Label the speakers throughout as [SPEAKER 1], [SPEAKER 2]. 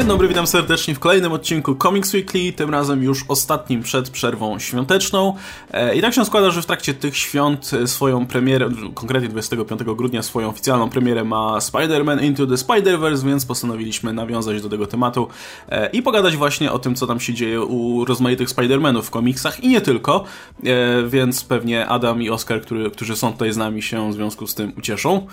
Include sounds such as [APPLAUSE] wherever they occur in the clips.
[SPEAKER 1] Dzień dobry, witam serdecznie w kolejnym odcinku Comics Weekly, tym razem już ostatnim przed przerwą świąteczną. E, I tak się składa, że w trakcie tych świąt swoją premierę, konkretnie 25 grudnia swoją oficjalną premierę ma Spider-Man Into the Spider-Verse, więc postanowiliśmy nawiązać do tego tematu e, i pogadać właśnie o tym, co tam się dzieje u rozmaitych Spider-Manów w komiksach i nie tylko, e, więc pewnie Adam i Oskar, który, którzy są tutaj z nami się w związku z tym ucieszą.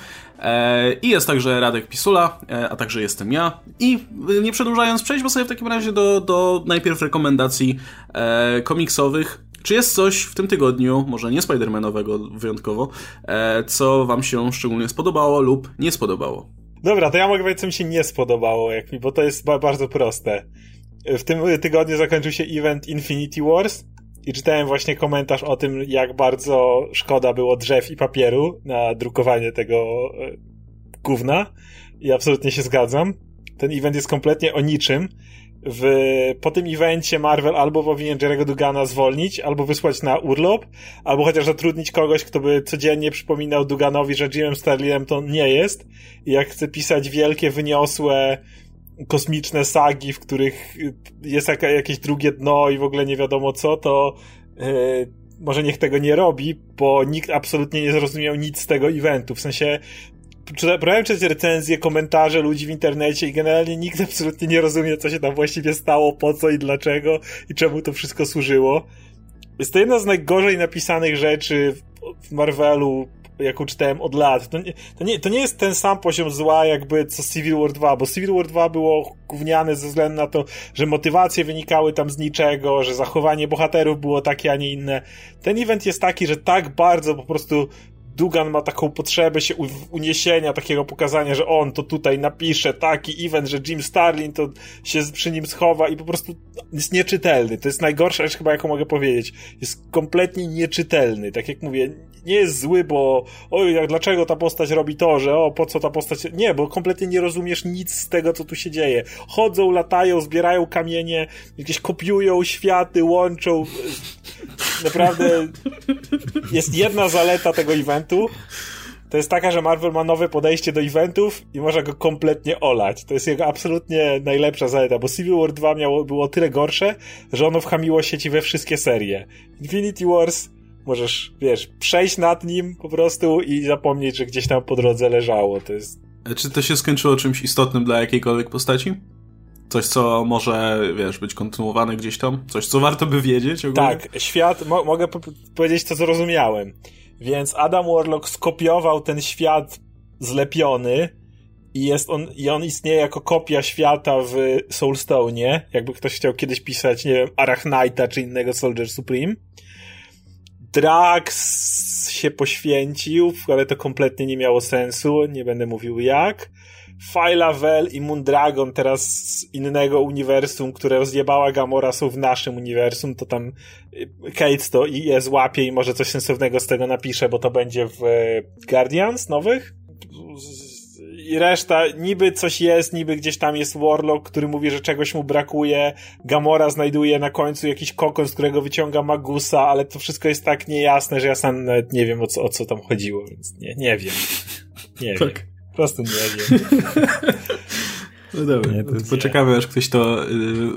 [SPEAKER 1] I jest także Radek Pisula, a także jestem ja. I nie przedłużając, przejdźmy sobie w takim razie do, do najpierw rekomendacji e, komiksowych. Czy jest coś w tym tygodniu, może nie Spidermanowego wyjątkowo, e, co wam się szczególnie spodobało lub nie spodobało?
[SPEAKER 2] Dobra, to ja mogę powiedzieć, co mi się nie spodobało, jak mi, bo to jest bardzo proste. W tym tygodniu zakończył się event Infinity Wars i czytałem właśnie komentarz o tym, jak bardzo szkoda było drzew i papieru na drukowanie tego e, gówna. I absolutnie się zgadzam ten event jest kompletnie o niczym. W, po tym evencie Marvel albo powinien Jerego Dugana zwolnić, albo wysłać na urlop, albo chociaż zatrudnić kogoś, kto by codziennie przypominał Duganowi, że Jimem Starlinem to nie jest. I jak chce pisać wielkie, wyniosłe, kosmiczne sagi, w których jest jakieś drugie dno i w ogóle nie wiadomo co, to yy, może niech tego nie robi, bo nikt absolutnie nie zrozumiał nic z tego eventu. W sensie próbowałem czytać recenzje, komentarze ludzi w internecie i generalnie nikt [LAUGHS] absolutnie nie rozumie, co się tam właściwie stało, po co i dlaczego i czemu to wszystko służyło. Jest to jedna z najgorzej napisanych rzeczy w Marvelu, jaką czytałem od lat. To nie, to, nie, to nie jest ten sam poziom zła, jakby co Civil War 2, bo Civil War 2 było gówniane ze względu na to, że motywacje wynikały tam z niczego, że zachowanie bohaterów było takie, a nie inne. Ten event jest taki, że tak bardzo po prostu Dugan ma taką potrzebę się uniesienia, takiego pokazania, że on to tutaj napisze taki event, że Jim Starlin to się przy nim schowa i po prostu jest nieczytelny. To jest najgorsza rzecz chyba, jaką mogę powiedzieć. Jest kompletnie nieczytelny. Tak jak mówię, nie jest zły, bo oj, dlaczego ta postać robi to, że o, po co ta postać... Nie, bo kompletnie nie rozumiesz nic z tego, co tu się dzieje. Chodzą, latają, zbierają kamienie, jakieś kopiują światy, łączą. Naprawdę jest jedna zaleta tego eventu, to jest taka, że Marvel ma nowe podejście do eventów i może go kompletnie olać. To jest jego absolutnie najlepsza zaleta, bo Civil War 2 miało, było tyle gorsze, że ono wchamiło sieci we wszystkie serie. Infinity Wars możesz, wiesz, przejść nad nim po prostu i zapomnieć, że gdzieś tam po drodze leżało. To jest...
[SPEAKER 1] Czy to się skończyło czymś istotnym dla jakiejkolwiek postaci? Coś, co może, wiesz, być kontynuowane gdzieś tam? Coś, co warto by wiedzieć?
[SPEAKER 2] Ogólnie? Tak, świat, mo mogę powiedzieć to, co zrozumiałem. Więc Adam Warlock skopiował ten świat zlepiony i jest on, i on istnieje jako kopia świata w Soulstone, jakby ktoś chciał kiedyś pisać, nie wiem, Arachnite'a czy innego Soldier Supreme. Drax się poświęcił, ale to kompletnie nie miało sensu, nie będę mówił jak. Filavel i Moondragon teraz z innego uniwersum, które rozjebała Gamora są w naszym uniwersum, to tam y, Kate to i je złapie i może coś sensownego z tego napisze, bo to będzie w y, Guardians nowych i reszta, niby coś jest, niby gdzieś tam jest Warlock, który mówi, że czegoś mu brakuje, Gamora znajduje na końcu jakiś kokon, z którego wyciąga Magusa, ale to wszystko jest tak niejasne, że ja sam nawet nie wiem o co, o co tam chodziło, więc nie, nie wiem. Nie [LAUGHS] tak. wiem. Prostu nie wiem. [LAUGHS]
[SPEAKER 1] No dobra, nie, poczekamy aż ktoś to y,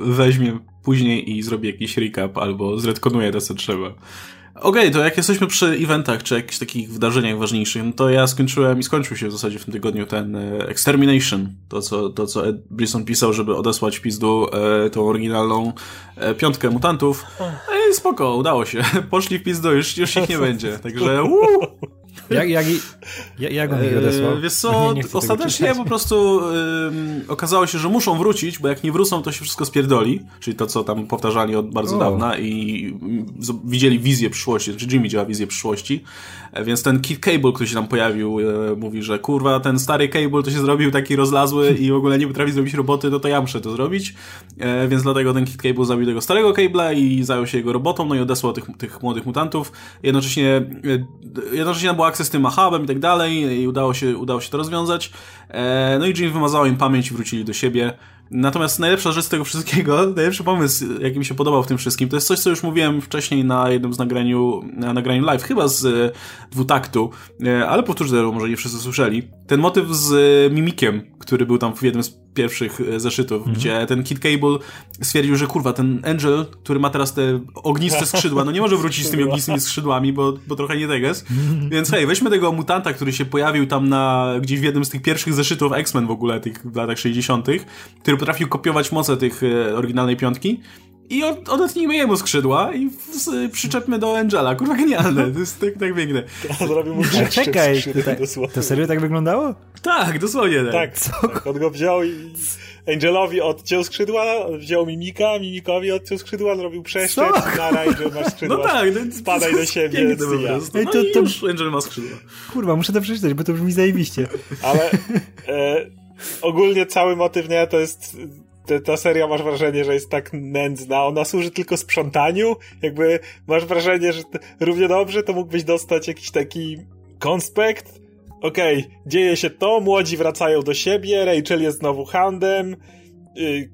[SPEAKER 1] weźmie później i zrobi jakiś recap albo zredkonuje to, co trzeba. Okej, okay, to jak jesteśmy przy eventach, czy jakichś takich wydarzeniach ważniejszych, no to ja skończyłem i skończył się w zasadzie w tym tygodniu ten e, Extermination. To, co, to, co Ed Brisson pisał, żeby odesłać pizdu e, tą oryginalną e, piątkę mutantów. Ej, spoko, udało się. [LAUGHS] Poszli w pizdu, już, już ich nie będzie. Także [LAUGHS] uuu,
[SPEAKER 3] jak, jak, jak, on ich odesłał?
[SPEAKER 1] Wiesz co, nie, nie ostatecznie po prostu okazało się, że muszą wrócić, bo jak nie wrócą, to się wszystko spierdoli, czyli to, co tam powtarzali od bardzo o. dawna i widzieli wizję przyszłości, znaczy Jimmy działa wizję przyszłości, więc ten Kid Cable, który się tam pojawił, e, mówi, że kurwa, ten stary Cable to się zrobił taki rozlazły i w ogóle nie potrafi zrobić roboty, no to ja muszę to zrobić, e, więc dlatego ten Kid Cable zabił tego starego Cable'a i zajął się jego robotą, no i odesłał tych, tych młodych mutantów. Jednocześnie, jednocześnie był akces z tym hubem i tak dalej i udało się, udało się to rozwiązać. E, no i Jim wymazał im pamięć i wrócili do siebie. Natomiast najlepsza rzecz z tego wszystkiego, [LAUGHS] najlepszy pomysł, jaki mi się podobał w tym wszystkim, to jest coś, co już mówiłem wcześniej na jednym z nagraniu, na nagraniu live, chyba z e, dwutaktu, e, ale powtórzę, może nie wszyscy słyszeli. Ten motyw z Mimikiem, który był tam w jednym z pierwszych e, zeszytów, mhm. gdzie ten Kid Cable stwierdził, że kurwa, ten Angel, który ma teraz te ogniste skrzydła, no nie może wrócić z tymi ognistymi skrzydłami, bo, bo trochę nie teges. [LAUGHS] Więc hej, weźmy tego mutanta, który się pojawił tam na, gdzieś w jednym z tych pierwszych zeszytów X-Men w ogóle, tych w latach 60., który potrafił kopiować moce tych e, oryginalnej piątki i odetnijmy jemu skrzydła i przyczepmy do Angela. Kurwa genialne, to jest tak, tak piękne.
[SPEAKER 2] Zrobił mu
[SPEAKER 3] Czekaj, to, to serio tak wyglądało?
[SPEAKER 1] Tak, dosłownie tak.
[SPEAKER 2] Tak, tak on go wziął i Angelowi odciął skrzydła, wziął Mimika, Mimikowi odciął skrzydła, zrobił przeszczep, na Angel masz skrzydła.
[SPEAKER 1] No tak, no,
[SPEAKER 2] spadaj do siebie.
[SPEAKER 1] To
[SPEAKER 2] ja.
[SPEAKER 1] Ej, to, to, już Angel ma skrzydła.
[SPEAKER 3] Kurwa, muszę to przeczytać, bo to brzmi zajebiście.
[SPEAKER 2] Ale e, ogólnie cały motyw, nie, to jest te, ta seria masz wrażenie, że jest tak nędzna, ona służy tylko sprzątaniu, jakby masz wrażenie, że równie dobrze to mógłbyś dostać jakiś taki konspekt, okej, okay, dzieje się to, młodzi wracają do siebie, Rachel jest znowu handem,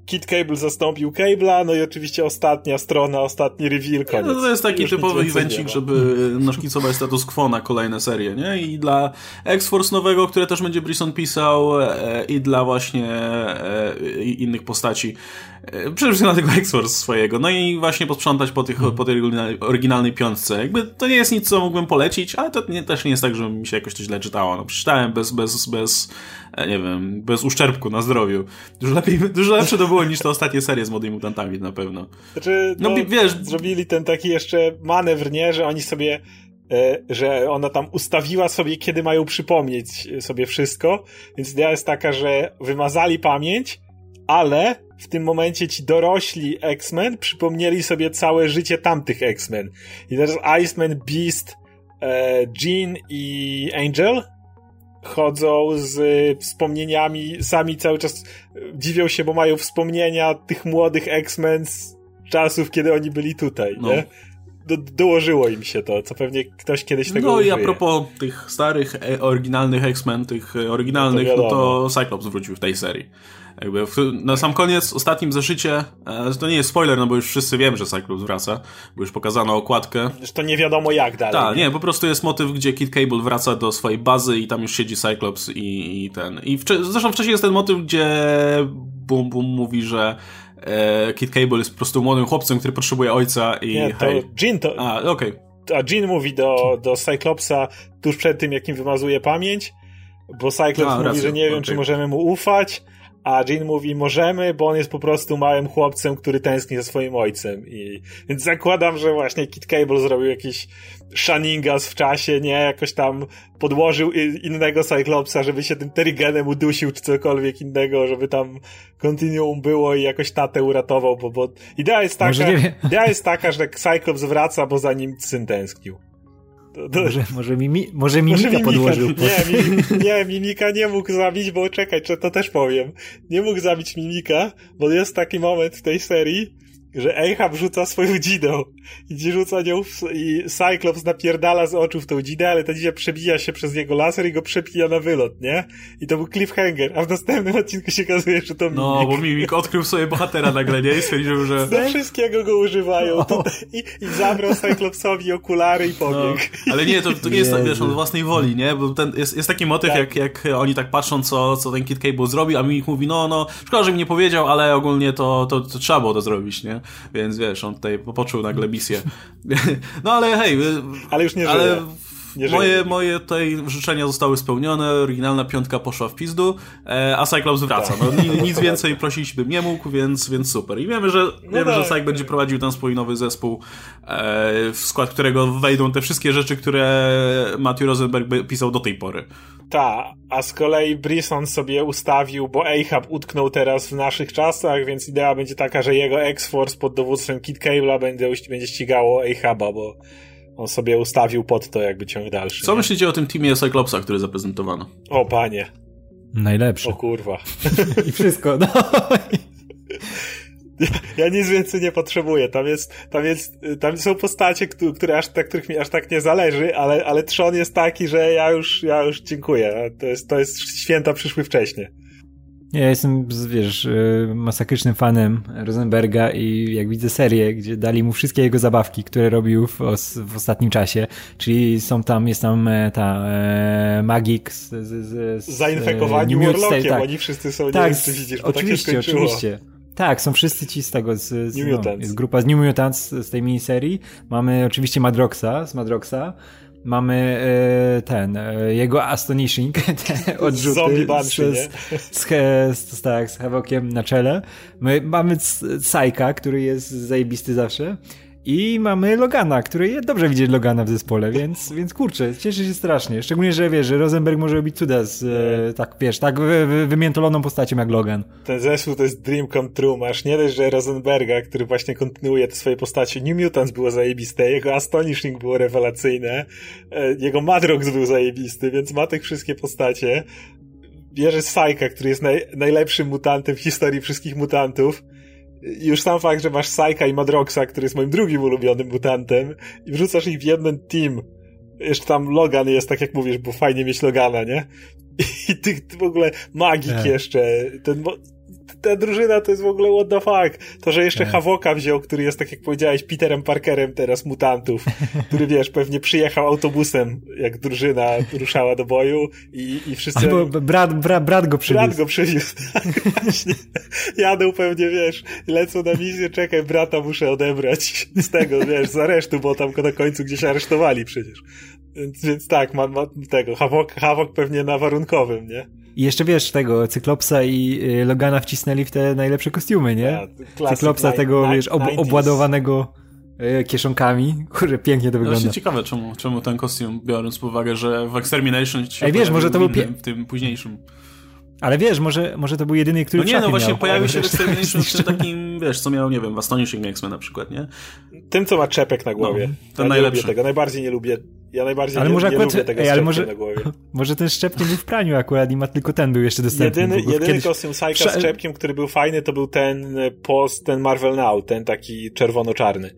[SPEAKER 2] Kit Cable zastąpił Cable'a, no i oczywiście ostatnia strona, ostatni reveal, koniec.
[SPEAKER 1] No to jest taki Już typowy evencik, żeby naszkicować status quo na kolejne serie, nie? I dla X-Force nowego, które też będzie Brisson pisał e, i dla właśnie e, innych postaci. E, przede wszystkim dla tego X-Force swojego. No i właśnie posprzątać po, tych, po tej oryginalnej piątce. Jakby to nie jest nic, co mógłbym polecić, ale to nie, też nie jest tak, że mi się jakoś to źle czytało. No, przeczytałem bez, bez, bez E, nie wiem, bez uszczerbku na zdrowiu. Dużo lepiej, dużo lepsze to było niż te ostatnie serie z młodymi mutantami na pewno.
[SPEAKER 2] Znaczy, no, no wiesz, zrobili ten taki jeszcze manewr, nie, że oni sobie e, że ona tam ustawiła sobie, kiedy mają przypomnieć sobie wszystko, więc idea jest taka, że wymazali pamięć, ale w tym momencie ci dorośli X-Men przypomnieli sobie całe życie tamtych X-Men. I teraz Iceman, Beast, e, Jean i Angel chodzą z wspomnieniami, sami cały czas dziwią się, bo mają wspomnienia tych młodych X-Men z czasów, kiedy oni byli tutaj, no. nie? Do, dołożyło im się to, co pewnie ktoś kiedyś tego
[SPEAKER 1] No
[SPEAKER 2] użyje.
[SPEAKER 1] i a propos tych starych, e, oryginalnych X-Men, tych e, oryginalnych, no to, no to Cyclops wrócił w tej serii. Jakby w, na sam koniec, ostatnim zeszycie, e, to nie jest spoiler, no bo już wszyscy wiemy, że Cyclops wraca, bo już pokazano okładkę.
[SPEAKER 2] Zresztą nie wiadomo jak dalej.
[SPEAKER 1] Tak, nie, po prostu jest motyw, gdzie Kid Cable wraca do swojej bazy i tam już siedzi Cyclops i, i ten. I wcze zresztą wcześniej jest ten motyw, gdzie Boom Boom mówi, że e, Kid Cable jest po prostu młodym chłopcem, który potrzebuje ojca i
[SPEAKER 2] nie, to hej. Jean to...
[SPEAKER 1] A, okej.
[SPEAKER 2] Okay. A Jean mówi do, do Cyclopsa tuż przed tym, jak im wymazuje pamięć, bo Cyclops A, mówi, racja. że nie wiem, okay. czy możemy mu ufać, a Jean mówi, możemy, bo on jest po prostu małym chłopcem, który tęskni za swoim ojcem. I, więc zakładam, że właśnie Kit Cable zrobił jakiś szaningas w czasie, nie? Jakoś tam podłożył innego Cyclopsa, żeby się tym Terrigenem udusił, czy cokolwiek innego, żeby tam kontinuum było i jakoś tatę uratował, bo, bo idea jest taka, idea jest taka, że Cyclops wraca, bo za nim syn tęsknił.
[SPEAKER 3] Może, może, mimi, może Mimika, może mimika podłożył. [LAUGHS]
[SPEAKER 2] Nie, mi, nie, Mimika nie mógł zabić, bo czekaj, czy to też powiem. Nie mógł zabić Mimika, bo jest taki moment w tej serii, że Ahab rzuca swoją dzidą i rzuca nią w, i Cyclops napierdala z oczu w tą dzidę, ale ta dzida przebija się przez jego laser i go przepija na wylot, nie? I to był cliffhanger, a w następnym odcinku się okazuje, że to Mimik.
[SPEAKER 1] No, bo Mimik odkrył sobie bohatera nagle, nie? I stwierdził, że...
[SPEAKER 2] Do wszystkiego go używają tutaj, i, i zabrał Cyclopsowi okulary i pobiegł.
[SPEAKER 1] No, ale nie, to, to nie jest tak, wiesz, on własnej woli, nie? Bo ten, jest, jest taki motyw, tak. jak, jak oni tak patrzą, co, co ten Kid Cable zrobi, a Mimik mówi, no, no, szkoda, że mi nie powiedział, ale ogólnie to, to, to trzeba było to zrobić, nie? Więc wiesz, on tutaj poczuł nagle misję. [LAUGHS] No ale hej.
[SPEAKER 2] Ale już nie ale
[SPEAKER 1] Nie moje, moje tutaj życzenia zostały spełnione, oryginalna piątka poszła w pizdu, e, a Cyclops wraca. No, nic więcej prosić bym nie mógł, więc, więc super. I wiemy, że, no wiemy, tak. że Cyk będzie prowadził ten swój nowy zespół, e, w skład którego wejdą te wszystkie rzeczy, które Matthew Rosenberg pisał do tej pory.
[SPEAKER 2] Ta, a z kolei Brisson sobie ustawił, bo Ahab utknął teraz w naszych czasach, więc idea będzie taka, że jego X-Force pod dowództwem Kid Cable'a będzie, będzie ścigało Ahaba, bo on sobie ustawił pod to jakby ciąg dalszy.
[SPEAKER 1] Co nie? myślicie o tym teamie Cyclopsa, który zaprezentowano?
[SPEAKER 2] O panie.
[SPEAKER 3] Najlepszy.
[SPEAKER 2] O kurwa. [LAUGHS]
[SPEAKER 3] I wszystko, no.
[SPEAKER 2] Ja, ja nic więcej nie potrzebuję. Tam jest, tam jest, tam są postacie, które aż, tak, których mi aż tak nie zależy, ale, ale trzon jest taki, że ja już, ja już dziękuję. To jest, to jest święta przyszły wcześniej.
[SPEAKER 3] Ja jestem, wiesz, y, masakrycznym fanem Rosenberga i jak widzę serię, gdzie dali mu wszystkie jego zabawki, które robił w, w ostatnim czasie, czyli są tam, jest tam e, ta e, Magik z, z, z,
[SPEAKER 2] z Zainfekowani Warlockiem, tak. oni wszyscy są, tak, nie wiem, widzisz, tak
[SPEAKER 3] oczywiście,
[SPEAKER 2] tak
[SPEAKER 3] oczywiście. Tak, są wszyscy ci z tego, z, z New no, jest grupa z New Mutants z tej miniserii. Mamy oczywiście Madroxa, z Madroxa. Mamy e, ten, e, jego Astonishing, [LAUGHS] te odrzuty
[SPEAKER 2] Zombie Banshee,
[SPEAKER 3] z, z, z, z, tak, z Havokiem na czele. My mamy Psyka, który jest zajebisty zawsze. I mamy Logana, który dobrze widzieć Logana w zespole, więc, więc kurczę, cieszę się strasznie. Szczególnie, że wiesz, że Rosenberg może robić cuda z, e, tak wiesz, tak wy, wy, wymiętoloną postacią jak Logan.
[SPEAKER 2] Ten zespół to jest dream come true, masz nie dość, że Rosenberga, który właśnie kontynuuje te swoje postacie, New Mutants było zajebiste, jego Astonishing było rewelacyjne, e, jego Madrox był zajebisty, więc ma tych wszystkie postacie. Bierze Psyka, który jest naj, najlepszym mutantem w historii wszystkich mutantów, już sam fakt, że masz Psyka i Madroxa, który jest moim drugim ulubionym mutantem i wrzucasz ich w jeden team. Jeszcze tam Logan jest, tak jak mówisz, bo fajnie mieć Logana, nie? [LAUGHS] I ty, ty w ogóle magik yeah. jeszcze. Ten, ta drużyna to jest w ogóle what the fuck. To, że jeszcze tak. Havoka wziął, który jest, tak jak powiedziałeś, Peterem Parkerem teraz mutantów, [LAUGHS] który wiesz, pewnie przyjechał autobusem, jak drużyna ruszała do boju i, i wszyscy...
[SPEAKER 3] Albo brat, brat, brat go przywiózł.
[SPEAKER 2] Brat go przywiózł, [LAUGHS] tak, właśnie. Jadą pewnie, wiesz, lecą na misję, czekaj, brata muszę odebrać z tego, wiesz, z aresztu, bo tam na końcu gdzieś aresztowali przecież. Więc, więc tak, ma, ma tego, Havok, Havok pewnie na warunkowym, nie?
[SPEAKER 3] I jeszcze wiesz, tego Cyklopsa i y, Logana wcisnęli w te najlepsze kostiumy, nie? Ja, Cyklopsa tego, wiesz, ob, obładowanego y, kieszonkami. [LAUGHS] Kurde, pięknie to wygląda.
[SPEAKER 1] Właśnie ciekawe, czemu, czemu ten kostium, biorąc pod uwagę, że w Extermination się
[SPEAKER 3] Ej, wiesz, może to był
[SPEAKER 1] innym, w tym późniejszym.
[SPEAKER 3] Ale wiesz, może, może to był jedyny, który
[SPEAKER 1] No nie, no właśnie
[SPEAKER 3] miał.
[SPEAKER 1] pojawił się w Extermination w tym [LAUGHS] takim, wiesz, co miał, nie wiem, w Astonishing X-Men na przykład, nie?
[SPEAKER 2] Tym, co ma czepek na głowie. No,
[SPEAKER 1] ten ja najlepszy.
[SPEAKER 2] tego, najbardziej nie lubię ja najbardziej ale nie, może nie akurat, lubię tego ej, ale
[SPEAKER 3] może,
[SPEAKER 2] na głowie. [LAUGHS]
[SPEAKER 3] Może ten szczep nie był w praniu akurat i ma tylko ten był jeszcze dostępny.
[SPEAKER 2] Jedyny, jedyny kiedyś... kostium Psycha z szczepkiem, który był fajny, to był ten post, ten Marvel Now, ten taki czerwono-czarny.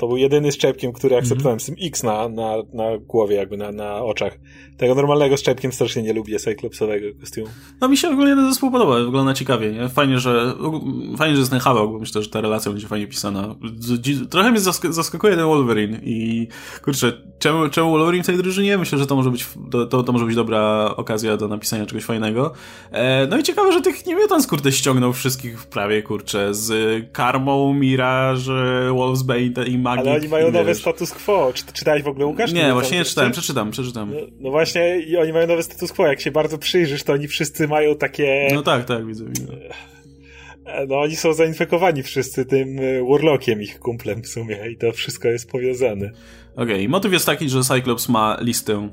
[SPEAKER 2] To był jedyny szczepkiem, który akceptowałem. Mm -hmm. Z tym X na, na, na głowie, jakby na, na oczach. Tego normalnego szczepkiem strasznie nie lubię, Cyclopsowego kostiumu.
[SPEAKER 1] No mi się ogólnie ten zespół podoba, wygląda ciekawie, nie? Fajnie, że fajnie, że jest ten Hawk, bo myślę, że ta relacja będzie fajnie pisana. Trochę mnie zask zaskakuje ten Wolverine i kurczę, czemu, czemu Wolverine w tej drużynie? Myślę, że to może być, to, to może być dobra okazja do napisania czegoś fajnego. E, no i ciekawe, że tych nie Mutants, kurde, ściągnął wszystkich prawie, kurczę, z Karmą, Mirage, Wolfsbane i magii.
[SPEAKER 2] Ale oni mają nowe status quo. Czy, czytałeś w ogóle, Łukasz?
[SPEAKER 1] Nie, właśnie nie czytałem, przeczytam, przeczytam.
[SPEAKER 2] No, no, właśnie i oni mają nowe status quo. Jak się bardzo przyjrzysz, to oni wszyscy mają takie...
[SPEAKER 1] No tak, tak, widzę. widzę.
[SPEAKER 2] E, no oni są zainfekowani wszyscy tym e, Warlockiem, ich kumplem w sumie i to wszystko jest powiązane.
[SPEAKER 1] Okej, okay. motyw jest taki, że Cyclops ma listę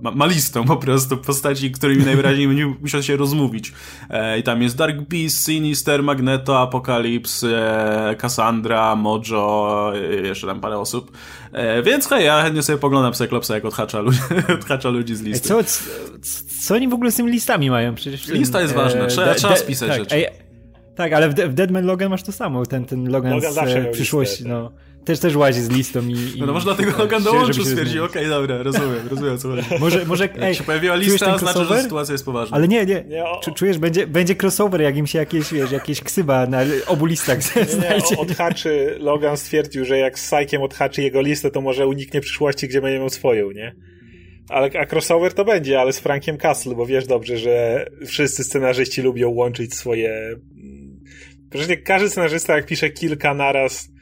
[SPEAKER 1] ma, ma listę po prostu postaci, którymi najwyraźniej będzie musiał się rozmówić. E, I tam jest Dark Beast, Sinister, Magneto, Apocalypse, e, Cassandra, Mojo, e, jeszcze tam parę osób. E, więc hej, ja chętnie sobie poglądam Cyclopsa, jak odhacza ludzi, [LAUGHS] odhacza ludzi z listy.
[SPEAKER 3] Co, co, co, oni w ogóle z tymi listami mają? Przecież
[SPEAKER 1] Lista jest ważna, e, trzeba, trzeba spisać tak, rzeczy. Ej,
[SPEAKER 3] tak, ale w, w Deadman Logan masz to samo, ten, ten Logan, Logan z e, przyszłości, listę, no. Tak też, też łazi z listą i... i
[SPEAKER 1] no, no może dlatego Logan dołączył, stwierdził, okej, okay, dobra, rozumiem, rozumiem co chodzi.
[SPEAKER 3] Może, może ej,
[SPEAKER 1] jak się pojawiła lista, znaczy, że sytuacja jest poważna.
[SPEAKER 3] Ale nie, nie, nie czujesz, będzie, będzie crossover, jak im się jakieś, wiesz, jakieś ksyba na obu listach znajdzie.
[SPEAKER 2] Nie, odhaczy, Logan stwierdził, że jak z Sajkiem odhaczy jego listę, to może uniknie przyszłości, gdzie będzie miał swoją, nie? Ale, a crossover to będzie, ale z Frankiem Castle, bo wiesz dobrze, że wszyscy scenarzyści lubią łączyć swoje... Przecież mm, każdy scenarzysta, jak pisze kilka naraz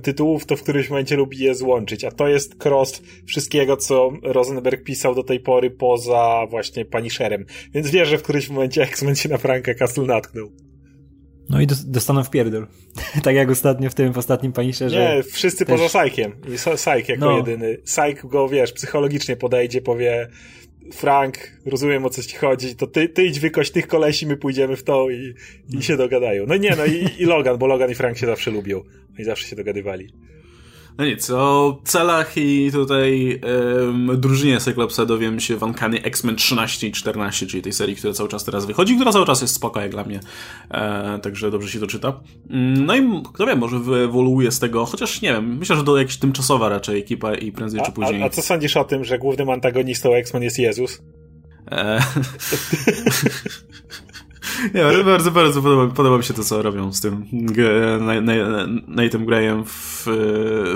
[SPEAKER 2] tytułów, to w którymś momencie lubi je złączyć, a to jest cross wszystkiego, co Rosenberg pisał do tej pory poza właśnie Punisherem. Więc wierzę, że w którymś momencie X-Men się na Franka Castle natknął.
[SPEAKER 3] No i dostaną w pierdol. [LAUGHS] tak jak ostatnio w tym, w ostatnim Punisherze.
[SPEAKER 2] Nie, wszyscy też... poza Sajkiem. Sajk jako no. jedyny. Sajk go, wiesz, psychologicznie podejdzie, powie Frank, rozumiem o co ci chodzi, to ty, ty idź wykość tych kolesi, my pójdziemy w to i, i się dogadają. No nie, no i, i Logan, bo Logan i Frank się zawsze lubią. i zawsze się dogadywali.
[SPEAKER 1] No nic, o celach i tutaj um, drużynie Cyclopsa dowiem się w Uncanny X-Men 13 i 14, czyli tej serii, która cały czas teraz wychodzi, która cały czas jest spoko jak dla mnie, e, także dobrze się to czyta. Mm, no i kto wie, może wyewoluuje z tego, chociaż nie wiem, myślę, że to jakaś tymczasowa raczej ekipa i prędzej a, czy później.
[SPEAKER 2] A, a co sądzisz o tym, że głównym antagonistą X-Men jest Jezus? E... [LAUGHS] [LAUGHS]
[SPEAKER 1] Nie, bardzo, bardzo podoba, podoba mi się to, co robią z tym Nate'em Grayem w,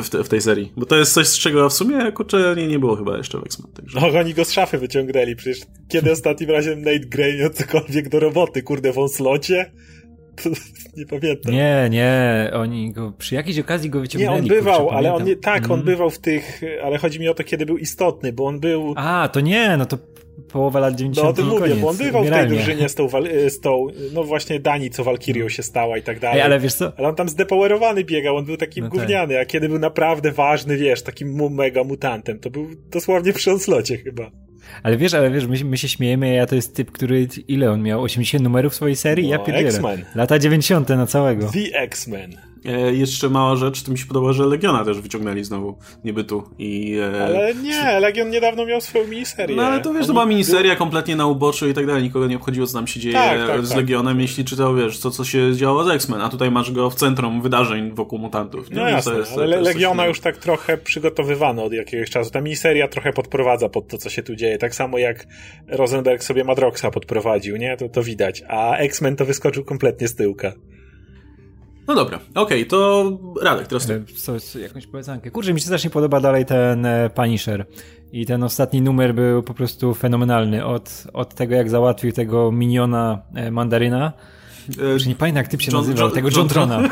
[SPEAKER 1] w, te, w, tej serii. Bo to jest coś, z czego w sumie, kurczę, nie, nie było chyba jeszcze w X-Men.
[SPEAKER 2] Także... No, oni go z szafy wyciągnęli. Przecież kiedy ostatnim razem Nate Gray miał cokolwiek do roboty? Kurde, w slocie? [LAUGHS] nie pamiętam.
[SPEAKER 3] Nie, nie, oni go przy jakiejś okazji go wyciągnęli.
[SPEAKER 2] Nie, on bywał, kurczę, ale on nie, tak, mm. on mhm. bywał w tych, ale chodzi mi o to, kiedy był istotny, bo on był...
[SPEAKER 3] A, to nie, no to połowa lat 90.
[SPEAKER 2] No o tym mówię, bo on bywał w tej drużynie z tą, z tą, no właśnie Dani, co Walkirią się stała i tak dalej.
[SPEAKER 3] Ej, ale wiesz co?
[SPEAKER 2] Ale on tam zdepowerowany biegał, on był takim no tak. gówniany, tak. a kiedy był naprawdę ważny, wiesz, takim mega mutantem, to był dosłownie przy slocie chyba.
[SPEAKER 3] Ale wiesz, ale wiesz, my, my się śmiejemy, ja to jest typ, który, ile on miał? 80 numerów w swojej serii? No, ja pierdzielę. X-Men. Lata 90 na całego.
[SPEAKER 2] The X-Men.
[SPEAKER 1] E, jeszcze mała rzecz, to mi się podoba, że Legiona też wyciągnęli znowu, niby tu. I,
[SPEAKER 2] e, ale nie, Legion niedawno miał swoją miniserię.
[SPEAKER 1] No ale to wiesz, to była miniseria kompletnie na uboczu i tak dalej, nikogo nie obchodziło, co tam się dzieje tak, tak, z tak. Legionem, jeśli czytał, wiesz, co, co się działo z X-Men, a tutaj masz go w centrum wydarzeń wokół mutantów.
[SPEAKER 2] Nie? No jasne, jest, ale Legiona już tak trochę przygotowywano od jakiegoś czasu. Ta miniseria trochę podprowadza pod to, co się tu dzieje, tak samo jak Rosenberg sobie Madroxa podprowadził, nie? To, to widać, a X-Men to wyskoczył kompletnie z tyłka.
[SPEAKER 1] No dobra, okej, okay, to Radek, teraz ty.
[SPEAKER 3] Co, jakąś polecankę. Kurczę, mi się strasznie podoba dalej ten e, Punisher. I ten ostatni numer był po prostu fenomenalny. Od, od tego, jak załatwił tego miniona e, Mandaryna. E, nie pamiętam, jak typ się John, nazywał, John, tego John, John Trona.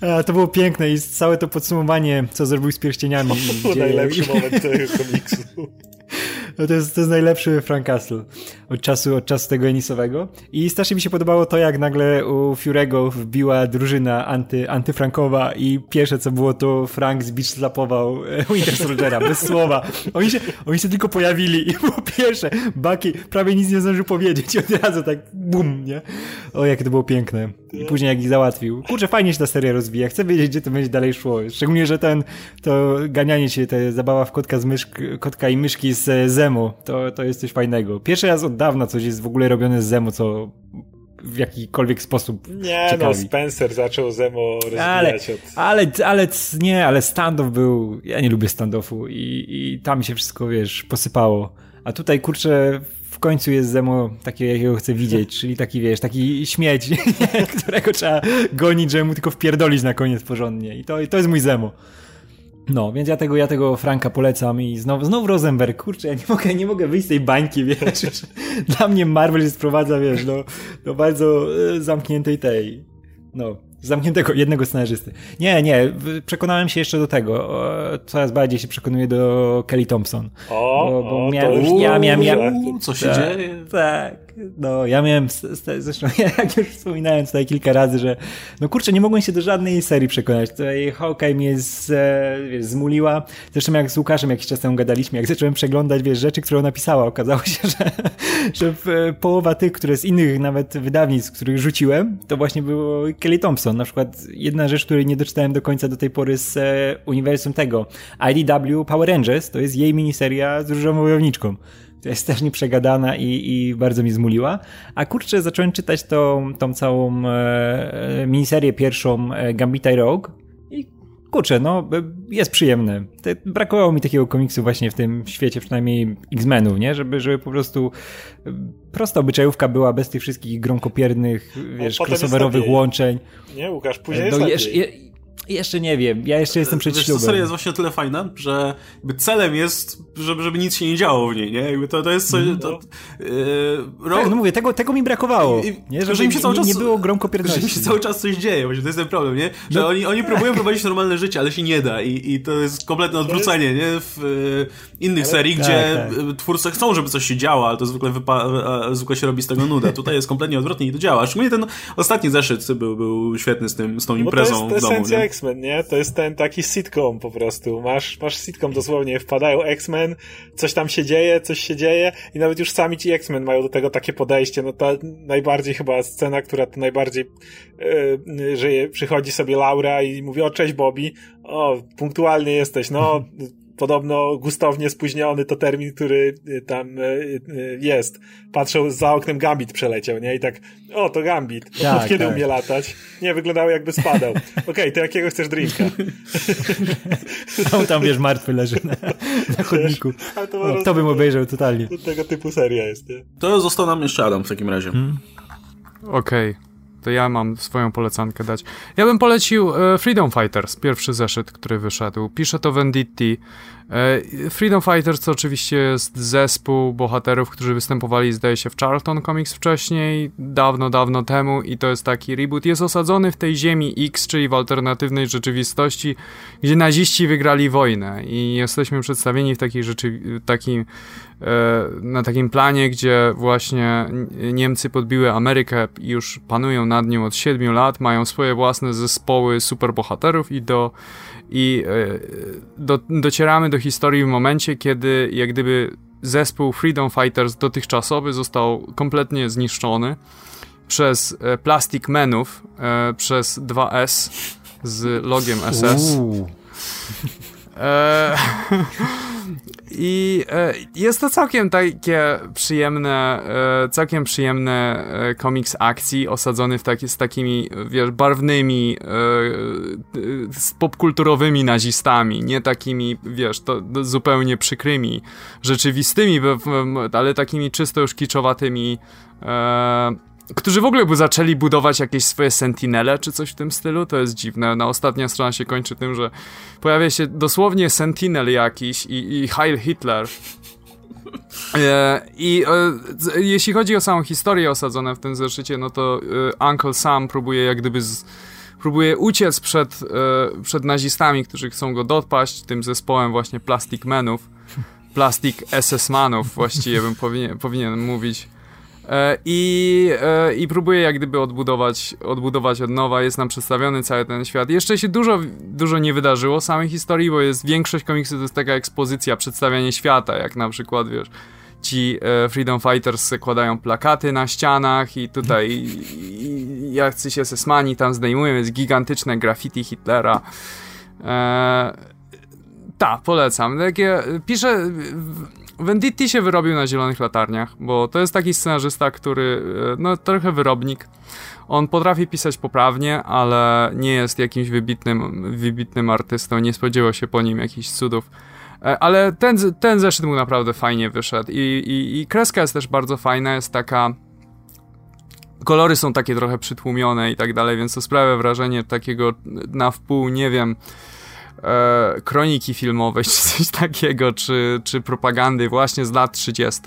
[SPEAKER 3] [LAUGHS] to było piękne i całe to podsumowanie, co zrobił z pierścieniami. [LAUGHS]
[SPEAKER 2] To był najlepszy moment tego komiksu. [LAUGHS]
[SPEAKER 3] No to, jest, to jest najlepszy Frank Castle od czasu, od czasu tego Enisowego. I strasznie mi się podobało to, jak nagle u Fiurego wbiła drużyna anty, antyfrankowa i pierwsze co było, to Frank z Beach slapował e, Winter Soldiera, bez słowa. Oni się, oni się tylko pojawili i było pierwsze. Bucky prawie nic nie zdążył powiedzieć i od razu tak bum, nie? O, jakie to było piękne. I później jak ich załatwił. Kurczę, fajnie się ta seria rozwija. Chcę wiedzieć, gdzie to będzie dalej szło. Szczególnie, że ten, to ganianie się, ta zabawa w kotka, z myszk, kotka i myszki z Zemu, to, to jest coś fajnego. Pierwszy raz od dawna coś jest w ogóle robione z Zemu, co w jakikolwiek sposób
[SPEAKER 2] Nie, no, ciekawi. no Spencer zaczął Zemo rozwijać
[SPEAKER 3] ale,
[SPEAKER 2] od...
[SPEAKER 3] Ale, ale, nie, ale standoff był, ja nie lubię standoffu i, i tam się wszystko, wiesz, posypało. A tutaj, kurczę, w końcu jest Zemo taki, jakiego chcę widzieć, czyli taki, wiesz, taki śmieć, [LAUGHS] którego trzeba gonić, żeby mu tylko wpierdolić na koniec porządnie. I to, to jest mój Zemo. No, więc ja tego, ja tego Franka polecam i znowu, znowu Rosenberg, kurczę, ja nie mogę, nie mogę wyjść z tej bańki, wiesz, dla mnie Marvel się sprowadza, wiesz, do, do bardzo e, zamkniętej tej, no, zamkniętego jednego scenarzysty. Nie, nie, przekonałem się jeszcze do tego, coraz bardziej się przekonuję do Kelly Thompson.
[SPEAKER 2] O, bo, bo o, miał,
[SPEAKER 1] ja miałem, miałem, co się tak, dzieje?
[SPEAKER 3] Tak, no, ja miałem, zresztą [LAUGHS] jak już wspominałem tutaj kilka razy, że no kurczę, nie mogłem się do żadnej serii przekonać. Tutaj Hawkeye mnie z, wiesz, zmuliła. Zresztą jak z Łukaszem jakiś czas temu gadaliśmy, jak zacząłem przeglądać, wiesz, rzeczy, które napisała, okazało się, [LAUGHS] że, że połowa tych, które z innych nawet wydawnictw, których rzuciłem, to właśnie było Kelly Thompson. Na przykład jedna rzecz, której nie doczytałem do końca do tej pory z e, uniwersum tego. IDW Power Rangers, to jest jej miniseria z różową wojowniczką. Która jest też nieprzegadana i, i bardzo mi zmuliła. A kurczę, zacząłem czytać tą, tą całą e, miniserię pierwszą e, Gambita i Rogue kurczę, no jest przyjemne. Te, brakowało mi takiego komiksu właśnie w tym świecie, przynajmniej X-Menów, nie? Żeby, żeby po prostu e, prosta obyczajówka była bez tych wszystkich gromkopiernych, wiesz, crossoverowych łączeń.
[SPEAKER 2] Nie, Łukasz, później no, jest je,
[SPEAKER 3] jeszcze nie wiem, ja jeszcze jestem przed Wiesz, ślubem.
[SPEAKER 1] seria jest właśnie tyle fajna, że celem jest, żeby, żeby nic się nie działo w niej, nie? Jakby to, to jest coś... To,
[SPEAKER 3] yy, tak, no mówię, tego, tego mi brakowało, I, nie? Żeby że im się cały czas, nie było gromkopierności.
[SPEAKER 1] Że im się cały czas coś dzieje, właśnie to jest ten problem, nie? Że no, oni, oni tak. próbują [LAUGHS] prowadzić normalne życie, ale się nie da i, i to jest kompletne odwrócenie, nie? W e, innych ale, serii, tak, gdzie tak. twórcy chcą, żeby coś się działo, ale to zwykle, wypa- zwykle się robi z tego nuda. Tutaj jest kompletnie odwrotnie i to działa. Szczególnie ten ostatni zeszyt był, był świetny z, tym, z tą imprezą
[SPEAKER 2] to jest,
[SPEAKER 1] w domu.
[SPEAKER 2] Nie? X-Men, nie? To jest ten taki sitcom po prostu. Masz, masz sitcom dosłownie, wpadają X-Men, coś tam się dzieje, coś się dzieje i nawet już sami ci X-Men mają do tego takie podejście. No ta najbardziej chyba scena, która to najbardziej yy, że przychodzi sobie Laura i mówi, o cześć Bobby, o, punktualnie jesteś, no podobno gustownie spóźniony to termin, który y, tam jest. Patrzą za oknem Gambit przeleciał, nie? I tak, o, to Gambit. Tak, kiedy tak. umie latać? Nie, wyglądało jakby spadał. [LAUGHS] Okej, okay, to jakiego chcesz drinka? [LAUGHS]
[SPEAKER 3] On tam, wiesz, martwy leży na, na chodniku. to, o, to bym obejrzał totalnie.
[SPEAKER 2] Tego typu seria jest, nie?
[SPEAKER 1] To został nam jeszcze Adam w takim razie. Hmm.
[SPEAKER 4] Okej. Okay to ja mam swoją polecankę dać. Ja bym polecił e, Freedom Fighters, pierwszy zeszyt, który wyszedł. Pisze to Venditti. E, Freedom Fighters to oczywiście jest zespół bohaterów, którzy występowali, zdaje się, w Charlton Comics wcześniej, dawno, dawno temu i to jest taki reboot. Jest osadzony w tej ziemi X, czyli w alternatywnej rzeczywistości, gdzie naziści wygrali wojnę i jesteśmy przedstawieni w takiej rzeczy, takim, na takim planie, gdzie właśnie Niemcy podbiły Amerykę i już panują nad nią od 7 lat, mają swoje własne zespoły superbohaterów i do i e, do, docieramy do historii w momencie, kiedy jak gdyby zespół Freedom Fighters dotychczasowy został kompletnie zniszczony przez e, Plastic Menów, e, przez 2S z logiem SS. E, [LAUGHS] I e, jest to całkiem takie przyjemne, e, całkiem przyjemne e, komiks akcji osadzony w taki, z takimi, wiesz, barwnymi, z popkulturowymi nazistami, nie takimi, wiesz, to zupełnie przykrymi, rzeczywistymi, ale takimi czysto już kiczowatymi którzy w ogóle by zaczęli budować jakieś swoje sentinele czy coś w tym stylu, to jest dziwne. Na ostatnia strona się kończy tym, że pojawia się dosłownie sentinel jakiś i, i Heil Hitler. [LAUGHS] E, I e, jeśli chodzi o samą historię osadzone w tym zeszycie, no to e, Uncle Sam próbuje jak gdyby z, próbuje uciec przed, e, przed nazistami, którzy chcą go dopaść, tym zespołem właśnie Plastic Menów. [LAUGHS] Plastic SS Manów właściwie bym powinien, powinien mówić. E, I, e, I próbuje jak gdyby odbudować, odbudować od nowa, jest nam przedstawiony cały ten świat. Jeszcze się dużo, dużo nie wydarzyło samej historii, bo jest większość komiksów to jest taka ekspozycja, przedstawianie świata, jak na przykład, wiesz, ci e, Freedom Fighters zakładają plakaty na ścianach i tutaj jacyś SS-mani tam zdejmują, jest gigantyczne graffiti Hitlera. E, tak, polecam. Takie, piszę, Venditti się wyrobił na Zielonych Latarniach, bo to jest taki scenarzysta, który, e, no trochę wyrobnik. On potrafi pisać poprawnie, ale nie jest jakimś wybitnym, wybitnym artystą, nie spodziewał się po nim jakichś cudów. E, ale ten, ten zeszyt mu naprawdę fajnie wyszedł i, i, i kreska jest też bardzo fajna, jest taka kolory są takie trochę przytłumione i tak dalej, więc to sprawia wrażenie takiego na wpół, nie wiem, e, kroniki filmowej, [LAUGHS] czy coś takiego, czy, czy propagandy właśnie z lat 30.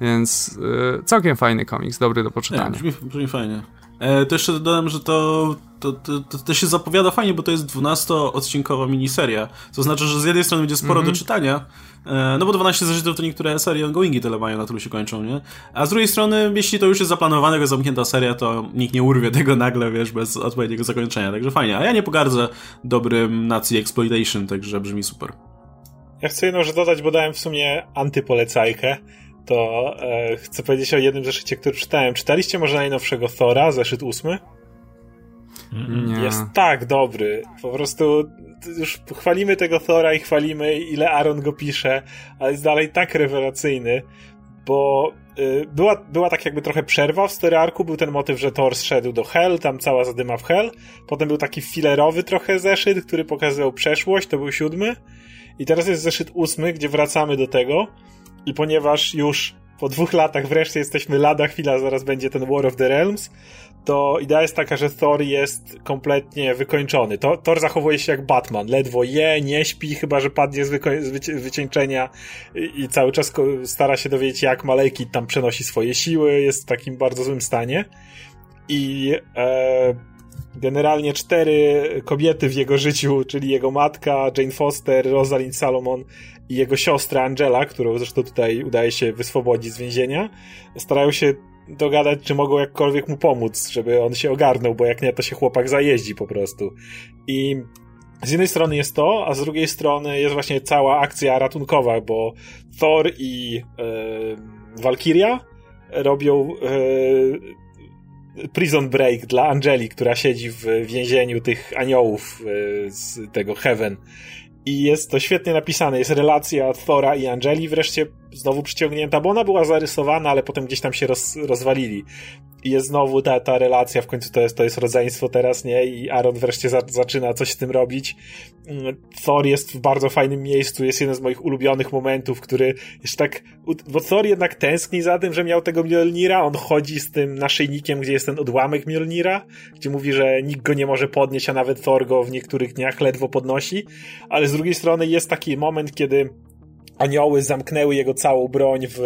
[SPEAKER 4] Więc e, całkiem fajny komiks, dobry do poczytania. Nie,
[SPEAKER 1] brzmi, brzmi fajnie. E, to jeszcze dodam, że to, to, to, to, to się zapowiada fajnie, bo to jest 12-odcinkowa miniseria. To znaczy, że z jednej strony będzie sporo mm -hmm. do czytania, e, no bo 12 zeszytów to niektóre serie ongoingi tyle mają, na tylu się kończą, nie? A z drugiej strony, jeśli to już jest zaplanowane, jako zamknięta seria, to nikt nie urwie tego nagle, wiesz, bez odpowiedniego zakończenia, także fajnie. A ja nie pogardzę dobrym nacji exploitation, także brzmi super.
[SPEAKER 2] Ja chcę jedną rzecz dodać, bo dałem w sumie antypolecajkę to e, chcę powiedzieć o jednym zeszycie, który czytałem. Czytaliście może najnowszego Thora, zeszyt ósmy?
[SPEAKER 4] Nie.
[SPEAKER 2] Jest tak dobry. Po prostu już chwalimy tego Thora i chwalimy, ile Aaron go pisze, ale jest dalej tak rewelacyjny, bo y, była, była tak jakby trochę przerwa w story arku, był ten motyw, że Thor zszedł do Hell, tam cała zadyma w Hell, potem był taki filerowy trochę zeszyt, który pokazywał przeszłość, to był siódmy, i teraz jest zeszyt ósmy, gdzie wracamy do tego, i ponieważ już po dwóch latach wreszcie jesteśmy lada chwila, zaraz będzie ten War of the Realms, to idea jest taka, że Thor jest kompletnie wykończony. To, Thor zachowuje się jak Batman. Ledwo je, nie śpi, chyba że padnie z, wyko- z wyci- wycieńczenia i, i, cały czas stara się dowiedzieć, jak Malejki tam przenosi swoje siły. Jest w takim bardzo złym stanie. I e, generalnie cztery kobiety w jego życiu, czyli jego matka, Jane Foster, Rosalind Salomon i jego siostra Angela, którą zresztą tutaj udaje się wyswobodzić z więzienia, starają się dogadać, czy mogą jakkolwiek mu pomóc, żeby on się ogarnął, bo jak nie, to się chłopak zajeździ po prostu. I z jednej strony jest to, a z drugiej strony jest właśnie cała akcja ratunkowa, bo Thor i e, Valkyria robią e, prison break dla Angeli, która siedzi w więzieniu tych aniołów e, z tego Heaven i jest to świetnie napisane. Jest relacja Thora i Angeli wreszcie znowu przyciągnięta, bo ona była zarysowana, ale potem gdzieś tam się roz, rozwalili. Jest znowu ta, ta relacja, w końcu to jest, to jest rodzeństwo teraz, nie? I Aaron wreszcie za, zaczyna coś z tym robić. Mm, Thor jest w bardzo fajnym miejscu, jest jeden z moich ulubionych momentów, który jeszcze tak, bo Thor jednak tęskni za tym, że miał tego Mjolnira, on chodzi z tym naszyjnikiem, gdzie jest ten odłamek Mjolnira, gdzie mówi, że nikt go nie może podnieść, a nawet Thor go w niektórych dniach ledwo podnosi, ale z drugiej strony jest taki moment, kiedy anioły zamknęły jego całą broń w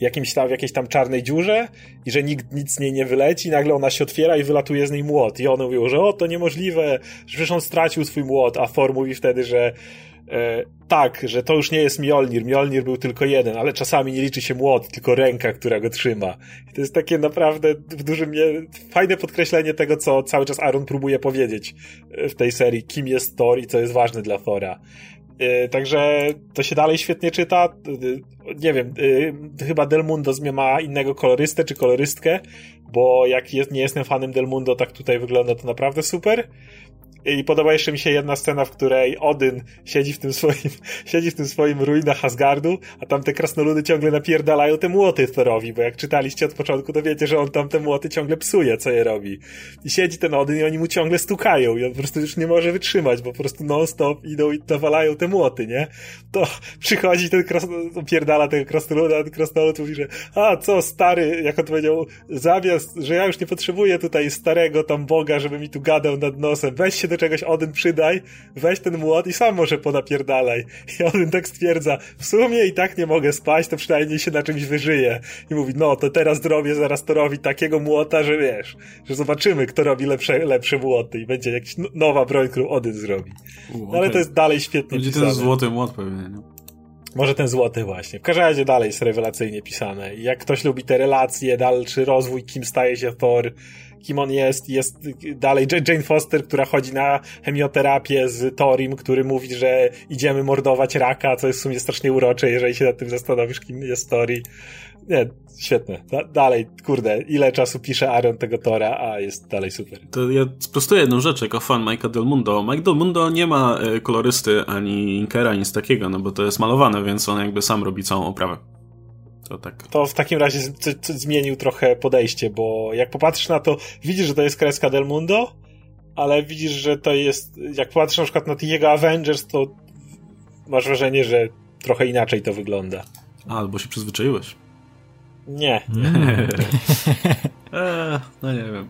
[SPEAKER 2] jakimś tam, w jakiejś tam czarnej dziurze i że nikt nic z niej nie wyleci, nagle ona się otwiera i wylatuje z niej młot. I one mówią, że o, to niemożliwe, że przecież on stracił swój młot, a Thor mówi wtedy, że e, tak, że to już nie jest Mjolnir, Mjolnir był tylko jeden, ale czasami nie liczy się młot, tylko ręka, która go trzyma. I to jest takie naprawdę w dużym, fajne podkreślenie tego, co cały czas Aaron próbuje powiedzieć w tej serii, kim jest Thor i co jest ważne dla Thora. E, także to się dalej świetnie czyta. E, nie wiem, e, chyba Del Mundo ma innego kolorystę czy kolorystkę, bo jak jest, nie jestem fanem Del Mundo, tak tutaj wygląda to naprawdę super. I podoba jeszcze mi się jedna scena, w której Odyn siedzi w tym swoim, [LAUGHS] siedzi w tym swoim ruinach Asgardu, a tam te krasnoludy ciągle napierdalają te młoty Thorowi, bo jak czytaliście od początku, to wiecie, że on tam te młoty ciągle psuje, co je robi. I siedzi ten Odyn i oni mu ciągle stukają i on po prostu już nie może wytrzymać, bo po prostu non-stop idą i nawalają te młoty, nie? To [LAUGHS] przychodzi ten krasnolud, pierdala tego krasnoluda, a ten krasnolud mówi, że a co, stary, jak on powiedział, zamiast, że ja już nie potrzebuję tutaj starego tam Boga, żeby mi tu gadał nad nosem, weź się do czegoś Odyn przydaj, weź ten młot i sam może ponapierdalaj. I Odyn tak stwierdza, w sumie i tak nie mogę spać, to przynajmniej się na czymś wyżyje. I mówi, no to teraz zrobię zaraz to robi takiego młota, że wiesz, że zobaczymy, kto robi lepsze, lepsze młoty i będzie jakaś nowa broń, którą Odyn zrobi. No, ale to jest dalej świetnie
[SPEAKER 1] Będzie pisane. ten złoty młot pewnie, no.
[SPEAKER 2] Może ten złoty właśnie. W każdym razie dalej jest rewelacyjnie pisane. Jak ktoś lubi te relacje, dalszy rozwój, kim staje się Thor, kim on jest. Jest dalej Jane Foster, która chodzi na chemioterapię z Torim, który mówi, że idziemy mordować raka, co jest w sumie strasznie urocze, jeżeli się nad tym zastanowisz, kim jest Tori. Nie, świetne. Da dalej, kurde, ile czasu pisze Aaron tego Tora, a jest dalej super.
[SPEAKER 1] To ja sprostuję jedną rzecz jako fan Mike'a Del Mundo. Mike Del Mundo nie ma e, kolorysty ani inkera, nic takiego, no bo to jest malowane, więc on jakby sam robi całą oprawę.
[SPEAKER 2] To, tak. to w takim razie zmienił trochę podejście, bo jak popatrzysz na to, widzisz, że to jest kreska Del Mundo, ale widzisz, że to jest. Jak popatrzysz na przykład na jego Avengers, to masz wrażenie, że trochę inaczej to wygląda.
[SPEAKER 1] A, albo się przyzwyczaiłeś.
[SPEAKER 2] Nie. [LAUGHS]
[SPEAKER 1] E, no nie wiem.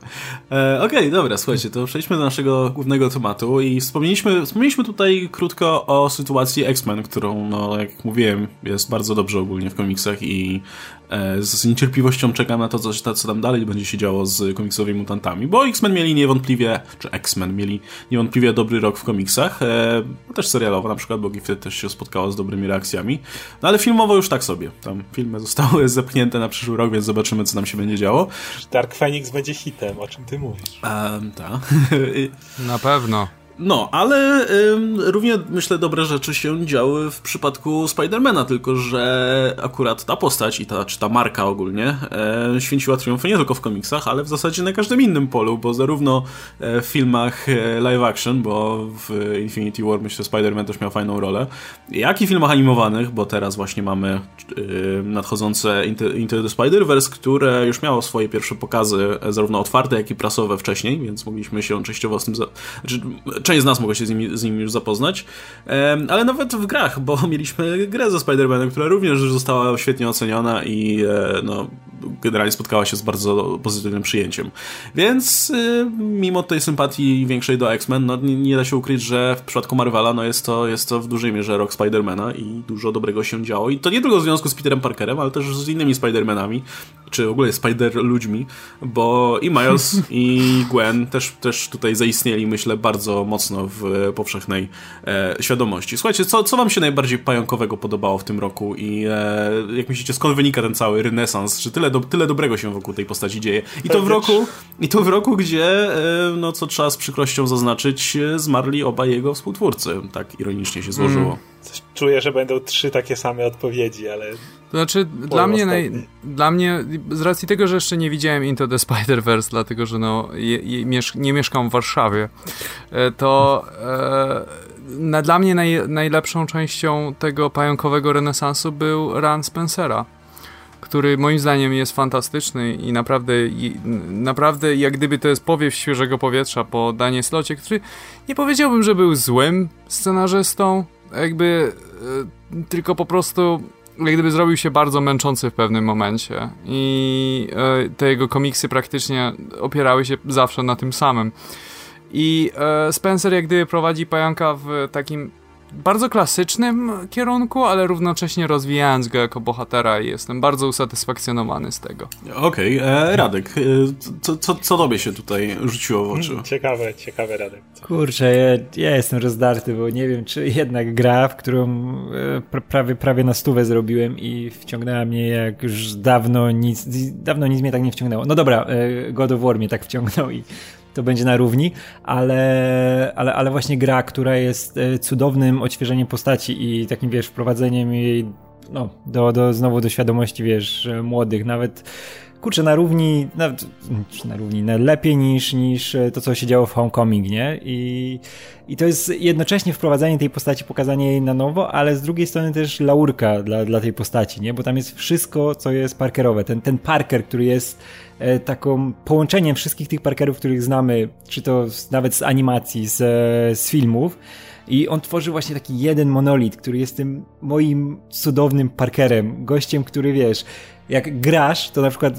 [SPEAKER 1] E, Okej, okay, dobra, słuchajcie, to przejdźmy do naszego głównego tematu i wspomnieliśmy, wspomnieliśmy tutaj krótko o sytuacji X-Men, którą, no jak mówiłem, jest bardzo dobrze ogólnie w komiksach i e, z niecierpliwością czekam na to, co, co tam dalej będzie się działo z komiksowymi mutantami, bo X-Men mieli niewątpliwie, czy X-Men mieli niewątpliwie dobry rok w komiksach, e, też serialowo na przykład, bo Gifted też się spotkało z dobrymi reakcjami, no ale filmowo już tak sobie. Tam filmy [LAUGHS] zostały zepchnięte na przyszły rok, więc zobaczymy, co tam się będzie działo.
[SPEAKER 2] Dark Phoenix będzie hitem, o czym ty mówisz?
[SPEAKER 1] Um, tak. [LAUGHS]
[SPEAKER 4] Na pewno.
[SPEAKER 1] No, ale ym, równie myślę dobre rzeczy się działy w przypadku Spidermana, tylko że akurat ta postać i ta, czy ta marka ogólnie e, święciła triumfy nie tylko w komiksach, ale w zasadzie na każdym innym polu, bo zarówno e, w filmach e, live action, bo w Infinity War myślę Spider-Man też miał fajną rolę, jak i w filmach animowanych, bo teraz właśnie mamy e, nadchodzące Into, Into the Spider-Verse, które już miało swoje pierwsze pokazy, zarówno otwarte, jak i prasowe wcześniej, więc mogliśmy się częściowo z tym... Za... Znaczy, część z nas mogła się z nimi, z nimi już zapoznać, ale nawet w grach, bo mieliśmy grę ze Spider-Manem, która również została świetnie oceniona i e, no, generalnie spotkała się z bardzo pozytywnym przyjęciem. Więc e, mimo tej sympatii większej do X-Men, no, nie, nie, da się ukryć, że w przypadku Marvela no, jest, to, jest to w dużej mierze rok Spider-Mana i dużo dobrego się działo. I to nie tylko w związku z Peterem Parkerem, ale też z innymi Spider-Manami, czy w ogóle Spider-ludźmi, bo i Miles [LAUGHS] i Gwen też, też tutaj zaistnieli, myślę, bardzo mocno mocno w powszechnej e, świadomości. Słuchajcie, co, co wam się najbardziej pająkowego podobało w tym roku i e, jak myślicie, skąd wynika ten cały renesans? Czy tyle, do, tyle dobrego się wokół tej postaci dzieje? I to w roku, i to w roku gdzie, e, no co trzeba z przykrością zaznaczyć, zmarli obaj jego współtwórcy. Tak ironicznie się złożyło. Mm.
[SPEAKER 2] Coś czuję, że będą trzy takie same odpowiedzi, ale
[SPEAKER 4] to znaczy, dla mnie, naj, dla mnie, z racji tego, że jeszcze nie widziałem Into the Spider-Verse, dlatego że no, je, je, miesz nie mieszkam w Warszawie, e, to e, na, dla mnie naj, najlepszą częścią tego pająkowego renesansu był run Spencera który moim zdaniem jest fantastyczny i naprawdę, i, naprawdę jak gdyby to jest powiew świeżego powietrza po Danie Slocie, który nie powiedziałbym, że był złym scenarzystą, jakby e, tylko po prostu jak gdyby zrobił się bardzo męczący w pewnym momencie i e, te jego komiksy praktycznie opierały się zawsze na tym samym. I e, Spencer jak gdyby prowadzi pająka w takim bardzo klasycznym kierunku, ale równocześnie rozwijając go jako bohatera i jestem bardzo usatysfakcjonowany z tego.
[SPEAKER 1] Okej, okay, e, Radek, e, co, co, co tobie się tutaj rzuciło w oczy?
[SPEAKER 2] Ciekawe, ciekawe Radek.
[SPEAKER 3] Kurczę, ja, ja, jestem rozdarty, bo nie wiem, czy jednak gra, w którą e, prawie, prawie na stówę zrobiłem i wciągnęła mnie jak już dawno nic, dawno nic mnie tak nie wciągnęło. No dobra, God of War mnie tak wciągnął i to będzie na równi, ale, ale, ale właśnie gra, która jest e, cudownym odświeżeniem postaci i takim, wiesz, wprowadzeniem jej no, do, do, znowu do świadomości, wiesz, młodych, nawet kurczę, na równi, na, na równi, na lepiej niż, niż to, co się działo w Homecoming, nie? I, I to jest jednocześnie wprowadzanie tej postaci, pokazanie jej na nowo, ale z drugiej strony też laurka dla, dla tej postaci, nie? Bo tam jest wszystko, co jest Parkerowe. Ten, ten Parker, który jest E, taką połączeniem wszystkich tych Parkerów, których znamy, czy to nawet z animacji, z, e, z filmów. I on tworzy właśnie taki jeden monolit, który jest tym moim cudownym Parkerem, gościem, który wiesz, jak grasz, to na przykład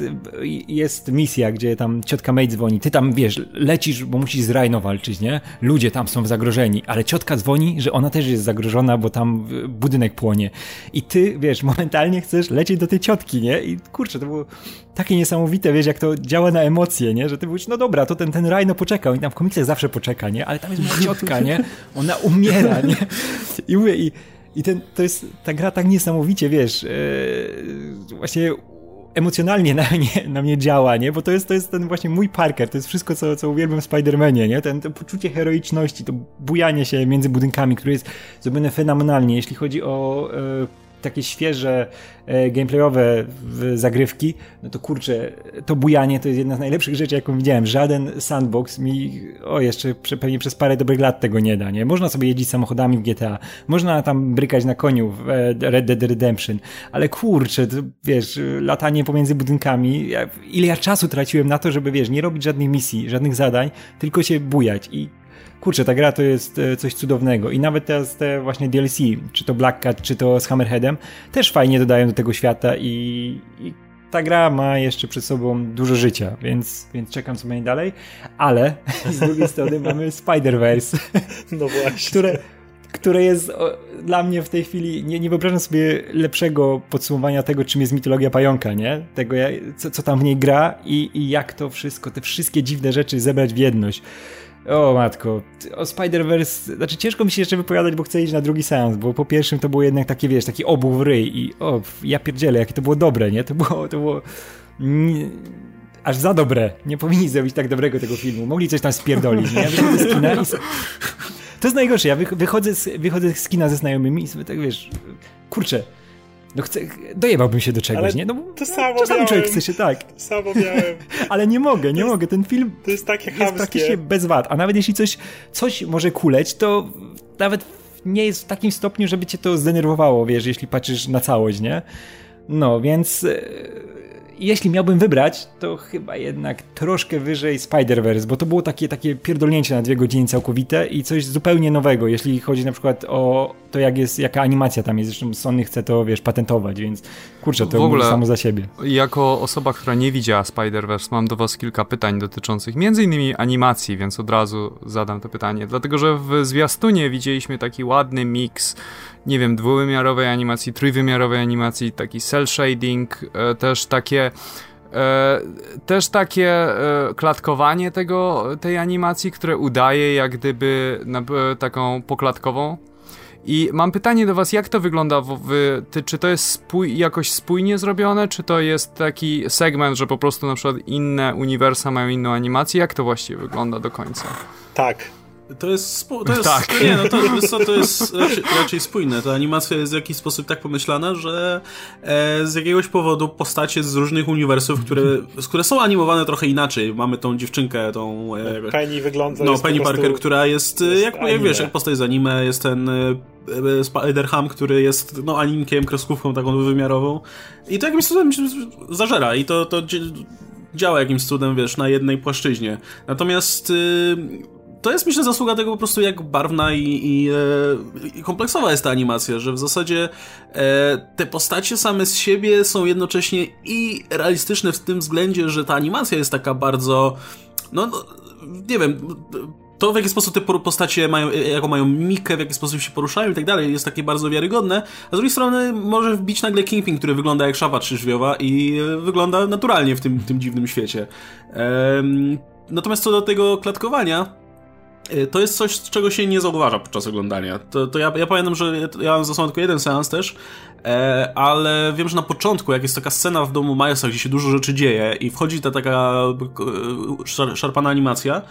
[SPEAKER 3] jest misja, gdzie tam ciotka May dzwoni, ty tam wiesz, lecisz, bo musisz z Rhino walczyć, nie? Ludzie tam są zagrożeni, ale ciotka dzwoni, że ona też jest zagrożona, bo tam y, budynek płonie. I ty, wiesz, [LAUGHS] momentalnie chcesz lecieć do tej ciotki, nie? I kurczę, to było takie niesamowite, wiesz, jak to działa na emocje, nie? Że ty mówisz, no dobra, to ten, ten Rhino poczekał i tam w komiksach zawsze poczeka, nie? Ale tam jest moja ciotka, nie? Ona umiera, nie? I mówię, i i ten, to jest, ta gra tak niesamowicie, wiesz, yy, właśnie emocjonalnie [LAUGHS] na mnie, na mnie działa, nie? Bo to jest, to jest ten właśnie mój Parker, to jest wszystko, co, co uwielbiam w Spider-Manie, nie? Ten, to poczucie heroiczności, to bujanie się między budynkami, które jest zrobione fenomenalnie, jeśli chodzi o... Takie świeże e, gameplayowe zagrywki, no to kurczę, to bujanie to jest jedna z najlepszych rzeczy, jaką widziałem. Żaden sandbox mi, o jeszcze pewnie przez parę dobrych lat tego nie da, nie? Można sobie jeździć samochodami w GTA, można tam brykać na koniu w e, Red Dead Redemption, ale kurczę, to, wiesz, latanie pomiędzy budynkami, ile ja czasu traciłem na to, żeby, wiesz, nie robić żadnych misji, żadnych zadań, tylko się bujać i kurczę, ta gra to jest e, coś cudownego i nawet teraz te właśnie DLC, czy to Black Cat, czy to z Hammerheadem, też fajnie dodają do tego świata i, i ta gra ma jeszcze przed sobą dużo życia, więc, więc czekam co będzie dalej, ale [LAUGHS] z drugiej strony mamy Spider-Verse, [LAUGHS]
[SPEAKER 2] no właśnie.
[SPEAKER 3] które, które jest o, dla mnie w tej chwili, nie, nie wyobrażam sobie lepszego podsumowania tego, czym jest mitologia pająka, nie? Tego, co, co tam w niej gra i, i jak to wszystko, te wszystkie dziwne rzeczy zebrać w jedność. O matko, o Spider-Verse, znaczy ciężko mi się jeszcze wypowiadać, bo chcę iść na drugi seans, bo po pierwszym to było jednak takie, wiesz, taki obuch w ryj i o, ja pierdzielę, jakie to było dobre, nie? To było, to było nie, aż za dobre. Nie powinni zrobić tak dobrego tego filmu. Mogli coś tam spierdolić, nie? Ja z kina i... To jest najgorsze, ja wychodzę z, wychodzę z kina ze znajomymi i sobie tak, wiesz, kurczę, no chcę, dojebałbym się do czegoś,
[SPEAKER 2] Ale
[SPEAKER 3] nie? No,
[SPEAKER 2] to samo
[SPEAKER 3] czasami
[SPEAKER 2] miałem.
[SPEAKER 3] człowiek chce się, tak.
[SPEAKER 2] To samo miałem. [LAUGHS]
[SPEAKER 3] Ale nie mogę, nie mogę. Ten film
[SPEAKER 2] to jest, takie
[SPEAKER 3] jest praktycznie bez wad. A nawet jeśli coś, coś może kuleć, to nawet nie jest w takim stopniu, żeby cię to zdenerwowało, wiesz, jeśli patrzysz na całość, nie? No, więc e, jeśli miałbym wybrać, to chyba jednak troszkę wyżej Spider-Verse, bo to było takie, takie pierdolnięcie na dwie godziny całkowite i coś zupełnie nowego, jeśli chodzi na przykład o to, jak jest, jaka animacja tam jest. Zresztą Sony chce to, wiesz, patentować, więc kurczę, to w ogóle, samo za siebie.
[SPEAKER 4] Jako osoba, która nie widziała Spider-Verse, mam do was kilka pytań dotyczących między innymi animacji, więc od razu zadam to pytanie. Dlatego, że w zwiastunie widzieliśmy taki ładny miks nie wiem, dwuwymiarowej animacji, trójwymiarowej animacji, taki cel shading, e, też takie e, też takie e, klatkowanie tego, tej animacji, które udaje jak gdyby na, taką poklatkową. I mam pytanie do was, jak to wygląda? Ty, czy to jest spój, jakoś spójnie zrobione, czy to jest taki segment, że po prostu na przykład inne uniwersa mają inną animację? Jak to właściwie wygląda do końca?
[SPEAKER 2] Tak,
[SPEAKER 1] To jest, spo, to jest,
[SPEAKER 4] Tak.
[SPEAKER 1] to nie, no to, co, to jest raczej, raczej spójne. Ta animacja jest w jakiś sposób tak pomyślana, że e, z jakiegoś powodu postacie z różnych uniwersów, które, które są animowane trochę inaczej. Mamy tą dziewczynkę, tą... E,
[SPEAKER 2] Penny wygląda
[SPEAKER 1] no, Penny
[SPEAKER 2] prostu-
[SPEAKER 1] Parker, która jest, e,
[SPEAKER 2] jest
[SPEAKER 1] jak, jak wiesz, jak postać z anime, jest ten e, e, Spider-Ham, który jest no, animkiem, kreskówką taką wymiarową i to jakimś cudem się zażera i to, to działa jakimś cudem, wiesz, na jednej płaszczyźnie. Natomiast y, to jest myślę zasługa tego po prostu jak barwna i, i, e, i kompleksowa jest ta animacja, że w zasadzie e, te postacie same z siebie są jednocześnie i realistyczne w tym względzie, że ta animacja jest taka bardzo no, no nie wiem, to w jaki sposób te postacie mają, jaką mają mikę, w jaki sposób się poruszają i tak dalej, jest takie bardzo wiarygodne, a z drugiej strony może wbić nagle Kingpin, który wygląda jak szafa trzyżwiowa i e, wygląda naturalnie w tym, tym dziwnym świecie. Natomiast co do tego klatkowania, e, to jest coś, czego się nie zauważa podczas oglądania. To, to ja, ja pamiętam, że ja mam za sobą tylko jeden seans też, e, ale wiem, że na początku, jak jest taka scena w domu Milesa, gdzie się dużo rzeczy dzieje i wchodzi ta taka e, szar, szarpana animacja,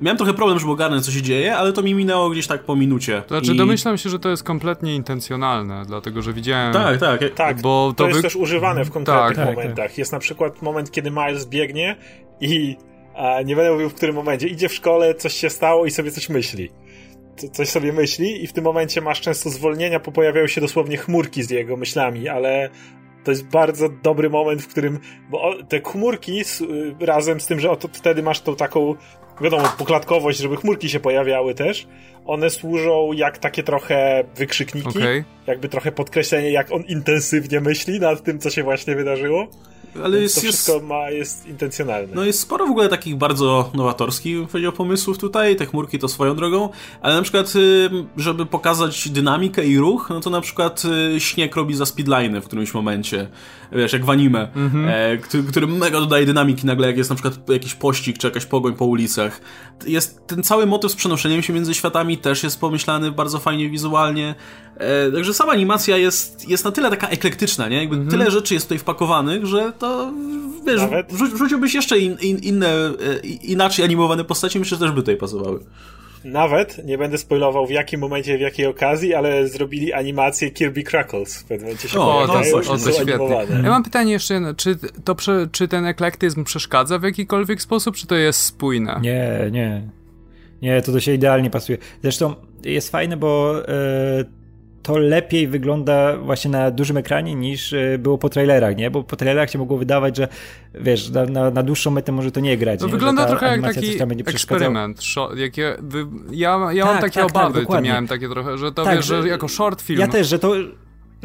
[SPEAKER 1] miałem trochę problem, żeby ogarnąć, co się dzieje, ale to mi minęło gdzieś tak po minucie.
[SPEAKER 4] To znaczy,
[SPEAKER 1] I-
[SPEAKER 4] domyślam się, że to jest kompletnie intencjonalne, dlatego że widziałem.
[SPEAKER 1] Tak, tak.
[SPEAKER 2] Tak,
[SPEAKER 4] Bo
[SPEAKER 2] to,
[SPEAKER 4] to
[SPEAKER 2] jest
[SPEAKER 4] wy-
[SPEAKER 2] też używane w konkretnych
[SPEAKER 4] Tak,
[SPEAKER 3] tak,
[SPEAKER 2] momentach. Jest na przykład moment, kiedy Miles biegnie i nie będę mówił w którym momencie, idzie w szkole, coś się stało i sobie coś myśli. Co- Coś sobie myśli i w tym momencie masz często zwolnienia, bo pojawiają się dosłownie chmurki z jego myślami, ale to jest bardzo dobry moment, w którym bo te chmurki y, razem z tym, że oto wtedy masz tą taką wiadomo, poklatkowość, żeby chmurki się pojawiały też, one służą jak takie trochę wykrzykniki,
[SPEAKER 4] Okej.
[SPEAKER 2] jakby trochę podkreślenie, jak on intensywnie myśli nad tym, co się właśnie wydarzyło.
[SPEAKER 1] Ale jest,
[SPEAKER 2] to
[SPEAKER 1] jest,
[SPEAKER 2] wszystko ma, jest intencjonalne.
[SPEAKER 1] No jest sporo w ogóle takich bardzo nowatorskich, bym powiedział, pomysłów tutaj, te chmurki to swoją drogą, ale na przykład, y, żeby pokazać dynamikę i ruch, no to na przykład y, śnieg robi za speedliny w którymś momencie, wiesz, jak w anime, e, który, który mega dodaje dynamiki nagle, jak jest na przykład jakiś pościg, czy jakaś pogoń po ulicach. Jest ten cały motyw z przenoszeniem się między światami też jest pomyślany bardzo fajnie wizualnie, e, także sama animacja jest, jest na tyle taka eklektyczna, nie? Jakby tyle rzeczy jest tutaj wpakowanych, że to, wiesz,
[SPEAKER 2] Nawet-
[SPEAKER 1] wrzuciłbyś jeszcze in, in, inne, e, inaczej animowane postacie, myślę, że też by tutaj pasowały.
[SPEAKER 2] Nawet, nie będę spoilował w jakim momencie, w jakiej okazji, ale zrobili animację Kirby Crackles. W pewnym momencie się
[SPEAKER 1] O,
[SPEAKER 4] to, to
[SPEAKER 2] są
[SPEAKER 4] świetnie. Ja mam pytanie jeszcze jedno. Czy, to, prze- czy ten eklektyzm przeszkadza w jakikolwiek sposób, czy to jest spójne?
[SPEAKER 3] Nie, nie. Nie, to to się idealnie pasuje. Zresztą jest fajne, bo e, to lepiej wygląda właśnie na dużym ekranie niż e, było po trailerach, nie? Bo po trailerach się mogło wydawać, że wiesz, na, na, na dłuższą metę może to nie grać.
[SPEAKER 4] To
[SPEAKER 3] nie?
[SPEAKER 4] wygląda trochę jak taki eksperyment. Wy, ja ja mam
[SPEAKER 3] Tak,
[SPEAKER 4] takie
[SPEAKER 3] tak, tak,
[SPEAKER 4] obawy,
[SPEAKER 3] dokładnie.
[SPEAKER 4] miałem takie trochę, że to
[SPEAKER 3] Tak,
[SPEAKER 4] wiesz, że
[SPEAKER 3] że-
[SPEAKER 4] jako short film.
[SPEAKER 3] Ja też, że to,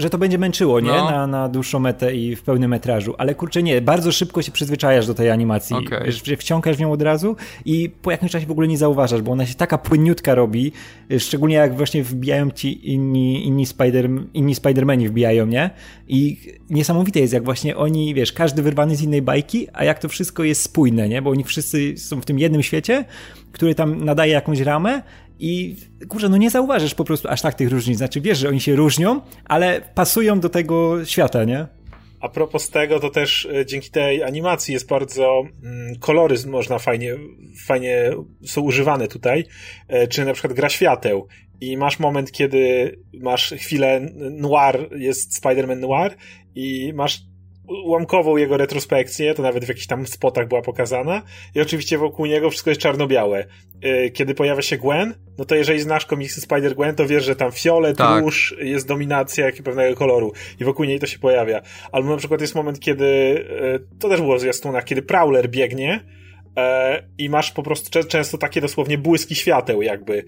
[SPEAKER 3] że to będzie męczyło, nie?
[SPEAKER 4] No.
[SPEAKER 3] Na, na dłuższą metę i w pełnym metrażu. Ale kurczę, nie, bardzo szybko się przyzwyczajasz do tej animacji. Że wciągasz w nią od razu i po jakimś czasie w ogóle nie zauważasz, bo ona się taka płynniutka robi, y, szczególnie jak właśnie wbijają ci inni, inni, Spider, inni Spidermani wbijają, nie? I niesamowite jest, jak właśnie oni, wiesz, każdy wyrwany z innej bajki, a jak to wszystko jest spójne, nie? Bo oni wszyscy są w tym jednym świecie, który tam nadaje jakąś ramę i kurczę, no nie zauważysz po prostu aż tak tych różnic. Znaczy wiesz, że oni się różnią, ale pasują do tego świata, nie?
[SPEAKER 2] A propos tego, to też e, dzięki tej animacji jest bardzo mm, kolory można fajnie, fajnie są używane tutaj, e, czy na przykład gra świateł i masz moment, kiedy masz chwilę noir, jest Spider-Man noir i masz ułamkową jego retrospekcję, to nawet w jakichś tam spotach była pokazana i oczywiście wokół niego wszystko jest czarno-białe. E, Kiedy pojawia się Gwen, no to jeżeli znasz komiksy Spider-Gwen, to wiesz, że tam fiolet,
[SPEAKER 4] Tak.
[SPEAKER 2] róż, jest dominacja jak pewnego koloru i wokół niej to się pojawia. Albo na przykład jest moment, kiedy, e, to też było w zwiastunach, kiedy Prowler biegnie i masz po prostu czę- często takie dosłownie błyski świateł jakby,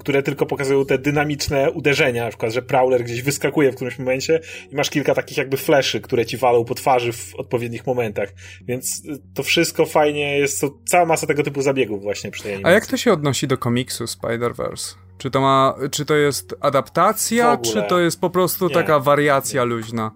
[SPEAKER 2] które tylko pokazują te dynamiczne uderzenia, na przykład, że Prowler gdzieś wyskakuje w którymś momencie i masz kilka takich jakby fleszy, które ci walą po twarzy w odpowiednich momentach. Więc y, to wszystko fajnie jest, są cała masa tego typu zabiegów właśnie przy tej
[SPEAKER 4] A jak to się odnosi do komiksu Spider-Verse? Czy to ma, czy to jest adaptacja, czy to jest po prostu
[SPEAKER 2] Nie.
[SPEAKER 4] taka wariacja luźna?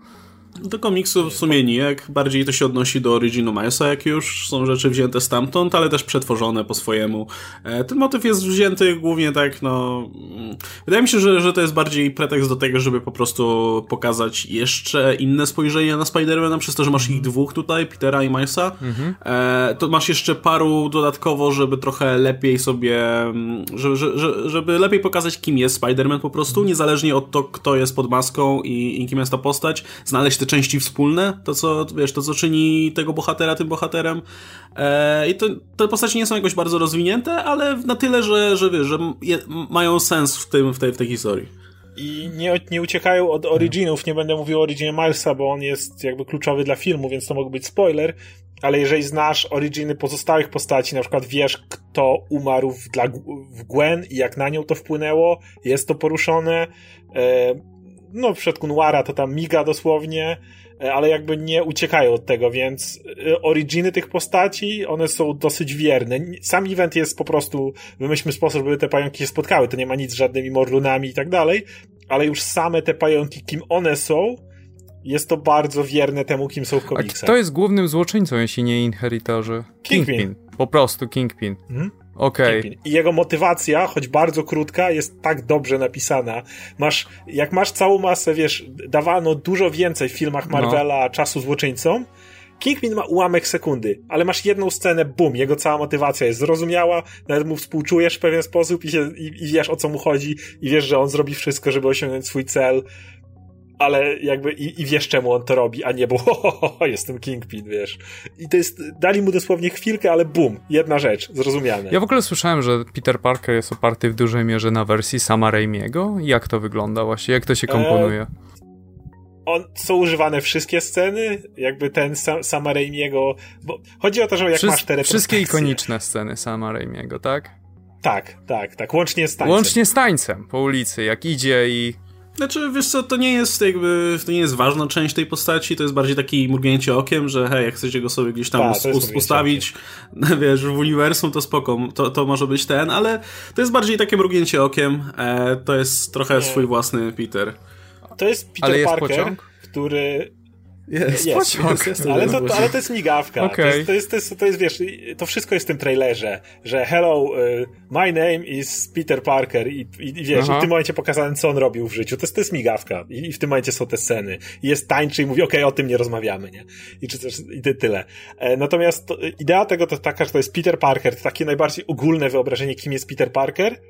[SPEAKER 1] Do komiksu w sumie nijak. Bardziej to się odnosi do originu Milesa, jak już. Są rzeczy wzięte stamtąd, ale też przetworzone po swojemu. E, ten motyw jest wzięty głównie tak, no... Mm, wydaje mi się, że, że to jest bardziej pretekst do tego, żeby po prostu pokazać jeszcze inne spojrzenie na Spidermana, przez to, że masz ich dwóch tutaj, Petera i Milesa. Mhm. E, to masz jeszcze paru dodatkowo, żeby trochę lepiej sobie... Mm, żeby, żeby, żeby lepiej pokazać, kim jest Spider-Man po prostu, niezależnie od to, kto jest pod maską i, i kim jest ta postać. Znaleźć te części wspólne, to co, wiesz, to co czyni tego bohatera tym bohaterem. E, I to, te postacie nie są jakoś bardzo rozwinięte, ale na tyle, że, że wiesz, że je, mają sens w, tym, w, tej, w tej historii.
[SPEAKER 2] I nie, nie uciekają od originów, nie będę mówił o originie Milesa, bo on jest jakby kluczowy dla filmu, więc to mógł być spoiler, ale jeżeli znasz originy pozostałych postaci, na przykład wiesz, kto umarł w, dla, w Gwen i jak na nią to wpłynęło, jest to poruszone, e, no w przypadku Noira to tam miga dosłownie, e, ale jakby nie uciekają od tego, więc e, originy tych postaci, one są dosyć wierne. Sam event jest po prostu, wymyślmy sposób, żeby te pająki się spotkały, to nie ma nic z żadnymi morlunami i tak dalej, ale już same te pająki, kim one są, jest to bardzo wierne temu, kim są w komiksach.
[SPEAKER 4] A kto jest głównym złoczyńcą, jeśli nie inheritorzy?
[SPEAKER 2] Kingpin. Kingpin.
[SPEAKER 4] Po prostu Kingpin. Mhm. Okej.
[SPEAKER 2] Okay. I jego motywacja, choć bardzo krótka, jest tak dobrze napisana. Masz, jak masz całą masę, wiesz, dawano dużo więcej w filmach no. Marvela no. czasu złoczyńcom, Kingpin ma ułamek sekundy, ale masz jedną scenę, bum, jego cała motywacja jest zrozumiała, nawet mu współczujesz w pewien sposób i, się, i, i wiesz o co mu chodzi i wiesz, że on zrobi wszystko, żeby osiągnąć swój cel ale jakby i, i wiesz czemu on to robi, a nie bo [LAUGHS] ho, ho, ho, jestem Kingpin, wiesz. I to jest, dali mu dosłownie chwilkę, ale bum, jedna rzecz, zrozumiane.
[SPEAKER 4] Ja w ogóle słyszałem, że Peter Parker jest oparty w dużej mierze na wersji sama Raimiego. Jak to wygląda właśnie? Jak to się komponuje? E
[SPEAKER 2] on, są używane wszystkie sceny, jakby ten sam, sama Raimiego, bo chodzi o to, że jak masz te
[SPEAKER 4] Wszystkie ikoniczne sceny sama Raimiego, tak?
[SPEAKER 2] Tak, tak, tak, łącznie z tańcem.
[SPEAKER 4] Łącznie z tańcem po ulicy, jak idzie i
[SPEAKER 1] znaczy, wiesz co, to nie jest jakby, to nie jest ważna część tej postaci, to jest bardziej taki mrugnięcie okiem, że hej, jak chcecie go sobie gdzieś tam Ta, us ustawić, [LAUGHS] wiesz, w uniwersum, to spoko, to, to może być ten, ale to jest bardziej takie mrugnięcie okiem, e, to jest trochę nie. swój własny Peter.
[SPEAKER 2] To jest Peter ale jest Parker, pociąg? który
[SPEAKER 1] jest, jest, pociąg.
[SPEAKER 2] Jest, jest, ale, to, to, ale to jest migawka. Okay. To, jest, to, jest, to, jest, wiesz, to wszystko jest w tym trailerze, że hello, uh, my name is Peter Parker i, i, i wiesz, Aha. w tym momencie pokazane, co on robił w życiu. To jest, to jest migawka I, i w tym momencie są te sceny. I jest tańczy i mówi, okej, okay, o tym nie rozmawiamy, nie? I, czy i tyle. E, natomiast to, idea tego to taka, że to jest Peter Parker, to takie najbardziej ogólne wyobrażenie, kim jest Peter Parker,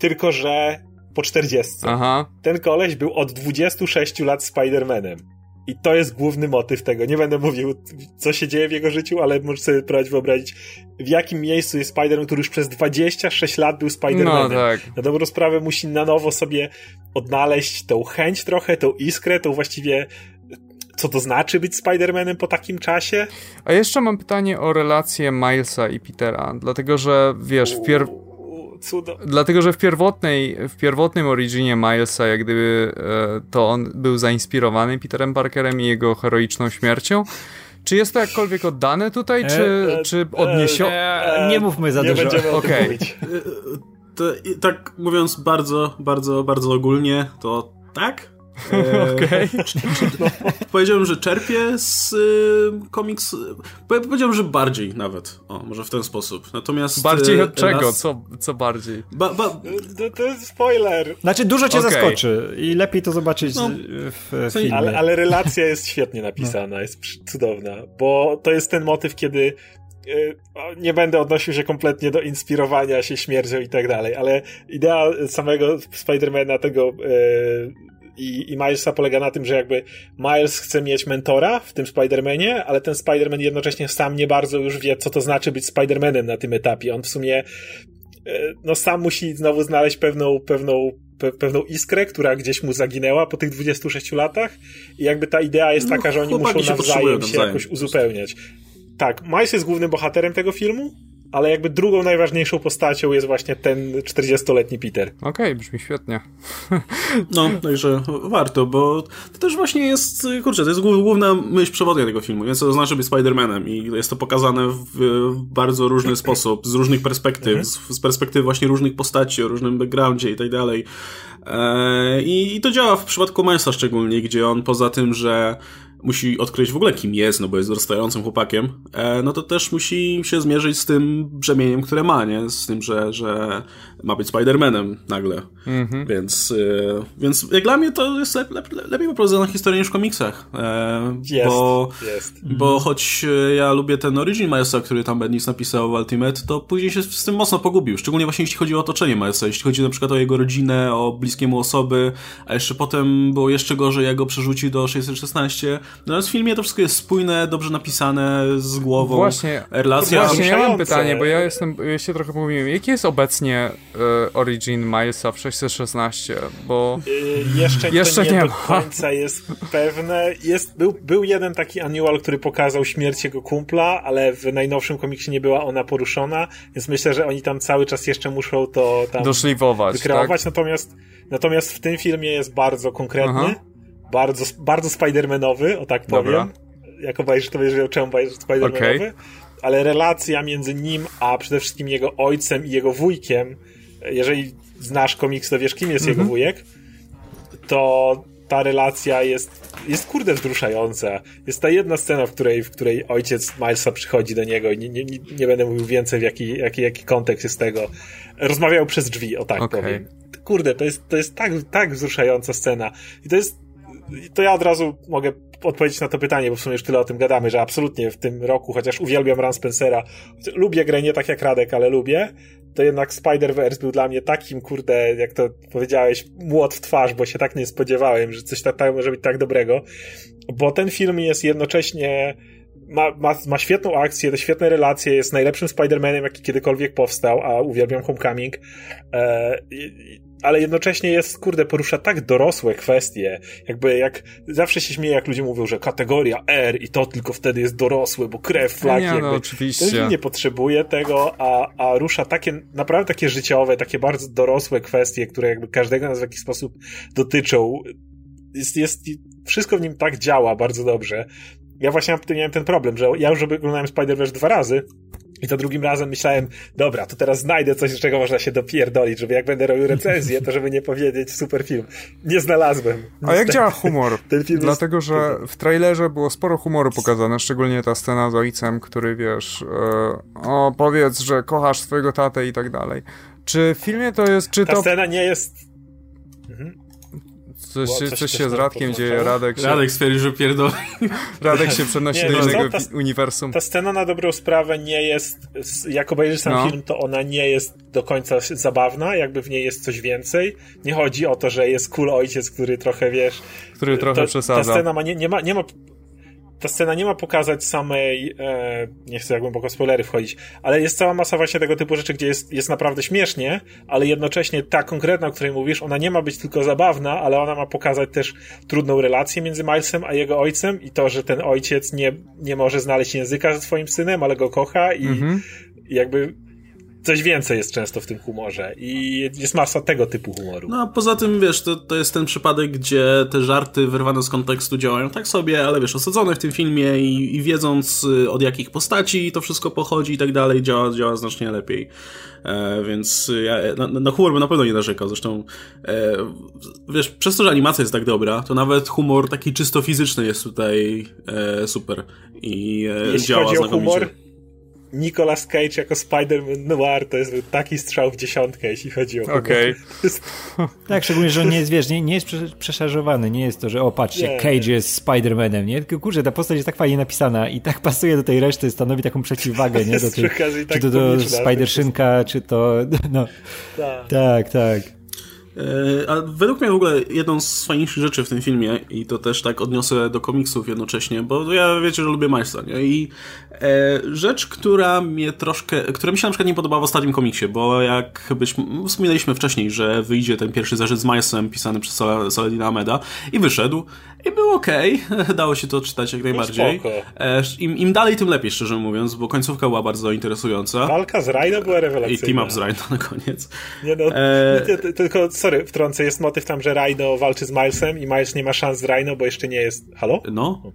[SPEAKER 2] tylko że po 40. Aha. Ten koleś był od 26 lat Spider-Manem. I to jest główny motyw tego. Nie będę mówił, co się dzieje w jego życiu, ale możesz sobie próbować wyobrazić, w jakim miejscu jest Spider-Man, który już przez 26 lat był Spider-Manem. No, tak. Na dobrą sprawę musi na nowo sobie odnaleźć tą chęć trochę, tą iskrę, tą właściwie co to znaczy być Spider-Manem po takim czasie.
[SPEAKER 4] A jeszcze mam pytanie o relację Milesa i Petera, dlatego że wiesz, w pier cudo. Dlatego, że w pierwotnej, w pierwotnym originie Milesa, jak gdyby e, to on był zainspirowany Peterem Parkerem i jego heroiczną śmiercią. Czy jest to jakkolwiek oddane tutaj, czy, e, czy odniesione?
[SPEAKER 3] E, nie mówmy za
[SPEAKER 2] nie
[SPEAKER 3] dużo.
[SPEAKER 2] Okej. Okay.
[SPEAKER 1] To, tak mówiąc bardzo, bardzo, bardzo ogólnie, to tak,
[SPEAKER 4] Okej.
[SPEAKER 1] Okay. powiedziałbym, że czerpię z y, komiks. Powiedziałbym, że bardziej nawet. O, może w ten sposób. Natomiast.
[SPEAKER 4] Bardziej od czego? Co, co bardziej? Ba, ba...
[SPEAKER 2] To, to, jest spoiler.
[SPEAKER 3] Znaczy, dużo cię okay. zaskoczy i lepiej to zobaczyć no, w, w filmie.
[SPEAKER 2] Ale, ale, relacja jest świetnie napisana, no. jest cudowna, bo to jest ten motyw, kiedy nie będę odnosił się kompletnie do inspirowania się śmiercią i tak dalej, ale idea samego Spidermana, tego i, i Milesa polega na tym, że jakby Miles chce mieć mentora w tym Spider-Manie, ale ten Spider-Man jednocześnie sam nie bardzo już wie, co to znaczy być Spider-Manem na tym etapie. On w sumie e, no sam musi znowu znaleźć pewną, pewną, pe, pewną iskrę, która gdzieś mu zaginęła po tych 26 latach i jakby ta idea jest no, taka, że oni muszą nawzajem się jakoś uzupełniać. Tak, Miles jest głównym bohaterem tego filmu, ale jakby drugą najważniejszą postacią jest właśnie ten 40-letni Peter.
[SPEAKER 4] Okej, okay, brzmi świetnie. [LAUGHS]
[SPEAKER 1] No, także warto, bo to też właśnie jest, kurczę, to jest główna myśl przewodnia tego filmu, więc to znaczy być Spider-Manem i jest to pokazane w, bardzo różny [CLEARS THROAT] sposób, z różnych perspektyw, mhm. z, z perspektywy właśnie różnych postaci, o różnym backgroundzie i tak dalej. E, I, I to działa w przypadku Milesa szczególnie, gdzie on poza tym, że musi odkryć w ogóle kim jest, no bo jest dorastającym chłopakiem, e, no to też musi się zmierzyć z tym brzemieniem, które ma, nie? Z tym, że, że ma być Spider-Manem nagle. Mhm. Więc, e, więc jak dla mnie to jest lep, lep, lepiej poprowadzona historia niż w komiksach.
[SPEAKER 2] E, jest, bo, jest.
[SPEAKER 1] Bo mhm. choć ja lubię ten Origin Milesa, który tam Bendis napisał w Ultimate, to później się z tym mocno pogubił. Szczególnie właśnie jeśli chodzi o otoczenie Milesa, jeśli chodzi na przykład o jego rodzinę, o bliskiemu osoby, a jeszcze potem było jeszcze gorzej, jak go przerzucił do 616. Natomiast w filmie to wszystko jest spójne, dobrze napisane, z głową.
[SPEAKER 4] Właśnie, relacja właśnie ja mam pytanie, bo ja jestem, ja się trochę pomyliłem. Jaki jest obecnie y, Origin Milesa w 616? Bo
[SPEAKER 2] y, jeszcze, jeszcze nie, nie do końca jest pewne. Jest, był, był jeden taki annual, który pokazał śmierć jego kumpla, ale w najnowszym komiksie nie była ona poruszona, więc myślę, że oni tam cały czas jeszcze muszą to tam
[SPEAKER 4] doszlifować,
[SPEAKER 2] wykreować. Tak? Natomiast, natomiast w tym filmie jest bardzo konkretny. Aha bardzo, bardzo Spidermanowy, o tak powiem. Dobra. Jako Bajesz to wiesz, czemu Bajesz Spidermanowy. Okay. Ale relacja między nim, a przede wszystkim jego ojcem i jego wujkiem, jeżeli znasz komiks, to wiesz, kim jest jego mhm. wujek, to ta relacja jest, jest kurde wzruszająca. Jest ta jedna scena, w której, w której ojciec Milesa przychodzi do niego i nie, nie, nie będę mówił więcej, w jaki, jaki, jaki kontekst jest tego. Rozmawiał przez drzwi, o tak okay. powiem. Kurde, to jest, to jest tak, tak wzruszająca scena. I to jest to ja od razu mogę odpowiedzieć na to pytanie, bo w sumie już tyle o tym gadamy, że absolutnie w tym roku, chociaż uwielbiam Run Spencera, lubię grę nie tak jak Radek, ale lubię, to jednak Spider-Verse był dla mnie takim, kurde, jak to powiedziałeś, młot w twarz, bo się tak nie spodziewałem, że coś tak, tak może być tak dobrego, bo ten film jest jednocześnie ma, ma, ma świetną akcję, te świetne relacje, jest najlepszym Spider-Manem, jaki kiedykolwiek powstał, a uwielbiam Homecoming. E, ale jednocześnie jest, kurde, porusza tak dorosłe kwestie, jakby jak, zawsze się śmieje, jak ludzie mówią, że kategoria R i to tylko wtedy jest dorosłe, bo krew, flaki,
[SPEAKER 4] nie,
[SPEAKER 2] jakby,
[SPEAKER 4] no, oczywiście.
[SPEAKER 2] nie potrzebuje tego, a, a rusza takie, naprawdę takie życiowe, takie bardzo dorosłe kwestie, które jakby każdego nas w jakiś sposób dotyczą. Jest, jest, wszystko w nim tak działa bardzo dobrze. Ja właśnie miałem ten problem, że ja już oglądałem Spider-Verse dwa razy, i to drugim razem myślałem, dobra, to teraz znajdę coś, z czego można się dopierdolić, żeby jak będę robił recenzję, to żeby nie powiedzieć super film. Nie znalazłem.
[SPEAKER 4] A jak działa humor? [LAUGHS] Dlatego, jest... że w trailerze było sporo humoru pokazane, szczególnie ta scena z ojcem, który wiesz, e, o powiedz, że kochasz swojego tatę i tak dalej. Czy w filmie to jest, czy
[SPEAKER 2] ta
[SPEAKER 4] to...
[SPEAKER 2] Scena nie jest... Mhm.
[SPEAKER 4] Coś, coś, coś się z Radkiem dzieje, Radek się...
[SPEAKER 1] Radek stwierdził, że pierdoli.
[SPEAKER 4] Radek się przenosi nie, do innego ta, uniwersum.
[SPEAKER 2] Ta scena na dobrą sprawę nie jest, jak obejrzysz sam no. film, to ona nie jest do końca zabawna, jakby w niej jest coś więcej. Nie chodzi o to, że jest cool ojciec, który trochę, wiesz...
[SPEAKER 4] Który trochę to, przesadza.
[SPEAKER 2] Ta scena ma, nie, nie, ma, nie ma ta scena nie ma pokazać samej, e, nie chcę jak głęboko spoilery wchodzić, ale jest cała masa właśnie tego typu rzeczy, gdzie jest, jest naprawdę śmiesznie, ale jednocześnie ta konkretna, o której mówisz, ona nie ma być tylko zabawna, ale ona ma pokazać też trudną relację między Milesem a jego ojcem i to, że ten ojciec nie, nie może znaleźć języka ze swoim synem, ale go kocha i mhm. jakby coś więcej jest często w tym humorze i jest masa tego typu humoru.
[SPEAKER 1] No a poza tym, wiesz, to, to jest ten przypadek, gdzie te żarty wyrwane z kontekstu działają tak sobie, ale wiesz, osadzone w tym filmie i, i wiedząc y, od jakich postaci to wszystko pochodzi i tak dalej, działa, działa znacznie lepiej. E, więc ja na, na humor bym na pewno nie narzekał, zresztą e, wiesz, przez to, że animacja jest tak dobra, to nawet humor taki czysto fizyczny jest tutaj e, super i e, działa chodzi o znakomicie. Humor,
[SPEAKER 2] Nicolas Cage jako Spider-Man Noir to jest taki strzał w dziesiątkę, jeśli chodzi o
[SPEAKER 4] Okej.
[SPEAKER 3] Okay. [LAUGHS] tak, szczególnie, że on nie jest, wiesz, nie, nie jest przeszarżowany, nie jest to, że o, patrzcie, nie, Cage nie. jest Spider-Manem, nie? Tylko kurczę, ta postać jest tak fajnie napisana i tak pasuje do tej reszty, stanowi taką przeciwwagę, nie? Do tej, tak czy to do Spider-Szynka, czy to, [LAUGHS] no. Tak, tak. tak.
[SPEAKER 1] E, a według mnie w ogóle jedną z fajniejszych rzeczy w tym filmie, i to też tak odniosę do komiksów jednocześnie, bo ja wiecie, że lubię Milesa, nie? I e, rzecz, która mnie troszkę, która mi się na przykład nie podobała w ostatnim komiksie, bo jak byśmy, wspominaliśmy wcześniej, że wyjdzie ten pierwszy zarzut z Milesem pisany przez Saladina Ameda i wyszedł i był ok, [LAUGHS] dało się to czytać jak najbardziej. E, Im, Im dalej, tym lepiej, szczerze mówiąc, bo końcówka była bardzo interesująca.
[SPEAKER 2] Walka z Rhino była rewelacyjna.
[SPEAKER 1] I team up z Rhino na koniec.
[SPEAKER 2] Nie no, e... tylko sorry, wtrącę, jest motyw tam, że Rhino walczy z Milesem i Miles nie ma szans z Rhino, bo jeszcze nie jest... Halo?
[SPEAKER 1] No.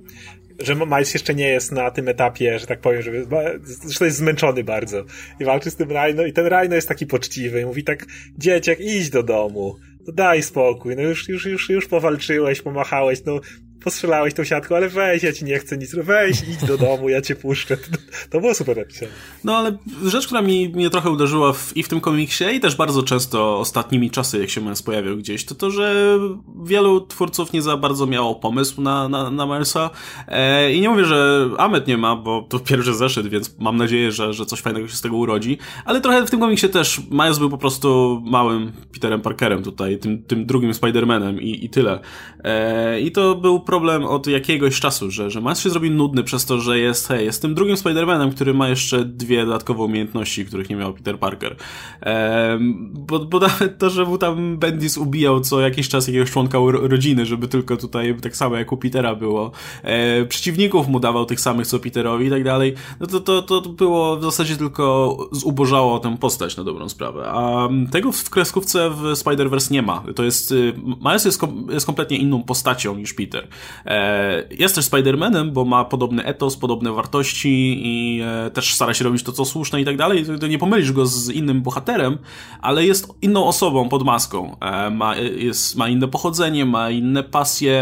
[SPEAKER 2] Że Miles jeszcze nie jest na tym etapie, że tak powiem, żeby... Zresztą jest zmęczony bardzo. I walczy z tym Rhino i ten Rhino jest taki poczciwy i mówi tak, dzieciak, idź do domu daj spokój, no już, już, już, już powalczyłeś, pomachałeś, no postrzelałeś tą siatką, ale weź, ja ci nie chcę nic, weź, idź do domu, ja cię puszczę. To, to było super napisane.
[SPEAKER 1] No ale rzecz, która mi, mnie trochę uderzyła w, i w tym komiksie i też bardzo często ostatnimi czasy, jak się Miles pojawiał gdzieś, to to, że wielu twórców nie za bardzo miało pomysł na, na, na Milesa e, i nie mówię, że Amet nie ma, bo to pierwszy zeszyt, więc mam nadzieję, że, że coś fajnego się z tego urodzi, ale trochę w tym komiksie też Miles był po prostu małym Peterem Parkerem tutaj, tym, tym drugim Spider-Manem i, i tyle. E, I to był problem od jakiegoś czasu, że, że Miles się zrobił nudny przez to, że jest, hej, jest tym drugim Spider-Manem, który ma jeszcze dwie dodatkowe umiejętności, których nie miał Peter Parker. E, bo, bo nawet to, że mu tam Bendis ubijał co jakiś czas jakiegoś członka rodziny, żeby tylko tutaj tak samo jak u Petera było. E, przeciwników mu dawał tych samych co Peterowi i tak dalej. No to, to, to było w zasadzie tylko zubożało tę postać na dobrą sprawę. A tego w kreskówce w Spider-Verse nie ma. To jest, y, Miles jest, kom, jest kompletnie inną postacią niż Peter. E, jest też Spider-Manem, bo ma podobny etos, podobne wartości i e, też stara się robić to, co słuszne i tak dalej. To nie pomylisz go z innym bohaterem, ale jest inną osobą pod maską. E, ma, jest, ma inne pochodzenie, ma inne pasje,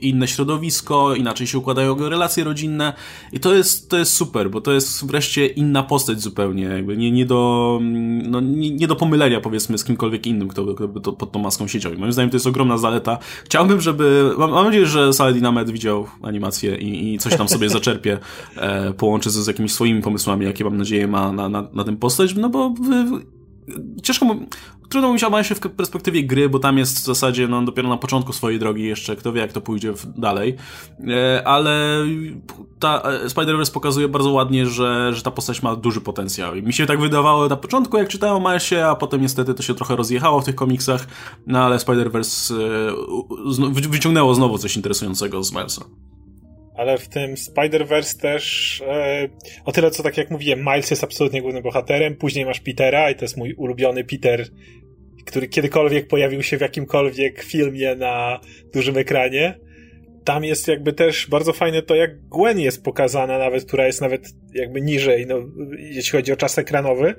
[SPEAKER 1] inne środowisko, inaczej się układają jego relacje rodzinne i to jest, to jest super, bo to jest wreszcie inna postać zupełnie, jakby nie, nie do, no, nie, nie do pomylenia powiedzmy z kimkolwiek innym, kto, kto pod tą maską siedział. I moim zdaniem to jest ogromna zaleta. Chciałbym, żeby, mam, mam nadzieję, że Saladin Ahmed widział animację i, i coś tam sobie zaczerpie, e, połączy z, z jakimiś swoimi pomysłami, jakie mam nadzieję ma na, na, na tym postać, no bo ciężko mu, trudno mówić o się w perspektywie gry, bo tam jest w zasadzie no, dopiero na początku swojej drogi jeszcze, kto wie jak to pójdzie dalej, e, ale ta e, Spider-Verse pokazuje bardzo ładnie, że, że ta postać ma duży potencjał. I mi się tak wydawało na początku jak czytałem o Milesie, a potem niestety to się trochę rozjechało w tych komiksach, no ale Spider-Verse e, wyciągnęło znowu coś interesującego z Milesa
[SPEAKER 2] ale w tym Spider-Verse też e, o tyle, co tak jak mówiłem, Miles jest absolutnie głównym bohaterem, później masz Petera i to jest mój ulubiony Peter, który kiedykolwiek pojawił się w jakimkolwiek filmie na dużym ekranie. Tam jest jakby też bardzo fajne to, jak Gwen jest pokazana nawet, która jest nawet jakby niżej, no, jeśli chodzi o czas ekranowy,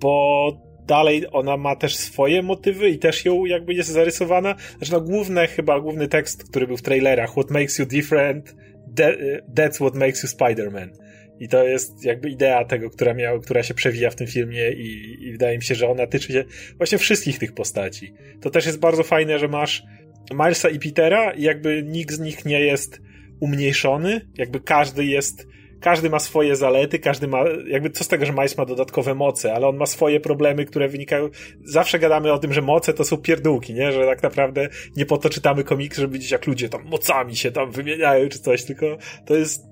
[SPEAKER 2] bo dalej ona ma też swoje motywy i też ją jakby jest zarysowana. Znaczy no główne, chyba główny tekst, który był w trailerach, What makes you different, that's what makes you Spider-Man. I to jest jakby idea tego, która, miał, która się przewija w tym filmie i, i wydaje mi się, że ona tyczy się właśnie wszystkich tych postaci. To też jest bardzo fajne, że masz Milesa i Petera i jakby nikt z nich nie jest umniejszony, jakby każdy jest każdy ma swoje zalety, każdy ma, jakby co z tego, że Miles ma dodatkowe moce, ale on ma swoje problemy, które wynikają, zawsze gadamy o tym, że moce to są pierdółki, nie, że tak naprawdę nie po to czytamy komiks, żeby widzieć jak ludzie tam mocami się tam wymieniają czy coś, tylko to jest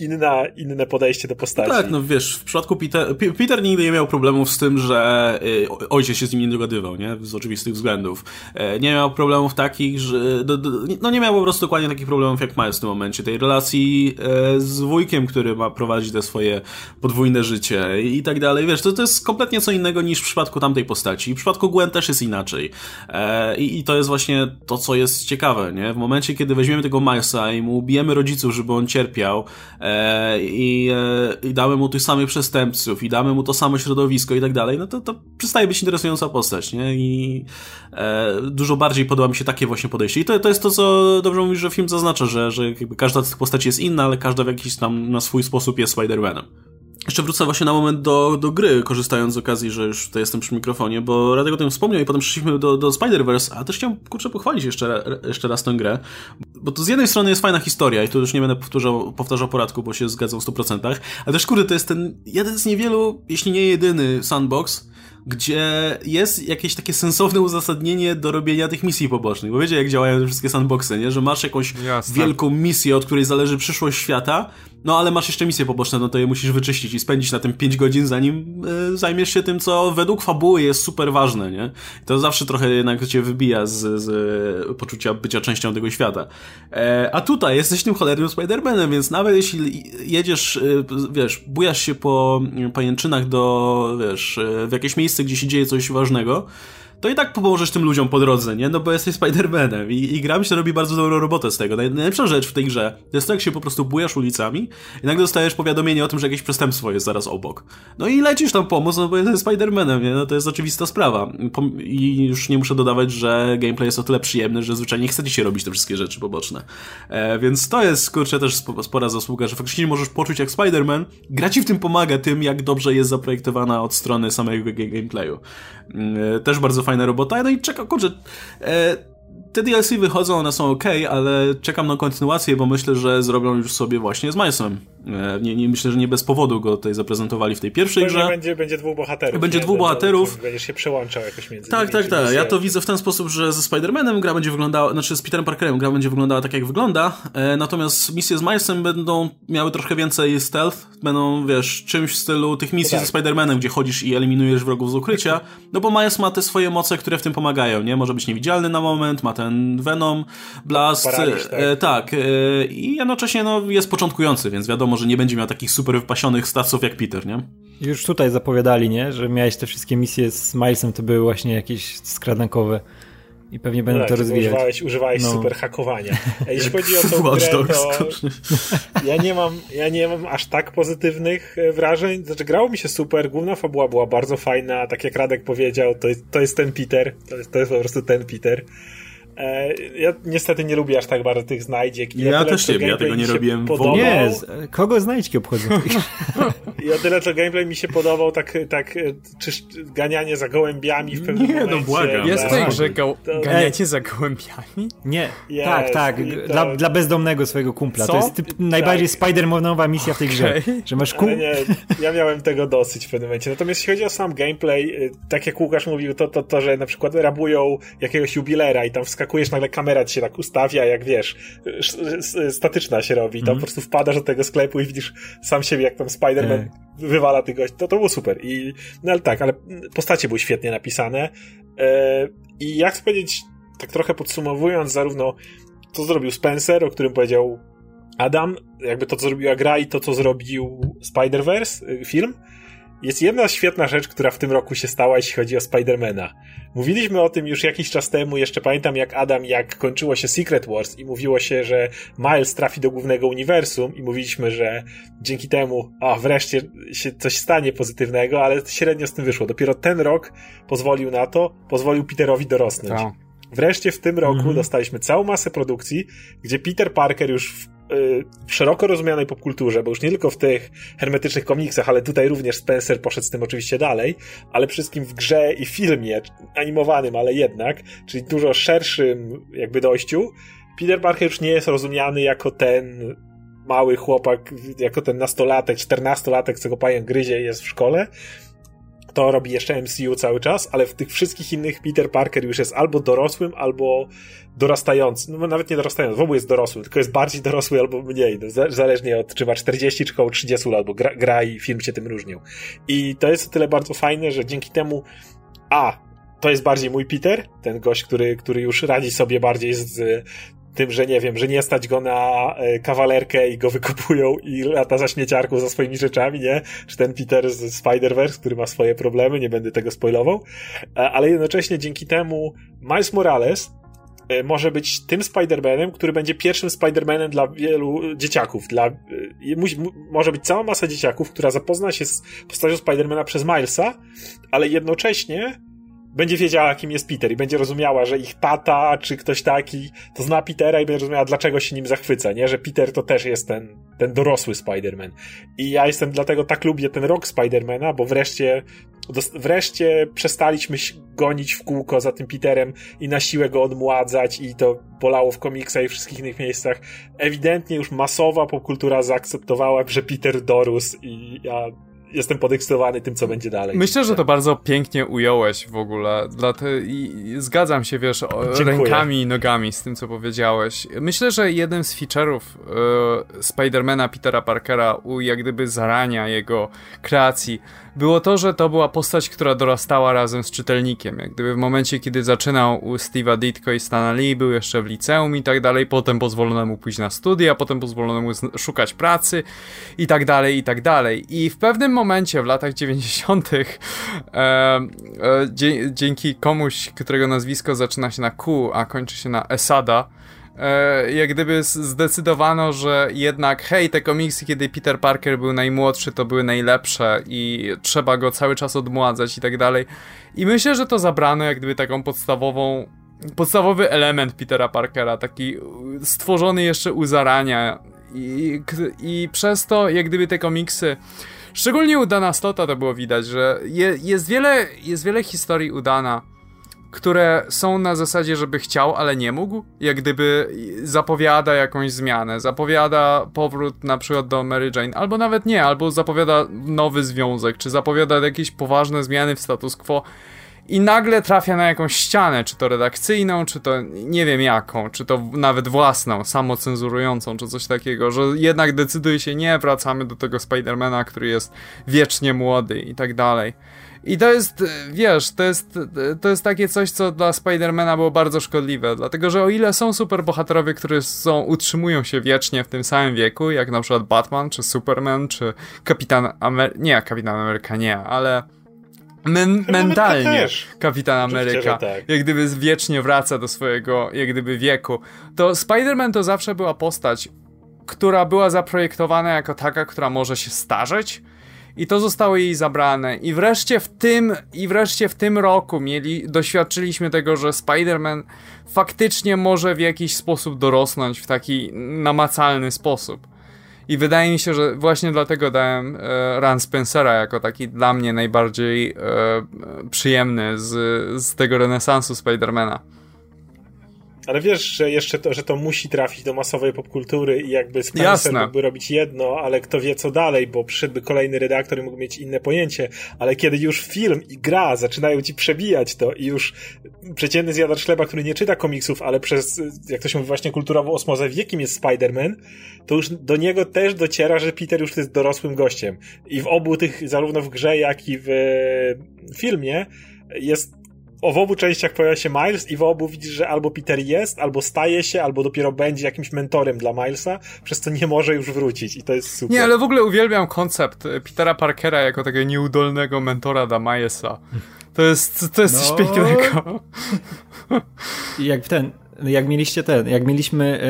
[SPEAKER 2] inna, inne podejście do postaci.
[SPEAKER 1] No tak, no wiesz, w przypadku Peter, Peter nigdy nie miał problemów z tym, że y, ojciec się z nim nie dogadywał, nie? Z oczywistych względów. E, nie miał problemów takich, że, no nie miał po prostu dokładnie takich problemów jak Miles w tym momencie. Tej relacji e, z wujkiem, który ma prowadzić te swoje podwójne życie i tak dalej. Wiesz, to, to jest kompletnie co innego niż w przypadku tamtej postaci. W przypadku Gwen też jest inaczej. E, i, I to jest właśnie to, co jest ciekawe, nie? W momencie, kiedy weźmiemy tego Milesa i mu ubijemy rodziców, żeby on cierpiał, i, e, i damy mu tych samych przestępców i damy mu to samo środowisko i tak dalej, no to, to przestaje być interesująca postać, nie? I e, dużo bardziej podoba mi się takie właśnie podejście. I to, to jest to, co dobrze mówisz, że film zaznacza, że, że każda z tych postaci jest inna, ale każda w jakiś tam na swój sposób jest Spider-Manem. Jeszcze wrócę właśnie na moment do, do gry, korzystając z okazji, że już tutaj jestem przy mikrofonie, bo Radek o tym wspomniał i potem przyszliśmy do, do Spider-Verse, a też chciałem, kurczę, pochwalić jeszcze, jeszcze raz tę grę, bo to z jednej strony jest fajna historia i tu już nie będę powtarzał, powtarzał poradku, bo się zgadzam w 100%, ale też, kurde, to jest ten jeden z niewielu, jeśli nie jedyny sandbox, gdzie jest jakieś takie sensowne uzasadnienie do robienia tych misji pobocznych. Bo wiecie, jak działają te wszystkie sandboxy, nie? Że masz jakąś Jasne. wielką misję, od której zależy przyszłość świata, no ale masz jeszcze misje poboczne, no to je musisz wyczyścić i spędzić na tym 5 godzin, zanim y, zajmiesz się tym, co według fabuły jest super ważne, nie? To zawsze trochę jednak cię wybija z, z poczucia bycia częścią tego świata. E, a tutaj jesteś tym cholernym Spider-Manem, więc nawet jeśli jedziesz, y, wiesz, bujasz się po pajęczynach do, wiesz, w jakieś miejsce, gdzie się dzieje coś ważnego, to i tak pomożesz tym ludziom po drodze, nie? No bo jesteś Spider-Manem i, i gra mi się robi bardzo dobrą robotę z tego. Najlepsza rzecz w tej grze to jest to, jak się po prostu bujasz ulicami i nagle dostajesz powiadomienie o tym, że jakieś przestępstwo jest zaraz obok. No i lecisz tam pomóc, no bo jesteś Spider-Manem, nie? No to jest oczywista sprawa. I już nie muszę dodawać, że gameplay jest o tyle przyjemny, że zwyczajnie nie chcecie się robić te wszystkie rzeczy poboczne. E, więc to jest, kurczę, też spora zasługa, że faktycznie możesz poczuć jak Spider-Man. Gra ci w tym pomaga tym, jak dobrze jest zaprojektowana od strony samego gameplayu. Mm, e, też bardzo fajna robota. No i czeka, kurczę, e, te DLC wychodzą, one są ok, ale czekam na kontynuację, bo myślę, że zrobią już sobie właśnie z Milesem. E, nie, nie, myślę, że nie bez powodu go tutaj zaprezentowali w tej pierwszej
[SPEAKER 2] Pewnie
[SPEAKER 1] grze.
[SPEAKER 2] Będzie, będzie dwóch bohaterów.
[SPEAKER 1] Będzie nie? dwóch bohaterów.
[SPEAKER 2] Będziesz się przełączał jakoś między
[SPEAKER 1] Tak, tak, tak. Ja to widzę w ten sposób, że ze Spider-Manem gra będzie wyglądała, znaczy z Peterem Parkerem gra będzie wyglądała tak, jak wygląda, e, natomiast misje z Milesem będą miały trochę więcej stealth, będą, wiesz, czymś w stylu tych misji no tak. ze Spider-Manem, gdzie chodzisz i eliminujesz wrogów z ukrycia, no bo Miles ma te swoje moce, które w tym pomagają, nie? Może być niewidzialny na moment, ma ten Venom, Blast, Paraliż, tak, e, tak e, i jednocześnie no, jest początkujący, więc wiadomo, że nie będzie miał takich super wypasionych staców jak Peter, nie?
[SPEAKER 3] Już tutaj zapowiadali, nie? Że miałeś te wszystkie misje z Milesem, to były właśnie jakieś skradankowe. I pewnie będą
[SPEAKER 2] no,
[SPEAKER 3] to rozwijać.
[SPEAKER 2] Używałeś, używałeś no. super hakowania. Jeśli [LAUGHS] chodzi o tą grę, to ja nie, mam, ja nie mam aż tak pozytywnych e, wrażeń. Znaczy, grało mi się super, główna fabuła była bardzo fajna, tak jak Radek powiedział, to jest, to jest ten Peter, to jest, to jest po prostu ten Peter. E, ja niestety nie lubię aż tak bardzo tych znajdziek.
[SPEAKER 1] Ja, ja też nie, ja tego nie robiłem
[SPEAKER 3] w ogóle. Nie, kogo znajdźki obchodzą? [LAUGHS]
[SPEAKER 2] ja tyle, co gameplay mi się podobał, tak, tak e, czy ganianie za gołębiami w pewnym
[SPEAKER 1] nie,
[SPEAKER 2] momencie.
[SPEAKER 1] Nie, no błagam.
[SPEAKER 4] Jest w tej grze go, ganiacie za gołębiami?
[SPEAKER 3] Nie, jest, tak, tak, to... dla, dla bezdomnego swojego kumpla. Co? To jest typ, najbardziej tak. Spider-Manowa misja w tej grze, okay. że masz kum...
[SPEAKER 2] nie, ja miałem tego dosyć w pewnym momencie. Natomiast jeśli chodzi o sam gameplay, y, tak jak Łukasz mówił, to, to, to że na przykład rabują jakiegoś jubilera i tam wskakują skakujesz, nagle kamera ci się tak ustawia, jak wiesz, statyczna się robi. Tam mm. po prostu wpadasz do tego sklepu i widzisz sam siebie, jak tam Spider-Man mm. wywala tych gości. To, to było super. I, no ale tak, ale postacie były świetnie napisane. E, I jak chcę powiedzieć, tak trochę podsumowując, zarówno to zrobił Spencer, o którym powiedział Adam, jakby to, co zrobiła gra i to, co zrobił Spider-Verse, y, film, jest jedna świetna rzecz, która w tym roku się stała, jeśli chodzi o Spidermana. Mówiliśmy o tym już jakiś czas temu, jeszcze pamiętam jak Adam, jak kończyło się Secret Wars i mówiło się, że Miles trafi do głównego uniwersum i mówiliśmy, że dzięki temu, a wreszcie się coś stanie pozytywnego, ale średnio z tym wyszło. Dopiero ten rok pozwolił na to, pozwolił Peterowi dorosnąć. Tak. Wreszcie w tym roku mhm. dostaliśmy całą masę produkcji, gdzie Peter Parker już w Y, szeroko rozumianej popkulturze, bo już nie tylko w tych hermetycznych komiksach, ale tutaj również Spencer poszedł z tym oczywiście dalej, ale wszystkim w grze i filmie animowanym, ale jednak, czyli dużo szerszym jakby dojściu, Peter Parker już nie jest rozumiany jako ten mały chłopak, jako ten nastolatek, czternastolatek, co go pająk gryzie jest w szkole, to robi jeszcze MCU cały czas, ale w tych wszystkich innych Peter Parker już jest albo dorosłym, albo dorastającym. No nawet nie dorastający, w ogóle jest dorosły, tylko jest bardziej [LAUGHS] dorosły albo mniej. No, zależnie od czy ma 40 czy około 30 lat, bo gra, gra i film się tym różnią. I to jest o tyle bardzo fajne, że dzięki temu a, to jest bardziej mój Peter, ten gość, który, który już radzi sobie bardziej z tym, że nie wiem, że nie stać go na e, kawalerkę i go wykopują i lata za śmieciarką za swoimi rzeczami, nie? Czy ten Peter z Spider-Verse, który ma swoje problemy, nie będę tego spoilował, e, ale jednocześnie dzięki temu Miles Morales e, może być tym Spider-Manem, który będzie pierwszym Spider-Manem dla wielu dzieciaków. Dla, może być cała masa dzieciaków, która zapozna się z postacią Spider-Mana przez Milesa, ale jednocześnie będzie wiedziała, kim jest Peter i będzie rozumiała, że ich tata, czy ktoś taki, to zna Petera i będzie rozumiała, dlaczego się nim zachwyca, nie? Że Peter to też jest ten, ten dorosły Spider-Man. I ja jestem dlatego tak lubię ten rok Spider-Mana, bo wreszcie wreszcie przestaliśmy gonić w kółko za tym Peterem i na siłę go odmładzać i to bolało w komiksach i wszystkich innych miejscach. Ewidentnie już masowa popkultura zaakceptowała, że Peter dorósł i ja jestem podekscytowany tym, co będzie dalej.
[SPEAKER 4] Myślę, że to bardzo pięknie ująłeś w ogóle. Dla te, i, zgadzam się, wiesz, rękami i nogami z tym, co powiedziałeś. Myślę, że jeden z feature'ów y, Spidermana Petera Parkera u jak gdyby zarania jego kreacji było to, że to była postać, która dorastała razem z czytelnikiem. Jak gdyby w momencie, kiedy zaczynał u Steve'a Ditko i Stana Lee, był jeszcze w liceum i tak dalej, potem pozwolono mu pójść na studia, potem pozwolono mu szukać pracy i tak dalej, i tak dalej. I w pewnym momencie, w latach 90., e, e, dzięki komuś, którego nazwisko zaczyna się na Q, a kończy się na Esada, e, jak gdyby zdecydowano, że jednak hej, te komiksy, kiedy Peter Parker był najmłodszy, to były najlepsze i trzeba go cały czas odmładzać i tak dalej. I myślę, że to zabrano jak gdyby taką podstawową podstawowy element Petera Parkera, taki stworzony jeszcze u zarania i, i przez to jak gdyby te komiksy szczególnie udana Stota to było widać, że je, jest, wiele, jest wiele historii udana które są na zasadzie, żeby chciał, ale nie mógł. Jak gdyby zapowiada jakąś zmianę, zapowiada powrót na przykład do Mary Jane, albo nawet nie, albo zapowiada nowy związek, czy zapowiada jakieś poważne zmiany w status quo i nagle trafia na jakąś ścianę, czy to redakcyjną, czy to nie wiem jaką, czy to nawet własną, samocenzurującą, czy coś takiego, że jednak decyduje się, nie, wracamy do tego Spidermana, który jest wiecznie młody i tak dalej. I to jest, wiesz, to jest, to jest takie coś, co dla Spidermana było bardzo szkodliwe, dlatego że o ile są superbohaterowie, którzy są, utrzymują się wiecznie w tym samym wieku, jak na przykład Batman, czy Superman, czy Kapitan Ameryka, nie, Kapitan Ameryka nie, ale Men mentalnie Kapitan Ameryka, tak. jak gdyby wiecznie wraca do swojego, jak gdyby wieku, to Spider-Man to zawsze była postać, która była zaprojektowana jako taka, która może się starzeć, i to zostało jej zabrane. I wreszcie w tym, i wreszcie w tym roku mieli, doświadczyliśmy tego, że Spider-Man faktycznie może w jakiś sposób dorosnąć w taki namacalny sposób. I wydaje mi się, że właśnie dlatego dałem e, Run Spencera jako taki dla mnie najbardziej e, przyjemny z, z tego renesansu Spidermana.
[SPEAKER 2] Ale wiesz, że jeszcze to, że to musi trafić do masowej popkultury i jakby Spencer mógłby robić jedno, ale kto wie co dalej, bo przyszedłby kolejny redaktor i mógł mieć inne pojęcie, ale kiedy już film i gra zaczynają ci przebijać to i już przeciętny zjadacz chleba, który nie czyta komiksów, ale przez, jak to się mówi właśnie kulturową osmozę wie kim jest Spider-Man, to już do niego też dociera, że Peter już jest dorosłym gościem. I w obu tych, zarówno w grze, jak i w filmie, jest w obu częściach pojawia się Miles i w obu widzisz, że albo Peter jest, albo staje się, albo dopiero będzie jakimś mentorem dla Milesa, przez co nie może już wrócić i to jest super.
[SPEAKER 4] Nie, ale w ogóle uwielbiam koncept Petera Parkera jako takiego nieudolnego mentora dla Milesa. To jest, to jest no. coś pięknego.
[SPEAKER 3] I jak ten, jak mieliście ten, jak mieliśmy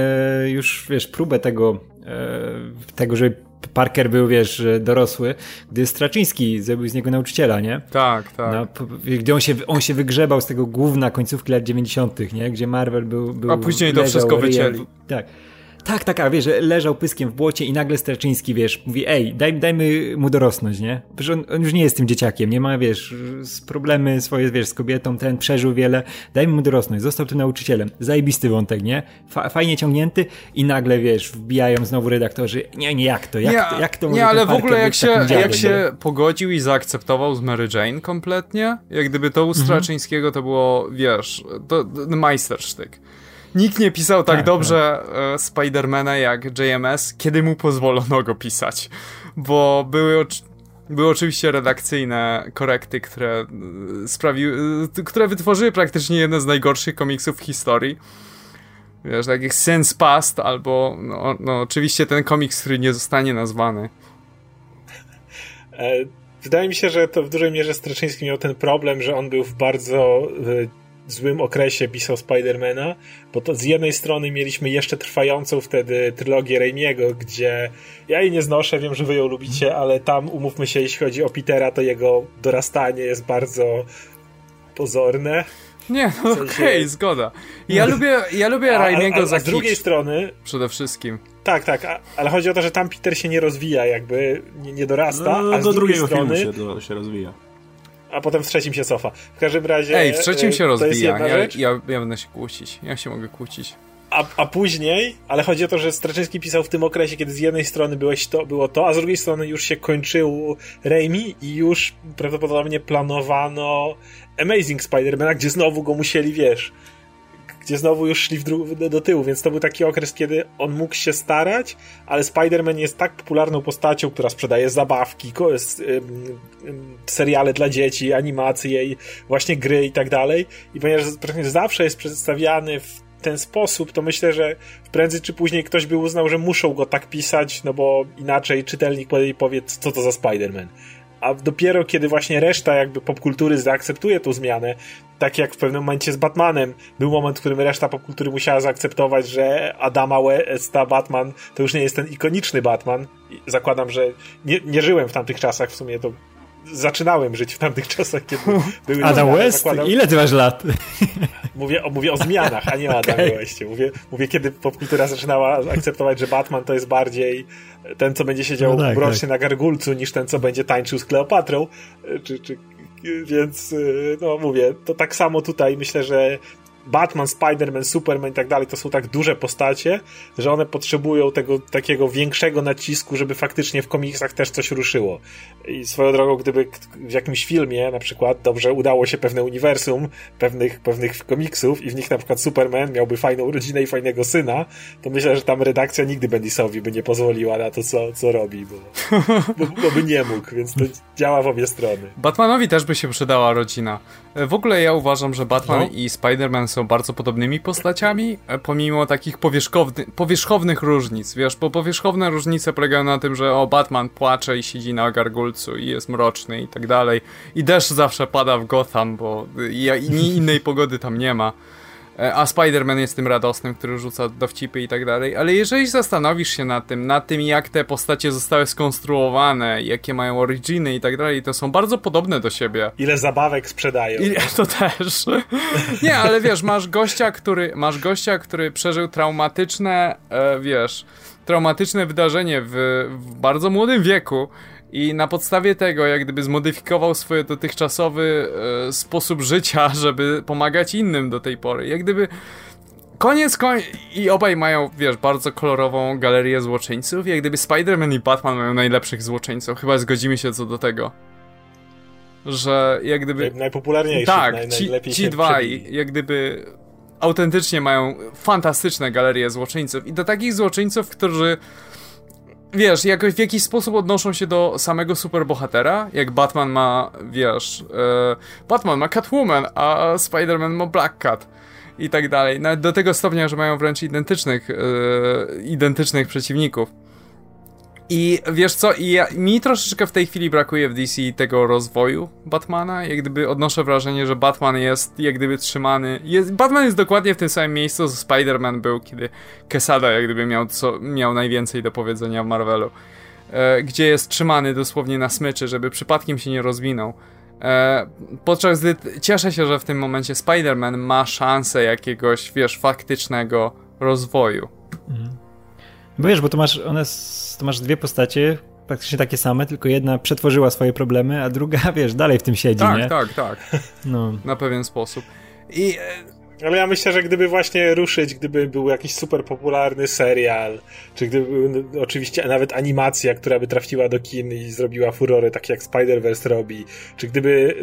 [SPEAKER 3] e, już, wiesz, próbę tego, e, tego, żeby Parker był, wiesz, dorosły, gdy Straczyński zrobił z niego nauczyciela, nie?
[SPEAKER 4] Tak, tak. No,
[SPEAKER 3] gdy on się, on się wygrzebał z tego główna końcówki lat 90., nie? Gdzie Marvel był. był
[SPEAKER 4] A później to wszystko wycięli.
[SPEAKER 3] Tak. Tak, tak, a wiesz, leżał pyskiem w błocie i nagle Straczyński, wiesz, mówi, ej, daj, dajmy mu dorosnąć, nie? Przecież on, on, już nie jest tym dzieciakiem, nie ma, wiesz, problemy swoje, wiesz, z kobietą, ten przeżył wiele, dajmy mu dorosnąć, został tu nauczycielem. Zajebisty wątek, nie? Fa fajnie ciągnięty i nagle, wiesz, wbijają znowu redaktorzy, nie, nie, jak to, jak
[SPEAKER 4] nie,
[SPEAKER 3] to, jak to
[SPEAKER 4] Nie, ale w ogóle jak się, jak się pogodził i zaakceptował z Mary Jane kompletnie, jak gdyby to u mhm. Straczyńskiego to było, wiesz, to, to majstersztyk. Nikt nie pisał tak, tak dobrze tak. Spidermana jak JMS, kiedy mu pozwolono go pisać. Bo były, były oczywiście redakcyjne korekty, które e, sprawiły, e, które wytworzyły praktycznie jeden z najgorszych komiksów w historii. Wiesz, takich Sense Past, albo no, no, oczywiście ten komiks, który nie zostanie nazwany.
[SPEAKER 2] Wydaje mi się, że to w dużej mierze Straczyński miał ten problem, że on był w bardzo złym okresie pisał Spidermana, bo to z jednej strony mieliśmy jeszcze trwającą wtedy trylogię Raimiego, gdzie ja jej nie znoszę, wiem, że wy ją lubicie, ale tam umówmy się, jeśli chodzi o Petera, to jego dorastanie jest bardzo pozorne.
[SPEAKER 4] Nie, no w sensie... okej, okay, zgoda. Ja lubię, ja lubię a, Raimiego za
[SPEAKER 2] a z drugiej strony...
[SPEAKER 4] Przede wszystkim.
[SPEAKER 2] Tak, tak, ale chodzi o to, że tam Peter się nie rozwija, jakby nie, nie dorasta, no, a z do drugiej strony...
[SPEAKER 1] Się, do, się rozwija
[SPEAKER 2] a potem w trzecim się cofa. W każdym razie.
[SPEAKER 4] Ej, w trzecim się rozwija. Ja, ja, ja, będę się kłócić. Ja się mogę kłócić.
[SPEAKER 2] A, a później, ale chodzi o to, że Straczyński pisał w tym okresie, kiedy z jednej strony byłeś to, było to, a z drugiej strony już się kończył Raimi i już prawdopodobnie planowano Amazing Spider-Man, gdzie znowu go musieli, wiesz, gdzie znowu już szli do tyłu, więc to był taki okres, kiedy on mógł się starać, ale Spider-Man jest tak popularną postacią, która sprzedaje zabawki, seriale dla dzieci, animacje i właśnie gry i tak dalej. I ponieważ zawsze jest przedstawiany w ten sposób, to myślę, że prędzej czy później ktoś by uznał, że muszą go tak pisać, no bo inaczej czytelnik powie, co to za Spider-Man. A dopiero kiedy właśnie reszta jakby popkultury zaakceptuje tą zmianę, tak jak w pewnym momencie z Batmanem, był moment, w którym reszta popkultury musiała zaakceptować, że Adama Westa Batman to już nie jest ten ikoniczny Batman. Zakładam, że nie, nie żyłem w tamtych czasach, w sumie to zaczynałem żyć w tamtych [LAUGHS] czasach, kiedy były
[SPEAKER 3] Adam West? Zakładam... Ile ty masz lat?
[SPEAKER 2] Mówię, o, mówię o zmianach, a nie o okay. Westie. Mówię, mówię, kiedy popkultura zaczynała akceptować, że Batman to jest bardziej ten, co będzie siedział no tak, mrocznie tak. na gargulcu, niż ten, co będzie tańczył z Kleopatrą, czy, czy więc no mówię, to tak samo tutaj myślę, że Batman, Spider-Man, Superman i tak dalej, to są tak duże postacie, że one potrzebują tego takiego większego nacisku, żeby faktycznie w komiksach też coś ruszyło. I swoją drogą, gdyby w jakimś filmie na przykład dobrze udało się pewne uniwersum, pewnych, pewnych komiksów i w nich na przykład Superman miałby fajną rodzinę i fajnego syna, to myślę, że tam redakcja nigdy Bendisowi by nie pozwoliła na to, co, co robi, bo, bo, bo by nie mógł, więc to działa w obie strony.
[SPEAKER 4] Batmanowi też by się przydała rodzina. W ogóle ja uważam, że Batman no. i Spider-Man są bardzo podobnymi postaciami, e, pomimo takich powierzchowny, powierzchownych różnic, wiesz, bo powierzchowne różnice polegają na tym, że o, Batman płacze i siedzi na gargulcu i jest mroczny i tak dalej. I deszcz zawsze pada w Gotham, bo i, i innej pogody tam nie ma. E, a Spider-Man jest tym radosnym, który rzuca dowcipy i tak dalej, ale jeżeli zastanowisz się nad tym, nad tym jak te postacie zostały skonstruowane, jakie mają originy i tak dalej, to są bardzo podobne do siebie.
[SPEAKER 2] Ile zabawek sprzedają.
[SPEAKER 4] I, [LAUGHS] to też. [LAUGHS] Nie, ale wiesz, masz gościa, który, masz gościa, który przeżył traumatyczne, e, wiesz, traumatyczne wydarzenie w, w bardzo młodym wieku i na podstawie tego, jak gdyby zmodyfikował swój dotychczasowy e, sposób życia, [LAUGHS] żeby pomagać innym do tej pory. Jak gdyby koniec koń... i obaj mają, wiesz, bardzo kolorową galerię złoczyńców. Jak gdyby Spider-Man i Batman mają najlepszych złoczyńców. Chyba zgodzimy się co do tego. Że jak gdyby...
[SPEAKER 2] Najpopularniejsi,
[SPEAKER 4] tak,
[SPEAKER 2] naj,
[SPEAKER 4] ci, ci dwaj, jak gdyby autentycznie mają fantastyczne galerie złoczyńców. I do takich złoczyńców, którzy wiesz, jakoś w jakiś sposób odnoszą się do samego superbohatera, jak Batman ma, wiesz, e, Batman ma Catwoman, a Spider-Man ma Black Cat i tak dalej. Nawet do tego stopnia, że mają wręcz identycznych, e, identycznych przeciwników. I wiesz co, ja, mi troszeczkę w tej chwili brakuje w DC tego rozwoju Batmana, jak gdyby odnoszę wrażenie, że Batman jest jak gdyby trzymany, jest, Batman jest dokładnie w tym samym miejscu, co Spider-Man był, kiedy Quesada jak gdyby miał, co, miał najwięcej do powiedzenia w Marvelu, e, gdzie jest trzymany dosłownie na smyczy, żeby przypadkiem się nie rozwinął. E, podczas gdy cieszę się, że w tym momencie Spider-Man ma szansę jakiegoś, wiesz, faktycznego rozwoju. Mhm.
[SPEAKER 3] Bo wiesz, bo to masz, one, to masz dwie postacie, praktycznie takie same, tylko jedna przetworzyła swoje problemy, a druga, [LAUGHS] wiesz, dalej w tym siedzi,
[SPEAKER 4] tak,
[SPEAKER 3] nie?
[SPEAKER 4] Tak, tak, tak. No. Na pewien sposób. I
[SPEAKER 2] e, ale ja myślę, że gdyby właśnie ruszyć, gdyby był jakiś super popularny serial, czy gdyby no, oczywiście nawet animacja, która by trafiła do kin i zrobiła furory, tak jak Spider-Verse robi, czy gdyby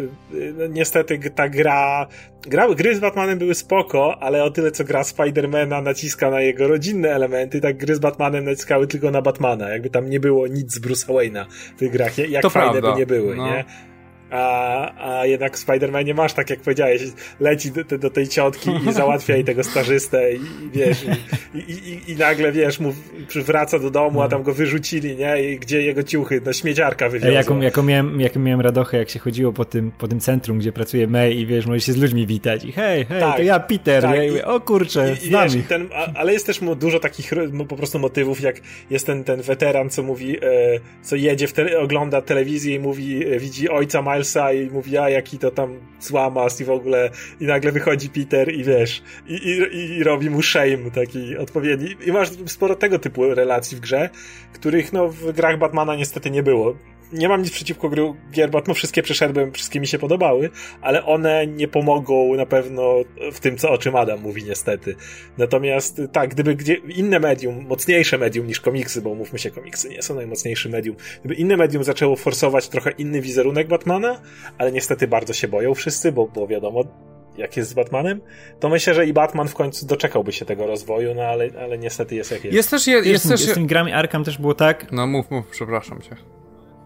[SPEAKER 2] no, niestety ta gra, gra, gry z Batmanem były spoko, ale o tyle co gra Spidermana naciska na jego rodzinne elementy, tak gry z Batmanem naciskały tylko na Batmana, jakby tam nie było nic z Bruce'a Wayne'a w tych grach, jak to fajne prawda. by nie były, no. nie? A, a jednak w Spider-Manie masz, tak jak powiedziałeś, leci do, do tej ciotki i [LAUGHS] załatwia jej tego stażystę i, i wiesz, i, i, i, nagle, wiesz, mu wraca do domu, a tam go wyrzucili, nie? I gdzie jego ciuchy, no śmieciarka wywiozła.
[SPEAKER 3] Jaką, jaką, miałem, jaką miałem radochę, jak się chodziło po tym, po tym centrum, gdzie pracuje May i wiesz, możesz się z ludźmi witać i hej, hej, tak, to ja Peter, tak, nie? I, o kurczę, i, z nami. Wiesz,
[SPEAKER 2] ten, ale jest też dużo takich po prostu motywów, jak jest ten, ten weteran, co mówi, e, co jedzie, w tele, ogląda telewizję i mówi, e, widzi ojca Milesa i mówi, a jaki to tam złamas i w ogóle i nagle wychodzi Peter i wiesz, i, i, i robi mu shame taki odpowiedni. I masz sporo tego typu relacji w grze, których no w grach Batmana niestety nie było nie mam nic przeciwko gry, gier Batman, wszystkie przeszedłem, wszystkie mi się podobały, ale one nie pomogą na pewno w tym, co o czym Adam mówi niestety. Natomiast tak, gdyby gdzie, inne medium, mocniejsze medium niż komiksy, bo mówmy się, komiksy nie są najmocniejszym medium, gdyby inne medium zaczęło forsować trochę inny wizerunek Batmana, ale niestety bardzo się boją wszyscy, bo, bo wiadomo, jak jest z Batmanem, to myślę, że i Batman w końcu doczekałby się tego rozwoju, no ale, ale niestety jest jak jest.
[SPEAKER 4] Jest też... Je, jest, jest też...
[SPEAKER 3] Z tymi grami Arkham też było tak...
[SPEAKER 4] No mów, mów, przepraszam cię.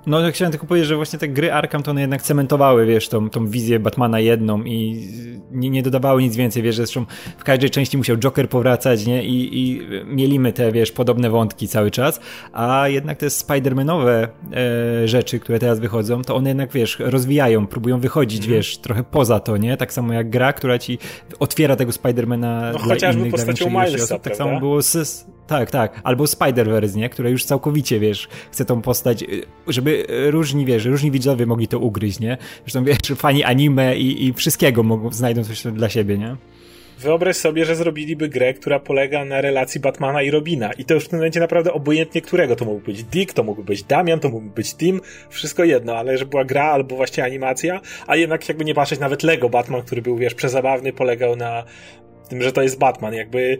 [SPEAKER 3] No, no, chciałem tylko powiedzieć, że właśnie te gry Arkham to one jednak cementowały, wiesz, tą, tą wizję Batmana jedną i nie, nie dodawały nic więcej, wiesz, zresztą w każdej części musiał Joker powracać, nie, i, i mielimy te, wiesz, podobne wątki cały czas, a jednak te Spider-Manowe e, rzeczy, które teraz wychodzą, to one jednak, wiesz, rozwijają, próbują wychodzić, mm. wiesz, trochę poza to, nie, tak samo jak gra, która ci otwiera tego Spidermana
[SPEAKER 2] no,
[SPEAKER 3] dla
[SPEAKER 2] chociażby
[SPEAKER 3] innych,
[SPEAKER 2] postacią Milesa,
[SPEAKER 3] tak samo było z, tak, tak, albo Spider-Verse, nie, które już całkowicie, wiesz, chce tą postać, żeby różni, wiesz, różni widzowie mogli to ugryźć, nie? Zresztą, wiesz, [LAUGHS] fani anime i, i wszystkiego mogą, znajdą coś dla siebie, nie?
[SPEAKER 2] Wyobraź sobie, że zrobiliby grę, która polega na relacji Batmana i Robina. I to już w tym momencie naprawdę obojętnie którego. To mógłby być Dick, to mógłby być Damian, to mógłby być Tim, wszystko jedno, ale że była gra albo właśnie animacja, a jednak jakby nie patrzeć nawet Lego Batman, który był, wiesz, przezabawny, polegał na tym, że to jest Batman. Jakby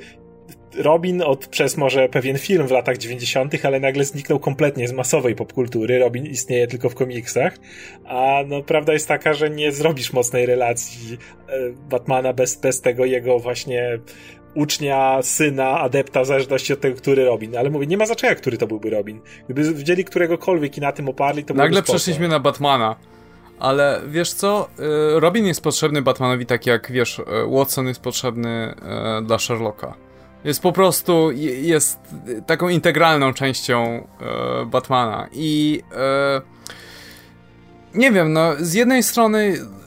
[SPEAKER 2] Robin od przez może pewien film w latach 90., ale nagle zniknął kompletnie z masowej popkultury. Robin istnieje tylko w komiksach, a no prawda jest taka, że nie zrobisz mocnej relacji e, Batmana bez, bez tego jego właśnie ucznia, syna, adepta, w zależności od tego, który Robin. Ale mówię, nie ma znaczenia, który to byłby Robin. Gdyby wzięli któregokolwiek i na tym oparli, to
[SPEAKER 4] Nagle przeszliśmy na Batmana. Ale wiesz co, e, Robin jest potrzebny Batmanowi tak jak, wiesz, e, Watson jest potrzebny dla Sherlocka. Jest po prostu, jest taką integralną częścią e, Batmana i e, nie wiem, no z jednej strony e,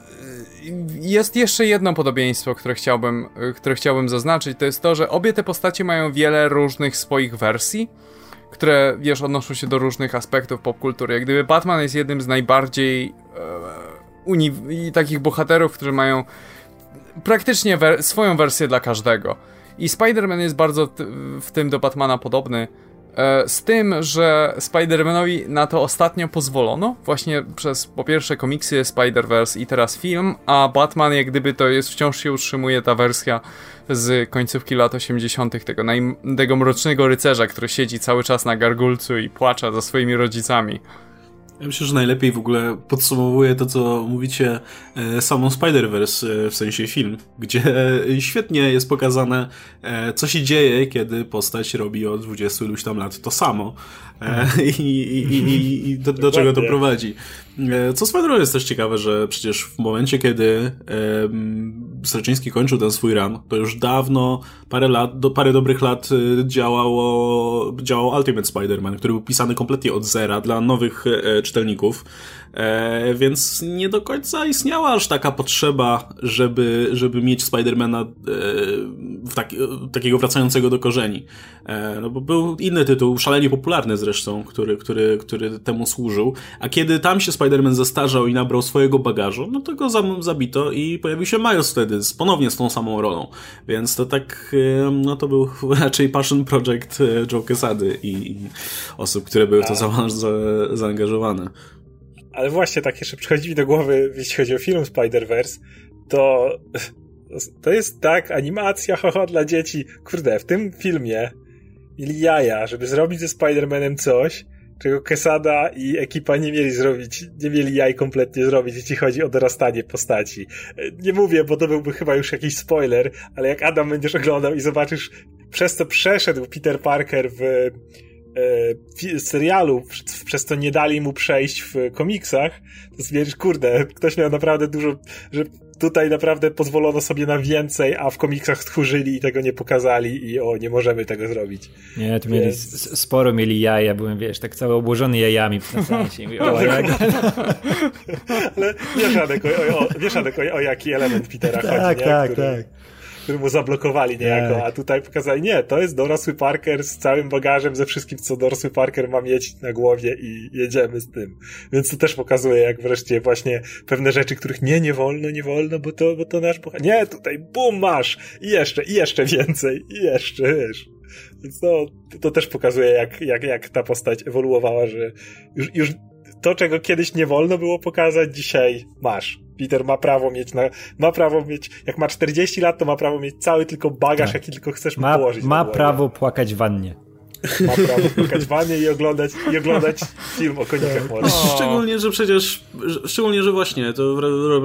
[SPEAKER 4] jest jeszcze jedno podobieństwo, które chciałbym, e, które chciałbym zaznaczyć, to jest to, że obie te postacie mają wiele różnych swoich wersji, które, wiesz, odnoszą się do różnych aspektów popkultury. Jak gdyby Batman jest jednym z najbardziej e, takich bohaterów, którzy mają praktycznie swoją wersję dla każdego. I Spider-Man jest bardzo w tym do Batmana podobny. E, z tym, że Spider-Manowi na to ostatnio pozwolono, właśnie przez po pierwsze komiksy Spider-Verse i teraz film, a Batman jak gdyby to jest, wciąż się utrzymuje ta wersja z końcówki lat 80. tego, tego mrocznego rycerza, który siedzi cały czas na gargulcu i płacze za swoimi rodzicami.
[SPEAKER 1] Ja myślę, że najlepiej w ogóle podsumowuje to, co mówicie, e, samą Spider-Verse, e, w sensie film, gdzie e, [LAUGHS] świetnie jest pokazane, co się dzieje, kiedy postać robi od 20 iluś tam lat to samo i, i, i, i do, do czego to prowadzi. Co Spider-Man jest też ciekawe, że przecież w momencie, kiedy Straczyński kończył ten swój run, to już dawno, parę lat, do, parę dobrych lat działało, działał Ultimate Spider-Man, który był pisany kompletnie od zera dla nowych czytelników. E, więc nie do końca istniała aż taka potrzeba, żeby, żeby mieć Spidermana e, taki, takiego wracającego do korzeni. E, no bo był inny tytuł, szalenie popularny zresztą, który, który, który temu służył. A kiedy tam się Spiderman zestarzał i nabrał swojego bagażu, no to go zabito i pojawił się Miles wtedy, z, ponownie z tą samą rolą. Więc to tak, e, no to był [LAUGHS] raczej passion project e, Joe Quesady i, i osób, które były w to za, za, zaangażowane.
[SPEAKER 2] Ale właśnie tak jeszcze przychodzi mi do głowy, jeśli chodzi o film Spider-Verse, to to jest tak, animacja, haha, dla dzieci. Kurde, w tym filmie mieli jaja, żeby zrobić ze Spider-Manem coś, czego Quesada i ekipa nie mieli zrobić, nie mieli jaj kompletnie zrobić, jeśli chodzi o dorastanie postaci. Nie mówię, bo to byłby chyba już jakiś spoiler, ale jak Adam będziesz oglądał i zobaczysz, przez co przeszedł Peter Parker w serialu, przez to nie dali mu przejść w komiksach, to stwierdzisz, kurde, ktoś miał naprawdę dużo, że tutaj naprawdę pozwolono sobie na więcej, a w komiksach tchórzyli i tego nie pokazali i o, nie możemy tego zrobić.
[SPEAKER 3] Nie, tu mieli, Więc... sporo mieli jaja, byłem, wiesz, tak cały obłożony jajami na sensie. O, jak... [LAUGHS]
[SPEAKER 2] Ale wiesz, Adek, o, o, wiesz, Adek, o, o jaki element Petera
[SPEAKER 3] tak,
[SPEAKER 2] chodzi,
[SPEAKER 3] nie? Tak, Który... tak
[SPEAKER 2] który mu zablokowali niejako, tak. a tutaj pokazali, nie, to jest dorosły Parker z całym bagażem, ze wszystkim, co dorosły Parker ma mieć na głowie i jedziemy z tym. Więc to też pokazuje, jak wreszcie właśnie pewne rzeczy, których nie, nie wolno, nie wolno, bo to, bo to nasz bohater. Nie, tutaj bum, masz! I jeszcze, i jeszcze więcej, i jeszcze, wiesz. Więc no, to też pokazuje, jak, jak, jak ta postać ewoluowała, że już, już to, czego kiedyś nie wolno było pokazać, dzisiaj masz. Peter ma prawo mieć, na, ma prawo mieć, jak ma 40 lat, to ma prawo mieć cały tylko bagaż, tak. jaki tylko chcesz
[SPEAKER 3] ma,
[SPEAKER 2] położyć.
[SPEAKER 3] Ma prawo płakać w wannie.
[SPEAKER 2] Ma prawo płakać w wannie i oglądać, i oglądać film o konikach morskich.
[SPEAKER 1] Szczególnie, że przecież, szczególnie, że właśnie, to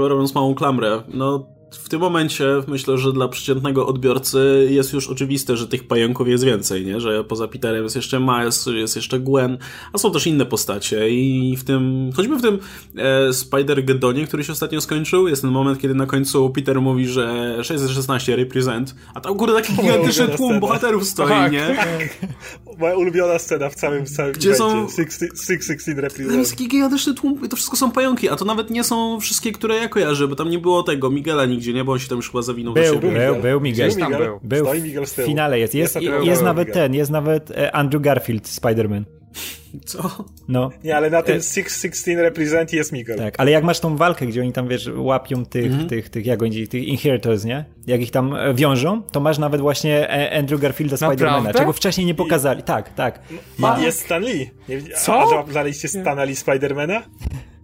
[SPEAKER 1] robiąc małą klamrę, no w tym momencie myślę, że dla przeciętnego odbiorcy jest już oczywiste, że tych pająków jest więcej, nie? Że poza Peterem jest jeszcze Miles, jest jeszcze Gwen, a są też inne postacie i w tym, choćby w tym e, Spider-Gedonie, który się ostatnio skończył, jest ten moment, kiedy na końcu Peter mówi, że 616 represent, a tam kurde taki gigantyczny tłum scena. bohaterów stoi, tak, nie? Tak. [LAUGHS]
[SPEAKER 2] Moja ulubiona scena w całym, w całym Gdzie są 616 represent. Tam
[SPEAKER 1] jest taki gigantyczny tłum, to wszystko są pająki, a to nawet nie są wszystkie, które ja kojarzę, bo tam nie było tego Miguela nigdzie, nie? Bo on się tam już chyba zawinął
[SPEAKER 3] był,
[SPEAKER 1] do siebie.
[SPEAKER 3] Był, był, był Miguel.
[SPEAKER 2] Tam był.
[SPEAKER 3] był.
[SPEAKER 2] Miguel
[SPEAKER 3] w finale jest. Jest, jest, jest nawet ten, jest nawet e, Andrew Garfield, Spider-Man. [LAUGHS]
[SPEAKER 1] Co?
[SPEAKER 3] No.
[SPEAKER 2] Nie, ale na tym 616 represent jest Miguel.
[SPEAKER 3] Tak, ale jak masz tą walkę, gdzie oni tam, wiesz, łapią tych, -hmm. tych, tych, jak oni, tych inheritors, nie? Jak ich tam e, wiążą, to masz nawet właśnie e, Andrew Garfielda Spidermana, czego wcześniej nie pokazali. I... Tak, tak.
[SPEAKER 2] Ma. Jest Stan Lee. Nie, Co? A znaleźliście Stana Lee Spidermana?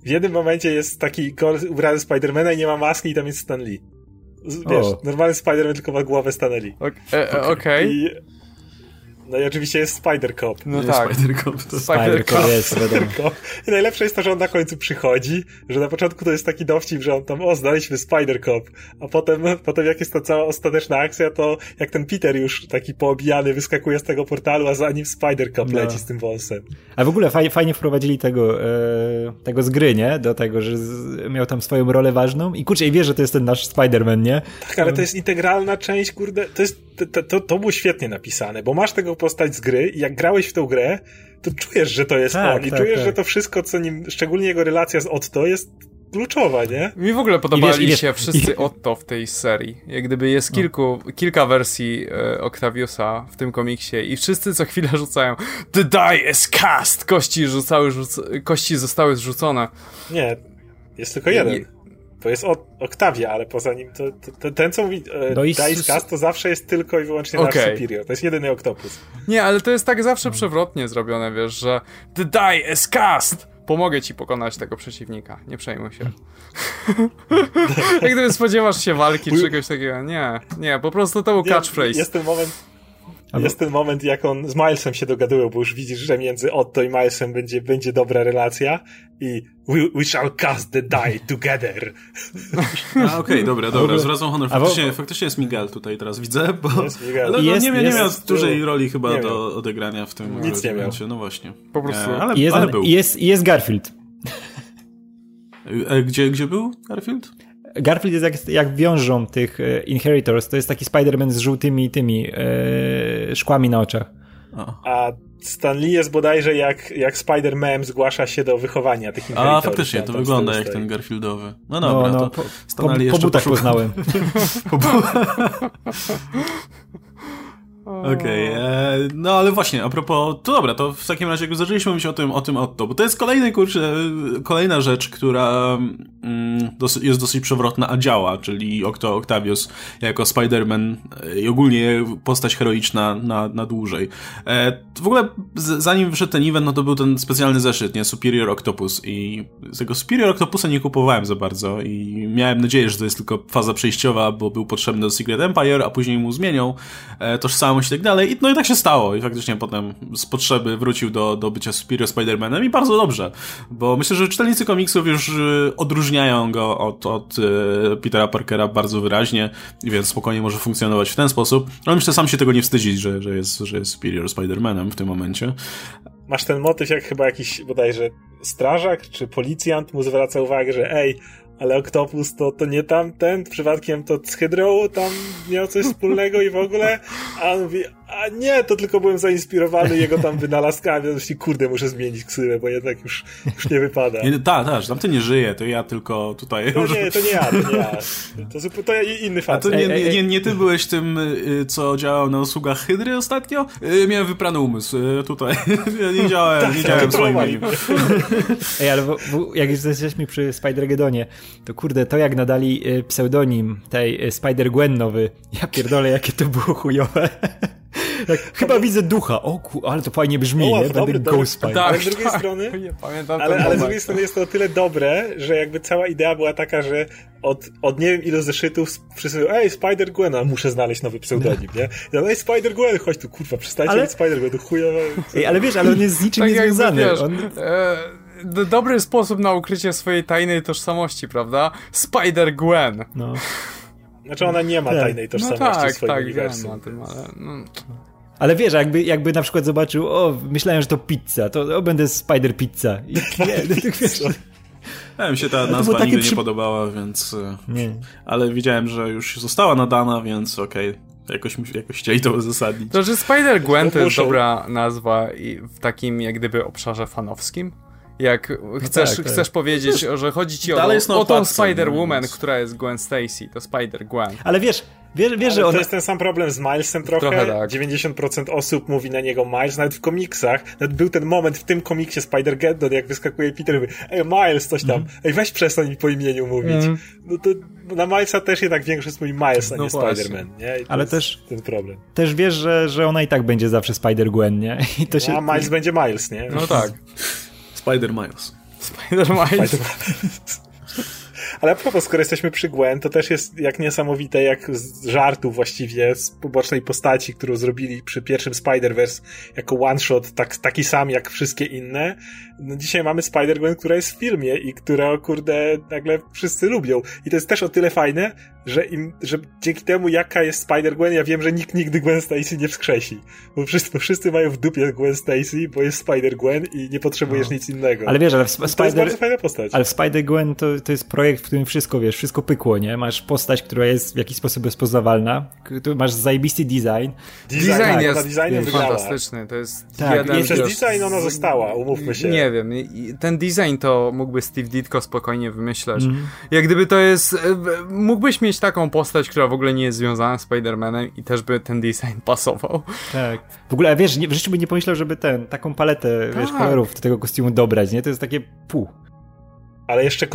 [SPEAKER 2] W jednym momencie jest taki ubrany Spidermana i nie ma maski i tam jest Stan Lee. Wiesz, o. normalny Spider-Man tylko ma głowę Stanley.
[SPEAKER 4] E, e, okej.
[SPEAKER 2] Okay. No i oczywiście jest Spider-Cop.
[SPEAKER 1] No nie tak. Spider-Cop.
[SPEAKER 3] To Spider-Cop jest, wiadomo. [LAUGHS]
[SPEAKER 2] I najlepsze jest to, że on na końcu przychodzi, że na początku to jest taki dowcip, że on tam, o, znaliśmy Spider-Cop, a potem, [LAUGHS] potem jak jest ta cała ostateczna akcja, to jak ten Peter już taki poobijany wyskakuje z tego portalu, a za nim Spider-Cop no. leci z tym wąsem.
[SPEAKER 3] A w ogóle fajnie, fajnie wprowadzili tego, e, tego z gry, nie? Do tego, że z, miał tam swoją rolę ważną i kurczę, i wie, że to jest ten nasz Spider-Man, nie?
[SPEAKER 2] Tak, ale to jest integralna część, kurde, to jest, to, to, to było świetnie napisane, bo masz tego postać z gry i jak grałeś w tą grę, to czujesz, że to jest tak, on i tak, czujesz, tak. że to wszystko, co nim, szczególnie jego relacja z Otto jest kluczowa, nie?
[SPEAKER 4] Mi w ogóle podobali wiesz, się wszyscy Otto w tej serii. Jak gdyby jest no. kilku, kilka wersji e, Octaviusa w tym komiksie i wszyscy co chwilę [LAUGHS] rzucają The die is cast! Kości, rzucały, rzuc kości zostały zrzucone.
[SPEAKER 2] Nie, jest tylko jeden. To jest Octavia, ale poza nim to, to, to ten, co mówi e, no Dice Cast, to zawsze jest tylko i wyłącznie okay. nasz Superior. To jest jedyny Octopus.
[SPEAKER 4] Nie, ale to jest tak zawsze przewrotnie zrobione, wiesz, że The die is cast! Pomogę ci pokonać tego przeciwnika. Nie przejmuj się. [LAUGHS] Jak gdyby spodziewasz się walki czy czegoś takiego. Nie, nie, po prostu to był catchphrase.
[SPEAKER 2] Jest ten moment, Albo... Jest ten moment, jak on z Milesem się dogadują, bo już widzisz, że między Otto i Milesem będzie, będzie dobra relacja i we, we shall cast the die together.
[SPEAKER 1] A, okej, okay, dobra, dobra, zwracam honor. Faktycznie, bo... faktycznie jest Miguel tutaj teraz, widzę, bo jest Miguel. ale no, jest, nie, nie jest, miał dużej roli chyba do odegrania w tym
[SPEAKER 2] Nic nie miał.
[SPEAKER 1] No właśnie.
[SPEAKER 4] Po prostu. E,
[SPEAKER 3] ale, jest, ale był. Jest, jest Garfield.
[SPEAKER 1] E, gdzie, gdzie był Garfield?
[SPEAKER 3] Garfield jest jak, jak wiążą tych e, Inheritors, to jest taki Spider-Man z żółtymi tymi e, szkłami na oczach.
[SPEAKER 2] A Stan Lee jest bodajże jak, jak Spider-Man zgłasza się do wychowania tych Inheritorów.
[SPEAKER 1] A, faktycznie, to wygląda jak ten Garfieldowy. No dobra, no, no, to
[SPEAKER 3] po, po, po butach poznałem. [LAUGHS] po,
[SPEAKER 1] Okej, okay, e, no ale właśnie, a propos, to dobra, to w takim razie jak zaczęliśmy mówić o tym, o tym Otto, bo to jest kolejny, kurczę, kolejna rzecz, która jest dosyć przewrotna, a działa, czyli Octo Octavius jako Spider-Man e, i ogólnie postać heroiczna na, na dłużej. E, w ogóle zanim wyszedł ten event, no to był ten specjalny zeszyt, nie? Superior Octopus i tego Superior Octopusa nie kupowałem za bardzo i miałem nadzieję, że to jest tylko faza przejściowa, bo był potrzebny do Secret Empire, a później mu zmienią e, tożsamość i tak dalej. I, no i tak się stało i faktycznie potem z potrzeby wrócił do, do bycia Superior Spider-Manem i bardzo dobrze, bo myślę, że czytelnicy komiksów już y, odróżniają go od, od y, Petera Parkera bardzo wyraźnie, więc spokojnie może funkcjonować w ten sposób. Ale myślę, sam się tego nie wstydzić, że, że, jest, że jest Superior Spider-Manem w tym momencie.
[SPEAKER 2] Masz ten motyw, jak chyba jakiś bodajże strażak czy policjant mu zwraca uwagę, że ej, ale Octopus to, to nie tamten, przypadkiem to z Hydrą tam miał coś wspólnego i w ogóle, a on mówi, a nie, to tylko byłem zainspirowany jego tam wynalazkami, myśli, kurde, muszę zmienić ksywę, bo jednak już, już nie wypada.
[SPEAKER 1] Tak, tak, tamten nie żyje, to ja tylko tutaj...
[SPEAKER 2] No nie, to nie ja, to nie ja. To, to inny facet.
[SPEAKER 1] A to nie, nie, nie, nie ty byłeś tym, y, co działał na usługach Hydry ostatnio? Y, miałem wyprany umysł y, tutaj. [LAUGHS] nie działałem, tak, nie działałem swoim [LAUGHS]
[SPEAKER 3] Ej, ale bo, bo jak już jesteśmy przy Spider-Gedonie, to kurde, to jak nadali pseudonim tej Spider-Gwen nowy, ja pierdolę, jakie to było chujowe. [LAUGHS] Tak, chyba widzę ducha. O ku, ale to fajnie brzmi, o, nie? Dobry, Będę
[SPEAKER 2] Tak, ale z drugiej tak. strony, ale, ale z drugiej strony jest to o tyle dobre, że jakby cała idea była taka, że od, od nie wiem ilu zeszytów wszyscy ej, Spider-Gwena, muszę znaleźć nowy pseudonim, nie? Ja, ej, Spider-Gwen, chodź tu, kurwa, przestańcie ale... Spider-Gwen, to chuja.
[SPEAKER 3] Ej, ale wiesz, ale on jest z niczym tak niezwiązany. Wiesz, on...
[SPEAKER 4] e, dobry sposób na ukrycie swojej tajnej tożsamości, prawda? Spider-Gwen. No.
[SPEAKER 2] Znaczy ona nie ma
[SPEAKER 3] Tak.
[SPEAKER 2] tajnej
[SPEAKER 4] No
[SPEAKER 2] tożsamości
[SPEAKER 4] tak,
[SPEAKER 2] w swoim
[SPEAKER 4] tak,
[SPEAKER 2] uniwersum.
[SPEAKER 4] tym, ale... No,
[SPEAKER 3] Ale wiesz, jakby, jakby na przykład zobaczył, o, myślałem, że to pizza, to o, będę Spider Pizza. I [LAUGHS] nie, no, tak wiesz,
[SPEAKER 1] Ja mi się ta nazwa nigdy
[SPEAKER 3] przy-
[SPEAKER 1] nie podobała, więc... e,
[SPEAKER 3] nie.
[SPEAKER 1] Ale widziałem, że już została nadana, więc okej. Jakoś, mi- jakoś chcieli to uzasadnić.
[SPEAKER 4] To, że Spider-Gwen to jest dobra nazwa i w takim jak gdyby obszarze fanowskim. Jak chcesz,
[SPEAKER 3] tak, tak.
[SPEAKER 4] chcesz powiedzieć, że chodzi ci o,
[SPEAKER 1] na
[SPEAKER 4] o tą Spider-Woman,
[SPEAKER 1] no,
[SPEAKER 4] która jest Gwen Stacy, to Spider-Gwen.
[SPEAKER 3] Ale wiesz, wiesz, wiesz
[SPEAKER 2] Ale
[SPEAKER 3] że
[SPEAKER 2] to
[SPEAKER 3] ona...
[SPEAKER 2] jest ten sam problem z Milesem trochę.
[SPEAKER 4] Trochę tak.
[SPEAKER 2] 90% osób mówi na niego Miles, nawet w komiksach. Nawet był ten moment w tym komiksie Spider-Geddon, jak wyskakuje Peter i mówi, ej Miles, coś tam. Ej, weź przestań mi po imieniu mówić.
[SPEAKER 4] Mhm.
[SPEAKER 2] No to no na Milesa też jednak większość mówi Miles, a
[SPEAKER 4] No
[SPEAKER 2] nie
[SPEAKER 4] właśnie.
[SPEAKER 2] Spider-Man, nie? To
[SPEAKER 3] Ale też-
[SPEAKER 2] ten problem.
[SPEAKER 3] Też wiesz, że, że ona i tak będzie zawsze Spider-Gwen, nie? [LAUGHS] I to się...
[SPEAKER 2] A Miles będzie Miles, nie?
[SPEAKER 4] No tak. [LAUGHS]
[SPEAKER 1] Spider Miles.
[SPEAKER 4] Spider-Man.
[SPEAKER 2] Ale a propos, skoro jesteśmy przy Gwen, to też jest jak niesamowite, jak z żartu właściwie, z pobocznej postaci, którą zrobili przy pierwszym Spider-Verse jako one-shot, tak, taki sam jak wszystkie inne. No dzisiaj mamy Spider-Gwen, która jest w filmie i która, kurde, nagle wszyscy lubią. I to jest też o tyle fajne, że, im, że dzięki temu, jaka jest Spider-Gwen, ja wiem, że nikt nigdy Gwen Stacy nie wskrzesi. Bo wszyscy, bo wszyscy mają w dupie Gwen Stacy, bo jest Spider-Gwen i nie potrzebujesz nic innego.
[SPEAKER 3] Ale wiesz, ale w Sp-
[SPEAKER 2] to jest
[SPEAKER 3] Spider...
[SPEAKER 2] bardzo fajna postać.
[SPEAKER 3] Ale w Spider-Gwen to, to jest projekt, w którym wszystko, wiesz, wszystko pykło, nie? Masz postać, która jest w jakiś sposób rozpoznawalna, tu masz zajebisty design.
[SPEAKER 2] Design,
[SPEAKER 4] Design
[SPEAKER 2] ona
[SPEAKER 4] jest
[SPEAKER 3] wiesz,
[SPEAKER 2] wygrała.
[SPEAKER 4] fantastyczny, to jest
[SPEAKER 3] Tak,
[SPEAKER 4] jeden
[SPEAKER 3] jest-
[SPEAKER 2] Przez design ona została, umówmy się.
[SPEAKER 4] Nie wiem, i- ten design to mógłby Steve Ditko spokojnie wymyśleć.
[SPEAKER 3] Mhm.
[SPEAKER 4] Jak gdyby to jest... e, Mógłbyś mieć taką postać, która w ogóle nie jest związana z Spider-Manem i też by ten design [LAUGHS] pasował.
[SPEAKER 3] Tak. W ogóle, a wiesz, nie, w życiu by nie pomyślał, żeby ten, taką paletę, wiesz,
[SPEAKER 4] Tak.
[SPEAKER 3] kolorów do tego kostiumu dobrać, nie? To jest takie pół.
[SPEAKER 2] Ale jeszcze,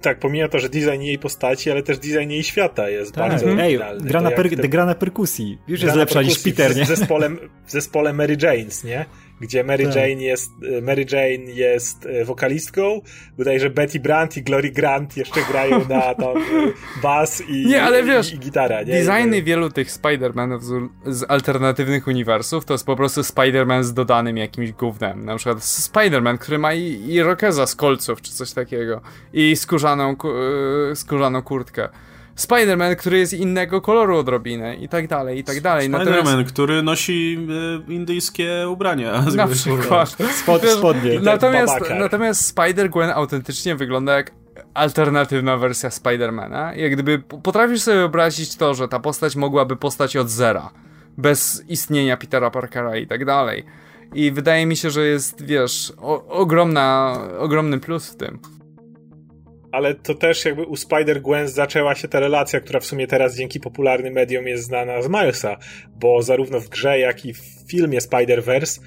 [SPEAKER 2] tak, pomija to, że design jej postaci, ale też design jej świata jest
[SPEAKER 3] Tak.
[SPEAKER 2] bardzo
[SPEAKER 3] Ej, gra na, per,
[SPEAKER 2] te-
[SPEAKER 3] gra na perkusji. Już
[SPEAKER 2] gra
[SPEAKER 3] jest lepsza niż Peter,
[SPEAKER 2] w,
[SPEAKER 3] nie?
[SPEAKER 2] W zespole, w zespole Mary Janes, nie? Gdzie Mary
[SPEAKER 3] Tak.
[SPEAKER 2] Jane jest, e, Mary Jane jest e, wokalistką, bodajże Betty Brandt i Glory Grant jeszcze grają na [LAUGHS] tam e, bas i,
[SPEAKER 4] Nie, ale
[SPEAKER 2] i,
[SPEAKER 4] wiesz,
[SPEAKER 2] i, gitara, nie?
[SPEAKER 4] Designy
[SPEAKER 2] I-
[SPEAKER 4] wielu tych Spider-Manów z, z alternatywnych uniwersów to jest po prostu Spider-Man z dodanym jakimś gównem. Na przykład Spider-Man, który ma i, i rokeza z kolców, czy coś takiego. I skórzaną, ku- skórzaną kurtkę. Spider-Man, który jest innego koloru odrobinę i tak dalej, i tak dalej.
[SPEAKER 1] Spider-Man, który nosi e, indyjskie ubrania.
[SPEAKER 4] na [LAUGHS] przykład.
[SPEAKER 3] Spod, spodnie.
[SPEAKER 4] Natomiast,
[SPEAKER 2] babakar.
[SPEAKER 4] natomiast Spider-Gwen autentycznie wygląda jak alternatywna wersja Spidermana. Jak gdyby potrafisz sobie wyobrazić to, że ta postać mogłaby postać od zera. Bez istnienia Petera Parkera i tak dalej. I wydaje mi się, że jest, wiesz, o, ogromna, ogromny plus w tym.
[SPEAKER 2] Ale to też jakby u Spider-Gwen zaczęła się ta relacja, która w sumie teraz dzięki popularnym mediom jest znana z Milesa, bo zarówno w grze, jak i w filmie Spider-Verse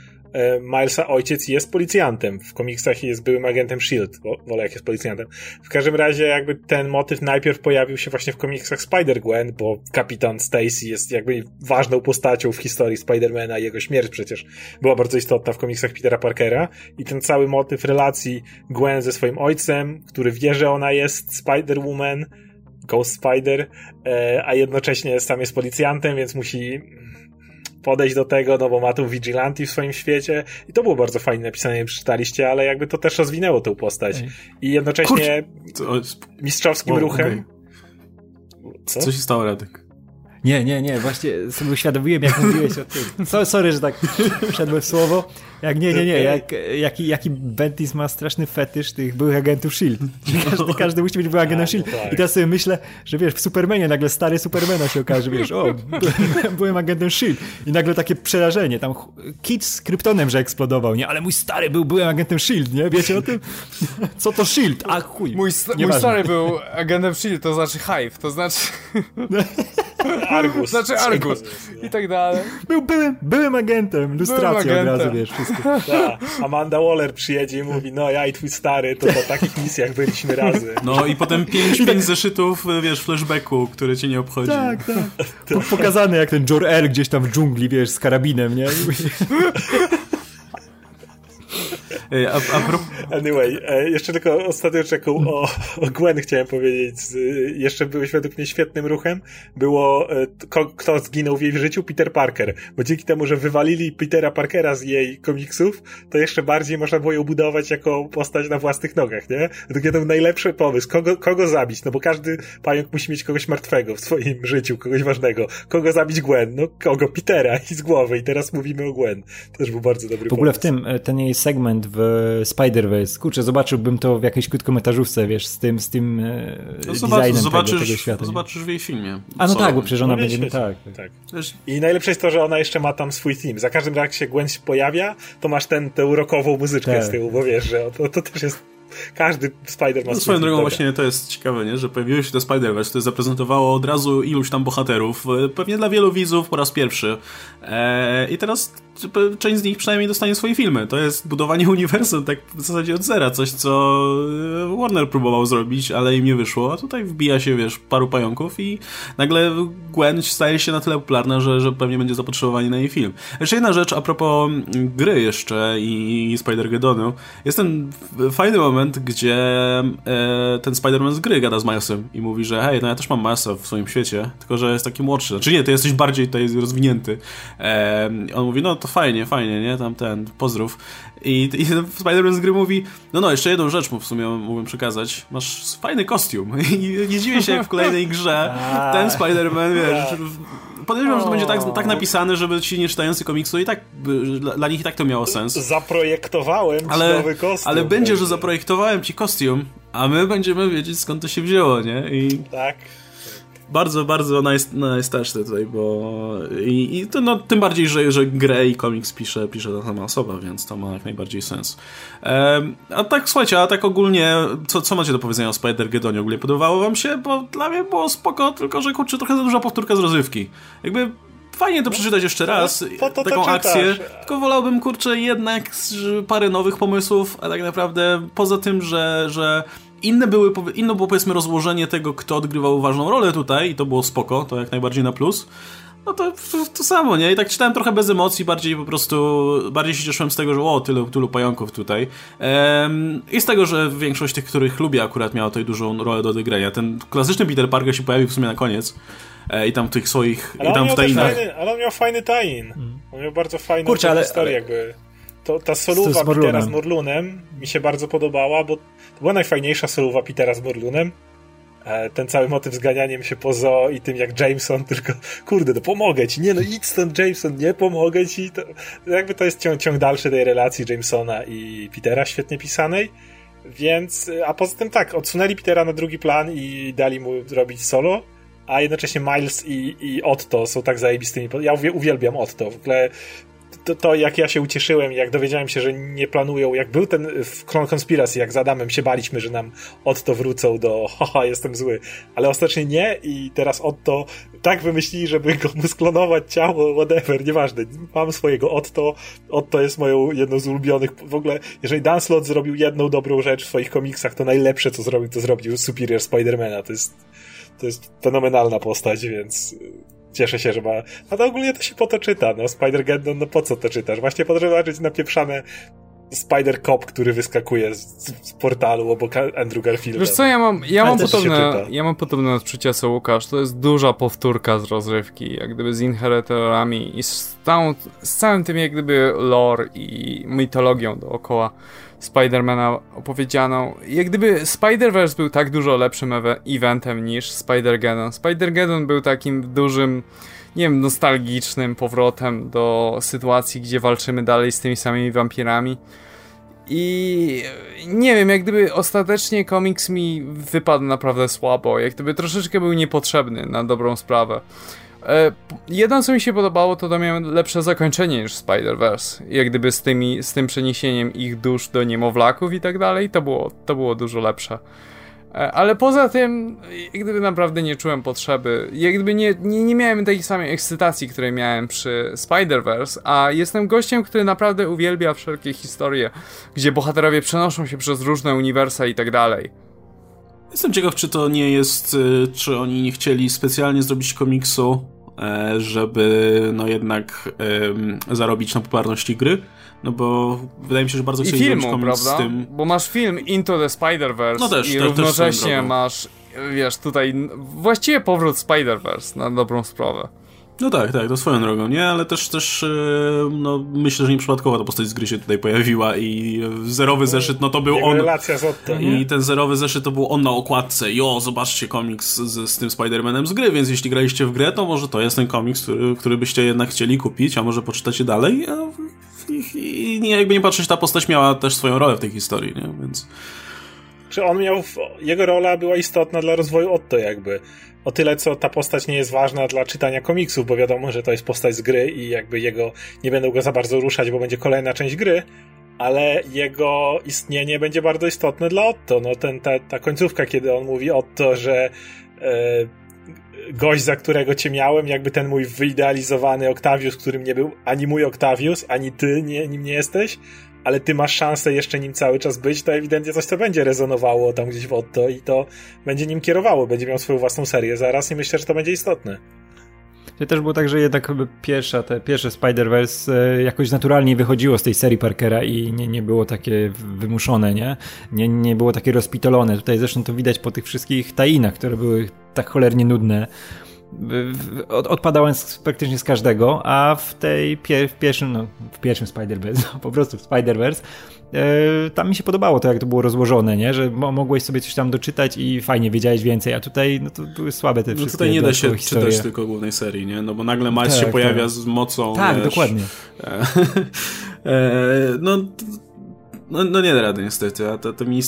[SPEAKER 2] Milesa ojciec jest policjantem. W komiksach jest byłym agentem S.H.I.E.L.D., wolę jak jest policjantem. W każdym razie jakby ten motyw najpierw pojawił się właśnie w komiksach Spider-Gwen, bo kapitan Stacy jest jakby ważną postacią w historii Spidermana i jego śmierć przecież była bardzo istotna w komiksach Petera Parkera i ten cały motyw relacji Gwen ze swoim ojcem, który wie, że ona jest Spider-Woman, Ghost Spider, e, a jednocześnie sam jest policjantem, więc musi podejść do tego, no bo ma tu Vigilante w swoim świecie i to było bardzo fajnie napisane, nie wiem, czy czytaliście, ale jakby to też rozwinęło tę postać.
[SPEAKER 3] Ej.
[SPEAKER 2] I jednocześnie mistrzowskim
[SPEAKER 1] Wow,
[SPEAKER 2] ruchem... Co?
[SPEAKER 1] co się stało, Radek?
[SPEAKER 3] Nie, nie, nie, właśnie sobie uświadomiłem, jak mówiłeś o tym. [LAUGHS] So, sorry, że tak wszedłem w słowo. Jak nie, nie, nie, jak, jaki, jaki Bentis ma straszny fetysz tych byłych agentów S.H.I.E.L.D. Że Każdy, każdy musi być byłym agentem
[SPEAKER 2] A,
[SPEAKER 3] S.H.I.E.L.D.
[SPEAKER 2] no tak.
[SPEAKER 3] I teraz sobie myślę, że wiesz, w Supermanie nagle stary Supermana się okaże, wiesz, o, by- [LAUGHS] byłem agentem S.H.I.E.L.D. I nagle takie przerażenie, tam kit z kryptonem, że eksplodował, nie? Ale mój stary był byłem agentem S.H.I.E.L.D., nie? Wiecie o tym? [LAUGHS] Co to S.H.I.E.L.D.? A chuj.
[SPEAKER 4] Mój, mój stary był agentem S.H.I.E.L.D., to znaczy Hive, to znaczy, [LAUGHS]
[SPEAKER 2] Argus.
[SPEAKER 4] znaczy Argus i tak dalej.
[SPEAKER 3] Był, byłem, byłem agentem, lustracja od
[SPEAKER 4] agentem.
[SPEAKER 3] razu, wiesz, wszystko.
[SPEAKER 2] Ta, Amanda Waller przyjedzie i mówi, no ja i twój stary, to po takich misjach byliśmy razem.
[SPEAKER 1] No i potem pięć, pięć zeszytów, wiesz, flashbacku, które cię nie obchodzi.
[SPEAKER 3] Tak, tak. [LAUGHS] Po, pokazane jak ten Jor-El gdzieś tam w dżungli, wiesz, z karabinem, nie? [LAUGHS]
[SPEAKER 1] A, a
[SPEAKER 2] Anyway, e, jeszcze tylko ostatnią rzeczą o, o Gwen chciałem powiedzieć. Jeszcze byłeś według mnie świetnym ruchem. Było, e, kto zginął w jej życiu? Peter Parker. Bo dzięki temu, że wywalili Petera Parkera z jej komiksów, to jeszcze bardziej można było ją budować jako postać na własnych nogach, nie? To był najlepszy pomysł. Kogo, kogo zabić? No bo każdy pająk musi mieć kogoś martwego w swoim życiu, kogoś ważnego. Kogo zabić Gwen? No kogo? Petera i z głowy. I teraz mówimy o Gwen. To też był bardzo dobry
[SPEAKER 3] W ogóle
[SPEAKER 2] pomysł.
[SPEAKER 3] w tym, e, ten jej segment w Spider-Verse, kurczę, zobaczyłbym to w jakiejś krótkometrażówce, wiesz, z tym, z tym e, no, designem zobaczysz, tego, tego świata.
[SPEAKER 1] Zobaczysz w jej filmie.
[SPEAKER 3] A no tak, bo przecież ona no, będzie, no, tak. tak.
[SPEAKER 2] I najlepsze jest to, że ona jeszcze ma tam swój theme. Za każdym razem jak się Gwen pojawia, to masz ten, tę urokową muzyczkę tak. z tyłu, bo wiesz, że to, to też jest każdy Spider ma
[SPEAKER 1] no, Swoją drogą właśnie to jest ciekawe, nie? że pojawiło się to Spider-Verse, które zaprezentowało od razu iluś tam bohaterów, e, pewnie dla wielu widzów po raz pierwszy. Eee, I teraz część z nich przynajmniej dostanie swoje filmy. To jest budowanie [LAUGHS] uniwersum tak w zasadzie od zera, coś co e, Warner próbował zrobić, ale im nie wyszło, a tutaj wbija się, wiesz, paru pająków i nagle Gwen staje się na tyle popularna, że, że pewnie będzie zapotrzebowanie na jej film. Jeszcze jedna rzecz a propos gry jeszcze i Spider-Gedonu. Jest ten fajny moment, gdzie e, ten Spider-Man z gry gada z Milesem i mówi, że hej, no ja też mam Milesa w swoim świecie, tylko że jest taki młodszy. Znaczy nie, to jesteś bardziej tutaj rozwinięty. E, on mówi, no to fajnie, fajnie, nie? Tam ten, pozdrów. I, i Spider-Man z gry mówi, no no, jeszcze jedną rzecz mu w sumie mógłbym przekazać. Masz fajny kostium. [LAUGHS] I nie dziwię się, jak w kolejnej grze tak. ten Spider-Man, wiesz, tak. podejrzewam, że to będzie tak, tak napisane, żeby ci nie czytający komiksu i tak, dla, dla nich i tak to miało sens.
[SPEAKER 2] Zaprojektowałem ale, nowy kostium.
[SPEAKER 1] Ale będzie, że zaprojektowałem ci kostium, a my będziemy wiedzieć skąd to się wzięło, nie? I...
[SPEAKER 2] Tak
[SPEAKER 1] bardzo, bardzo najstarszy tutaj, bo i, i to, no, tym bardziej, że, że grę i komiks pisze, pisze ta sama osoba, więc to ma jak najbardziej sens. Um, a tak, słuchajcie, a tak ogólnie, co, co macie do powiedzenia o Spider-Gedonie? Ogólnie podobało wam się? Bo dla mnie było spoko, tylko że kurczę, trochę za duża powtórka z rozrywki. Jakby fajnie to przeczytać jeszcze raz, po taką akcję, tylko wolałbym, kurczę, jednak parę nowych pomysłów, a tak naprawdę poza tym, że, że inne były, inne było powiedzmy rozłożenie tego, kto odgrywał ważną rolę tutaj i to było spoko, to jak najbardziej na plus. No to, to samo, nie? I tak czytałem trochę bez emocji, bardziej po prostu, bardziej się cieszyłem z tego, że o, tylu, tylu pająków tutaj. Ehm, I z tego, że większość tych, których lubię akurat miała tutaj dużą rolę do odegrania. Ten klasyczny Peter Parker się pojawił w sumie na koniec. E, I tam w tych swoich,
[SPEAKER 2] ale
[SPEAKER 1] i tam
[SPEAKER 2] w
[SPEAKER 1] tajnach.
[SPEAKER 2] ale on miał fajny tie-in. Hmm. On miał bardzo fajną Kurczę, ale, historię ale... jakby to, ta soluwa Petera z Morlunem mi się bardzo podobała, bo to była najfajniejsza soluwa Petera z Morlunem. E, ten cały motyw z ganianiem się po zoo i tym jak Jameson [LAUGHS] tylko, kurde, no pomogę ci, nie no idź stąd Jameson, nie pomogę ci. To, jakby to jest ciąg, ciąg dalszy tej relacji Jamesona i Petera świetnie pisanej. Więc, a poza tym tak, odsunęli Petera na drugi plan i dali mu robić solo, a jednocześnie Miles i, i Otto są tak zajebistymi. Ja uwielbiam Otto. W ogóle to, to, jak ja się ucieszyłem, jak dowiedziałem się, że nie planują, jak był ten w Clone Conspiracy, jak z Adamem się baliśmy, że nam Otto wrócą do [LAUGHS] haha, jestem zły, ale ostatecznie nie i teraz Otto tak wymyślili, żeby go mu sklonować ciało, whatever, nieważne, mam swojego Otto, Otto jest moją jedną z ulubionych, w ogóle, jeżeli Dan Slott zrobił jedną dobrą rzecz w swoich komiksach, to najlepsze co zrobił, to zrobił Superior Spidermana, to jest to jest fenomenalna postać, więc cieszę się, że ma... A to ogólnie to się po to czyta, no Spider-Gwen, no, no po co to czytasz? Właśnie po to, żeby zobaczyć napieprzane Spider-Cop, który wyskakuje z, z, portalu obok Andrew Garfielda.
[SPEAKER 4] Wiesz co, ja mam, ja mam, podobne, ja mam podobne odczucia co Łukasz. To jest duża powtórka z rozrywki, jak gdyby z Inheritorami i z, z całym tym jak gdyby lore i mitologią dookoła. Spidermana opowiedzianą. Jak gdyby Spider-Verse był tak dużo lepszym eventem niż Spider-Geddon. Spider-Geddon był takim dużym, nie wiem, nostalgicznym powrotem do sytuacji, gdzie walczymy dalej z tymi samymi wampirami. I nie wiem, jak gdyby ostatecznie komiks mi wypadł naprawdę słabo, jak gdyby troszeczkę był niepotrzebny na dobrą sprawę. E, jedno, co mi się podobało, to to miałem lepsze zakończenie niż Spider-Verse. Jak gdyby z, tymi, z tym przeniesieniem ich dusz do niemowlaków i tak dalej, to było, to było dużo lepsze. E, ale poza tym, jak gdyby naprawdę nie czułem potrzeby, jak gdyby nie, nie, nie miałem takiej samej ekscytacji, której miałem przy Spider-Verse, a jestem gościem, który naprawdę uwielbia wszelkie historie, gdzie bohaterowie przenoszą się przez różne uniwersa i tak dalej.
[SPEAKER 1] Jestem ciekaw, czy to nie jest, y, czy oni nie chcieli specjalnie zrobić komiksu żeby no jednak zarobić na popularności gry. No bo wydaje mi się, że bardzo
[SPEAKER 4] I filmu, prawda? z tym. Bo masz film Into the Spider-Verse no też, i też, równocześnie też masz, wiesz, tutaj właściwie powrót Spider-Verse na dobrą sprawę.
[SPEAKER 1] No tak, tak, to swoją drogą, nie? Ale też, też e, no, myślę, że nieprzypadkowo ta postać z gry się tutaj pojawiła i zerowy zeszyt, no to był
[SPEAKER 2] Jego
[SPEAKER 1] on.
[SPEAKER 2] relacja z Otto,
[SPEAKER 1] I ten zerowy zeszyt to był on na okładce. Jo, zobaczcie komiks z, z tym Spider-Manem z gry, więc jeśli graliście w grę, to może to jest ten komiks, który, który byście jednak chcieli kupić, a może poczytacie dalej. I, i jakby nie patrzeć, ta postać miała też swoją rolę w tej historii, nie? Więc...
[SPEAKER 2] Czy on miał. Jego rola była istotna dla rozwoju Otto, jakby o tyle, co ta postać nie jest ważna dla czytania komiksów, bo wiadomo, że to jest postać z gry i jakby jego, nie będą go za bardzo ruszać, bo będzie kolejna część gry, ale jego istnienie będzie bardzo istotne dla Otto. No ten, ta, ta końcówka, kiedy on mówi Otto, że e, gość, za którego cię miałem, jakby ten mój wyidealizowany Octavius, którym nie był ani mój Octavius, ani ty nie, nim nie jesteś, ale ty masz szansę jeszcze nim cały czas być, to ewidentnie coś, co będzie rezonowało tam gdzieś w Otto i to będzie nim kierowało, będzie miał swoją własną serię zaraz i myślę, że to będzie istotne.
[SPEAKER 3] To też było tak, że jednak pierwsza, te pierwsze Spider-Verse e, jakoś naturalnie wychodziło z tej serii Parkera i nie, nie było takie wymuszone, nie? nie? Nie było takie rozpitolone. Tutaj zresztą to widać po tych wszystkich tajinach, które były tak cholernie nudne odpadałem praktycznie z każdego, a w tej w pierwszym, no, w pierwszym Spider-Verse, no, [LAUGHS] po prostu w Spider-Verse, e, tam mi się podobało to, jak to było rozłożone, nie? że mogłeś sobie coś tam doczytać i fajnie wiedziałeś więcej, a tutaj no, to były słabe te no wszystkie No
[SPEAKER 1] tutaj nie da się historie. czytać tylko głównej serii, nie? no bo nagle Miles tak, się pojawia tak. z mocą.
[SPEAKER 3] Tak, wiesz, dokładnie.
[SPEAKER 1] E, [LAUGHS] e, no no, no nie da rady niestety, a to, to mi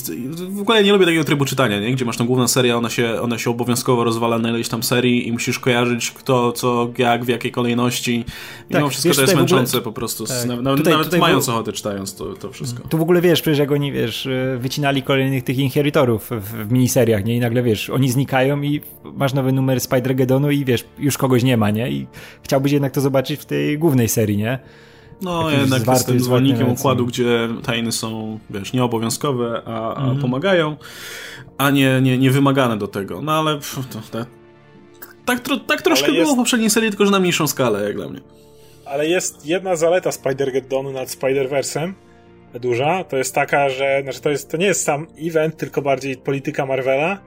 [SPEAKER 1] w ogóle nie lubię takiego trybu czytania, nie? gdzie masz tą główną serię, ona się, ona się obowiązkowo rozwala na ileś tam serii i musisz kojarzyć kto, co, jak, w jakiej kolejności. Tak, Mimo wszystko wiesz, to jest męczące ogóle... po prostu, tak. nawet, tutaj, nawet tutaj mając ochotę czytając to, to wszystko.
[SPEAKER 3] Tu w ogóle wiesz, przecież jak oni, wiesz, wycinali kolejnych tych inheritorów w, w miniseriach, nie? I nagle, wiesz, oni znikają i masz nowy numer Spider-Gedonu i wiesz, już kogoś nie ma, nie? I chciałbyś jednak to zobaczyć w tej głównej serii, nie?
[SPEAKER 1] No, jednak jestem zwolennikiem układu, gdzie tajny są, wiesz, nieobowiązkowe, a, a mm. pomagają, a nie, nie, nie wymagane do tego. No ale pff, to, tak, tak, tro, tak troszkę jest... było w poprzedniej serii, tylko że na mniejszą skalę, jak dla mnie.
[SPEAKER 2] Ale jest jedna zaleta Spider-Geddonu nad Spider-Versem, duża, to jest taka, że znaczy to, jest, to nie jest sam event, tylko bardziej polityka Marvela,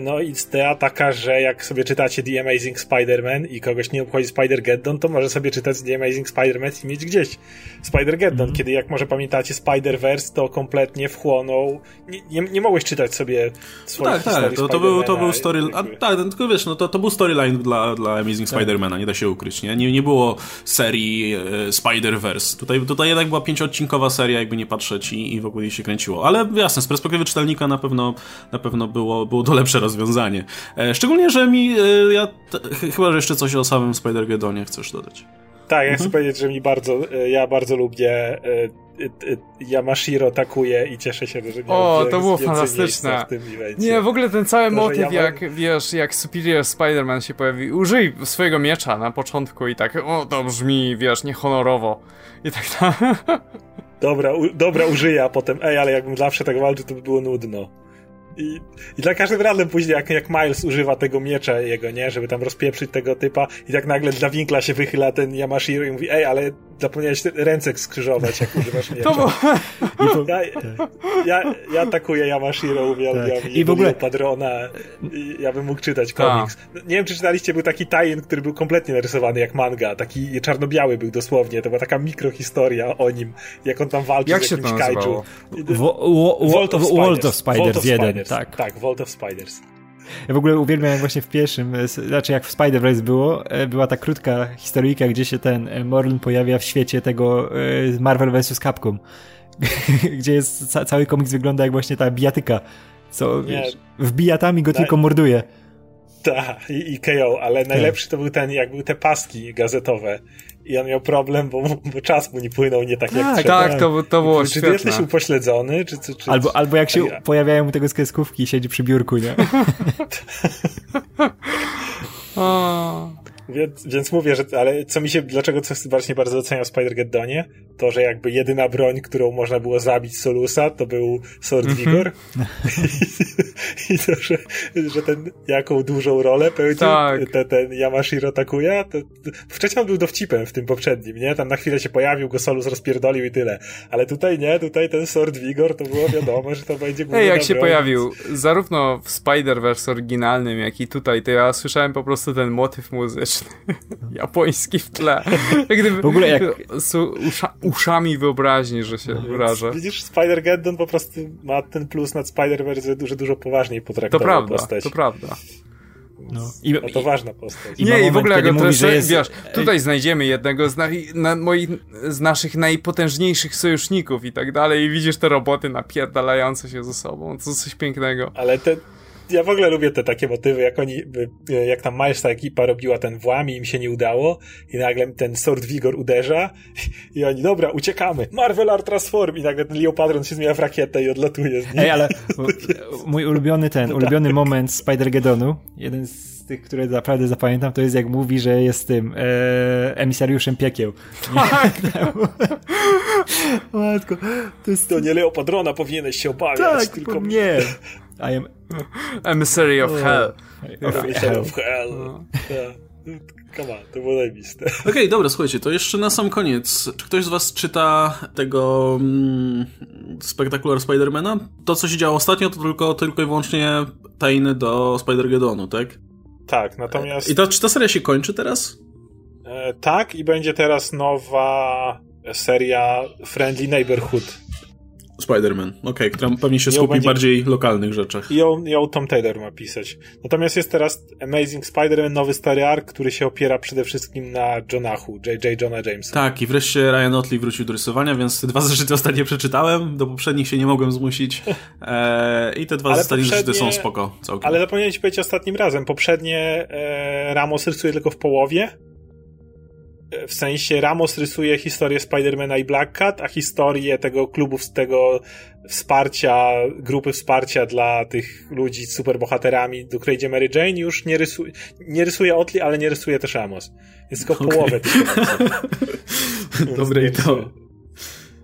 [SPEAKER 2] no i idea taka, że jak sobie czytacie The Amazing Spider-Man i kogoś nie obchodzi Spider-Geddon, to może sobie czytać The Amazing Spider-Man i mieć gdzieś Spider-Geddon, mm. kiedy jak może pamiętacie Spider-Verse, to kompletnie wchłonął nie, nie, nie mogłeś czytać sobie swoich
[SPEAKER 1] Tak, tak, to, to, był, to był story... A, tak, tylko wiesz, no to, to był storyline dla, dla Amazing tak. Spider-Mana, nie da się ukryć, nie? Nie, nie było serii e, Spider-Verse. Tutaj, tutaj jednak była pięcioodcinkowa seria, jakby nie patrzeć i, i w ogóle się kręciło. Ale jasne, z perspektywy czytelnika na pewno, na pewno było, było to lepsze rozwiązanie. E, szczególnie, że mi, e, ja chyba, że jeszcze coś o samym Spider-Gedonie chcesz dodać.
[SPEAKER 2] Tak, ja chcę mhm. powiedzieć, że mi bardzo, e, ja bardzo lubię Yamashiro takuje i cieszę się, że miał
[SPEAKER 4] O, to było fantastyczne. W nie, w ogóle ten cały to, motyw, jak wiesz, jak Superior Spider-Man się pojawi, użyj swojego miecza na początku i tak, o, to brzmi, wiesz, niehonorowo. I tak [LAUGHS]
[SPEAKER 2] Dobra, u, dobra, użyję, a potem, ej, ale jakbym zawsze tak walczył, to by było nudno. I, I za każdym razem później, jak, jak Miles używa tego miecza jego, nie, żeby tam rozpieprzyć tego typa i tak nagle dla winkla się wychyla ten Yamashiro i mówi, ej, ale zapomniałeś ręce skrzyżować, jak używasz miecza. To było... ja, ja, ja atakuję Yamashiro, uwielbiam tak. i w ogóle Padrona. I ja bym mógł czytać komiks. Nie wiem, czy czytaliście, był taki tajin, który był kompletnie narysowany jak manga, taki czarno-biały był dosłownie, to była taka mikrohistoria o nim, jak on tam walczy
[SPEAKER 4] jak
[SPEAKER 2] z jakimś
[SPEAKER 4] kaiju.
[SPEAKER 3] Vault of Spiders. Vault of Spiders tak.
[SPEAKER 2] Tak, Vault of Spiders.
[SPEAKER 3] Ja w ogóle uwielbiam jak właśnie w pierwszym, e, znaczy jak w Spider-Verse było, e, była ta krótka historyjka, gdzie się ten e, Morlun pojawia w świecie tego Marvel vs. Capcom, [LAUGHS] gdzie jest cały komiks wygląda jak właśnie ta bijatyka, co wiesz, wbija tam i go tylko morduje.
[SPEAKER 2] Tak, i, i KO, ale najlepszy to był ten, jak były te paski gazetowe i on miał problem, bo, bo czas mu nie płynął nie tak, tak jak
[SPEAKER 4] trzeba. Tak, to, to było Czy
[SPEAKER 2] ty jesteś upośledzony? Czy, czy, czy,
[SPEAKER 3] albo, albo jak się pojawiają mu tego z kreskówki i siedzi przy biurku, nie? [LAUGHS] [LAUGHS]
[SPEAKER 4] o,
[SPEAKER 2] Więc, więc mówię, że, ale co mi się, dlaczego co właśnie bardzo doceniam w Spider-Geddonie, to, że jakby jedyna broń, którą można było zabić Solusa, to był Sword mhm. Vigor. [LAUGHS] I, to, że, że ten, jaką dużą rolę pełnił tak. ten, ten Yamashiro Takuya, to, wcześniej on był dowcipem w tym poprzednim, nie? Tam na chwilę się pojawił, go Solus rozpierdolił i tyle. Ale tutaj nie, tutaj ten Sword Vigor, to było wiadomo, że to będzie główny
[SPEAKER 4] Ej, jak się broń, pojawił, zarówno w Spider-Verse oryginalnym, jak i tutaj, to ja słyszałem po prostu ten motyw muzyczny. [LAUGHS] Japoński w tle. Jak gdyby, w ogóle jak... Z usza, uszami wyobraźni, że się wyrażę.
[SPEAKER 2] Widzisz, Spider-Geddon po prostu ma ten plus nad Spider-Verse, że dużo poważniej potraktował
[SPEAKER 4] to prawda,
[SPEAKER 2] postać.
[SPEAKER 4] To prawda.
[SPEAKER 2] No. I, no to ważna postać.
[SPEAKER 4] I nie, i w ogóle jak mówi, że jest... wiesz, tutaj znajdziemy jednego z, na, na moich, z naszych najpotężniejszych sojuszników i tak dalej i widzisz te roboty napierdalające się ze sobą. To coś pięknego.
[SPEAKER 2] Ale te, ja w ogóle lubię te takie motywy, jak oni, jak tam Milesa ekipa robiła ten włam i im się nie udało i nagle ten Sword Vigor uderza [LAUGHS] i oni, dobra, uciekamy, Marvel Art Transform i nagle ten Leopadron się zmienia w rakietę i odlatuje z nim.
[SPEAKER 3] Ej, ale mój ulubiony ten, [LAUGHS] tak. ulubiony moment Spider-Gedonu, jeden z tych, które naprawdę zapamiętam, to jest jak mówi, że jest tym e, emisariuszem piekieł. [LAUGHS]
[SPEAKER 2] Tak! Matko, to jest to nie Leopadrona powinieneś się obawiać,
[SPEAKER 3] tak,
[SPEAKER 2] tylko...
[SPEAKER 3] nie. I am [LAUGHS]
[SPEAKER 4] Emissary of Hell.
[SPEAKER 2] Emissary of Hell. No. [LAUGHS] Come on, to było najbiste. [LAUGHS]
[SPEAKER 1] Okej, okay, dobra, słuchajcie, to jeszcze na sam koniec. Czy ktoś z was czyta tego mm, Spectacular Spidermana? To, co się działo ostatnio, to tylko, tylko i wyłącznie tajny do Spider-Gedonu, tak?
[SPEAKER 2] Tak, natomiast...
[SPEAKER 1] I to, czy ta seria się kończy teraz?
[SPEAKER 2] E, tak, i będzie teraz nowa seria Friendly Neighborhood
[SPEAKER 1] Spider-Man, okej, okay, która pewnie się skupi będzie... bardziej lokalnych rzeczach.
[SPEAKER 2] I ją, ją Tom Taylor ma pisać. Natomiast jest teraz Amazing Spider-Man, nowy stary ark, który się opiera przede wszystkim na Jonahu, J.J. Jonah Jameson.
[SPEAKER 1] Tak, i wreszcie Ryan Otley wrócił do rysowania, więc dwa zeszyty ostatnio przeczytałem, do poprzednich się nie mogłem zmusić [LAUGHS] e, i te dwa ostatnie zeszyty są spoko całkiem.
[SPEAKER 2] Ale zapomniałem ci powiedzieć ostatnim razem, poprzednie e, Ramos rysuje tylko w połowie, w sensie Ramos rysuje historię Spidermana i Black Cat, a historię tego klubu, tego wsparcia, grupy wsparcia dla tych ludzi z superbohaterami, do której idzie Mary Jane, już nie rysuje, nie rysuje Otli, ale nie rysuje też Ramos. Jest tylko okay. połowę tych [LAUGHS]
[SPEAKER 1] Dobre i to.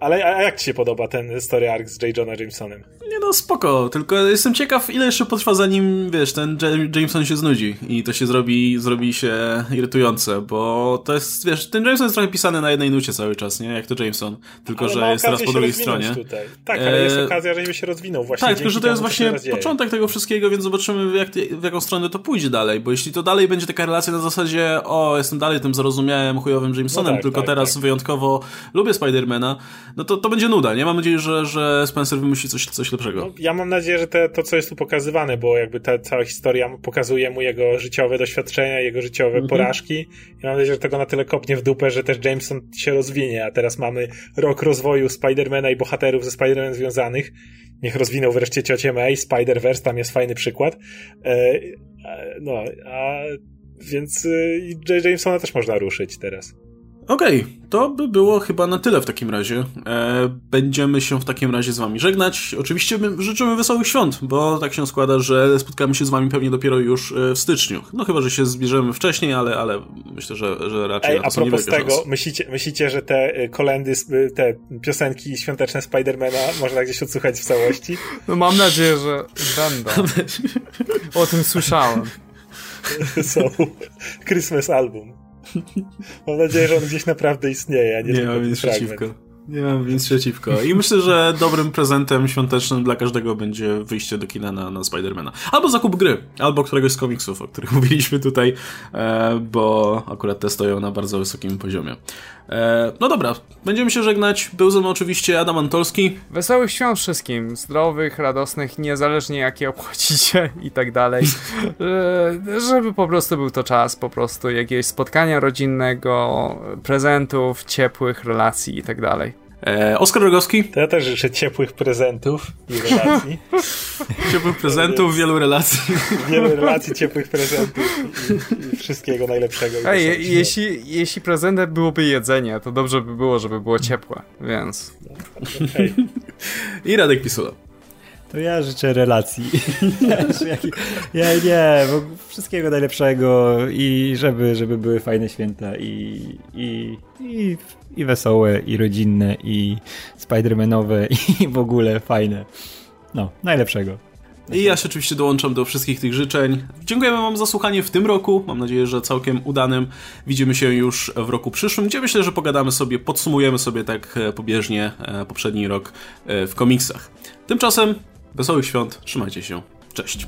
[SPEAKER 2] Ale a jak ci się podoba ten story arc z J. Jonah Jamesonem?
[SPEAKER 1] Nie no, spoko, tylko jestem ciekaw, ile jeszcze potrwa zanim, wiesz, ten Jameson się znudzi i to się zrobi, zrobi się irytujące, bo to jest, wiesz, ten Jameson jest trochę pisany na jednej nucie cały czas, nie? Jak to Jameson, tylko ale że jest teraz po drugiej stronie.
[SPEAKER 2] Tutaj. Tak, ale jest e, okazja, żeby się rozwinął właśnie.
[SPEAKER 1] Tak, tylko że to jest właśnie początek tego wszystkiego, więc zobaczymy, jak, w jaką stronę to pójdzie dalej, bo jeśli to dalej będzie taka relacja na zasadzie, o, jestem dalej tym zarozumiałym, chujowym Jamesonem, no tak, tylko tak, teraz tak. wyjątkowo lubię Spidermana, no to, to będzie nuda, nie? Mam nadzieję, że, że Spencer wymyśli coś, coś lepszego. No,
[SPEAKER 2] ja mam nadzieję, że te, to, co jest tu pokazywane, bo jakby ta cała historia pokazuje mu jego życiowe doświadczenia, jego życiowe mhm. porażki. Ja mam nadzieję, że tego na tyle kopnie w dupę, że też Jameson się rozwinie, a teraz mamy rok rozwoju Spidermana i bohaterów ze Spidermanem związanych. Niech rozwinął wreszcie ciocię May, Spider-Verse, tam jest fajny przykład. E, e, no, a więc e, Jamesona też można ruszyć teraz.
[SPEAKER 1] Okej, okay, to by było chyba na tyle w takim razie. E, będziemy się w takim razie z wami żegnać. Oczywiście życzymy wesołych świąt, bo tak się składa, że spotkamy się z wami pewnie dopiero już e, w styczniu. No chyba, że się zbierzemy wcześniej, ale, ale myślę, że, że raczej Ej, na to
[SPEAKER 2] a propos tego, myślicie, myślicie, że te e, kolendy, te piosenki świąteczne Spidermana można gdzieś odsłuchać w całości? [LAUGHS]
[SPEAKER 4] No mam nadzieję, że będą. [LAUGHS] o tym słyszałem.
[SPEAKER 2] Są. Christmas album. [LAUGHS] Mam nadzieję, że on gdzieś naprawdę istnieje, a nie, nie tylko mam nic przeciwko.
[SPEAKER 1] Nie mam nic przeciwko. I myślę, że dobrym prezentem świątecznym dla każdego będzie wyjście do kina na, na Spidermana. Albo zakup gry, albo któregoś z komiksów, o których [LAUGHS] mówiliśmy tutaj, e, bo akurat te stoją na bardzo wysokim poziomie. E, no dobra, będziemy się żegnać. Był ze mną oczywiście Adam Antolski.
[SPEAKER 4] Wesołych świąt wszystkim, zdrowych, radosnych, niezależnie jakie obchodzicie [LAUGHS] i tak dalej. E, żeby po prostu był to czas po prostu jakiegoś spotkania rodzinnego, prezentów, ciepłych relacji i tak dalej.
[SPEAKER 1] E, Oskar Rogowski.
[SPEAKER 2] To ja też życzę ciepłych prezentów i relacji. [LAUGHS]
[SPEAKER 1] ciepłych prezentów, wielu relacji. [LAUGHS]
[SPEAKER 2] wielu relacji, ciepłych prezentów i, i wszystkiego najlepszego.
[SPEAKER 4] Ej, jeśli, jeśli prezentem byłoby jedzenie, to dobrze by było, żeby było ciepłe, więc...
[SPEAKER 1] I Radek Pisula.
[SPEAKER 3] To ja życzę relacji. [LAUGHS] ja nie, bo wszystkiego najlepszego i żeby, żeby były fajne święta i, i, i, i wesołe, i rodzinne, i Spidermanowe, [LAUGHS] i w ogóle fajne. No, najlepszego.
[SPEAKER 1] I ja się oczywiście dołączam do wszystkich tych życzeń. Dziękujemy Wam za słuchanie w tym roku. Mam nadzieję, że całkiem udanym. Widzimy się już w roku przyszłym, gdzie myślę, że pogadamy sobie, podsumujemy sobie tak e, pobieżnie e, poprzedni rok e, w komiksach. Tymczasem wesołych świąt, trzymajcie się. Cześć.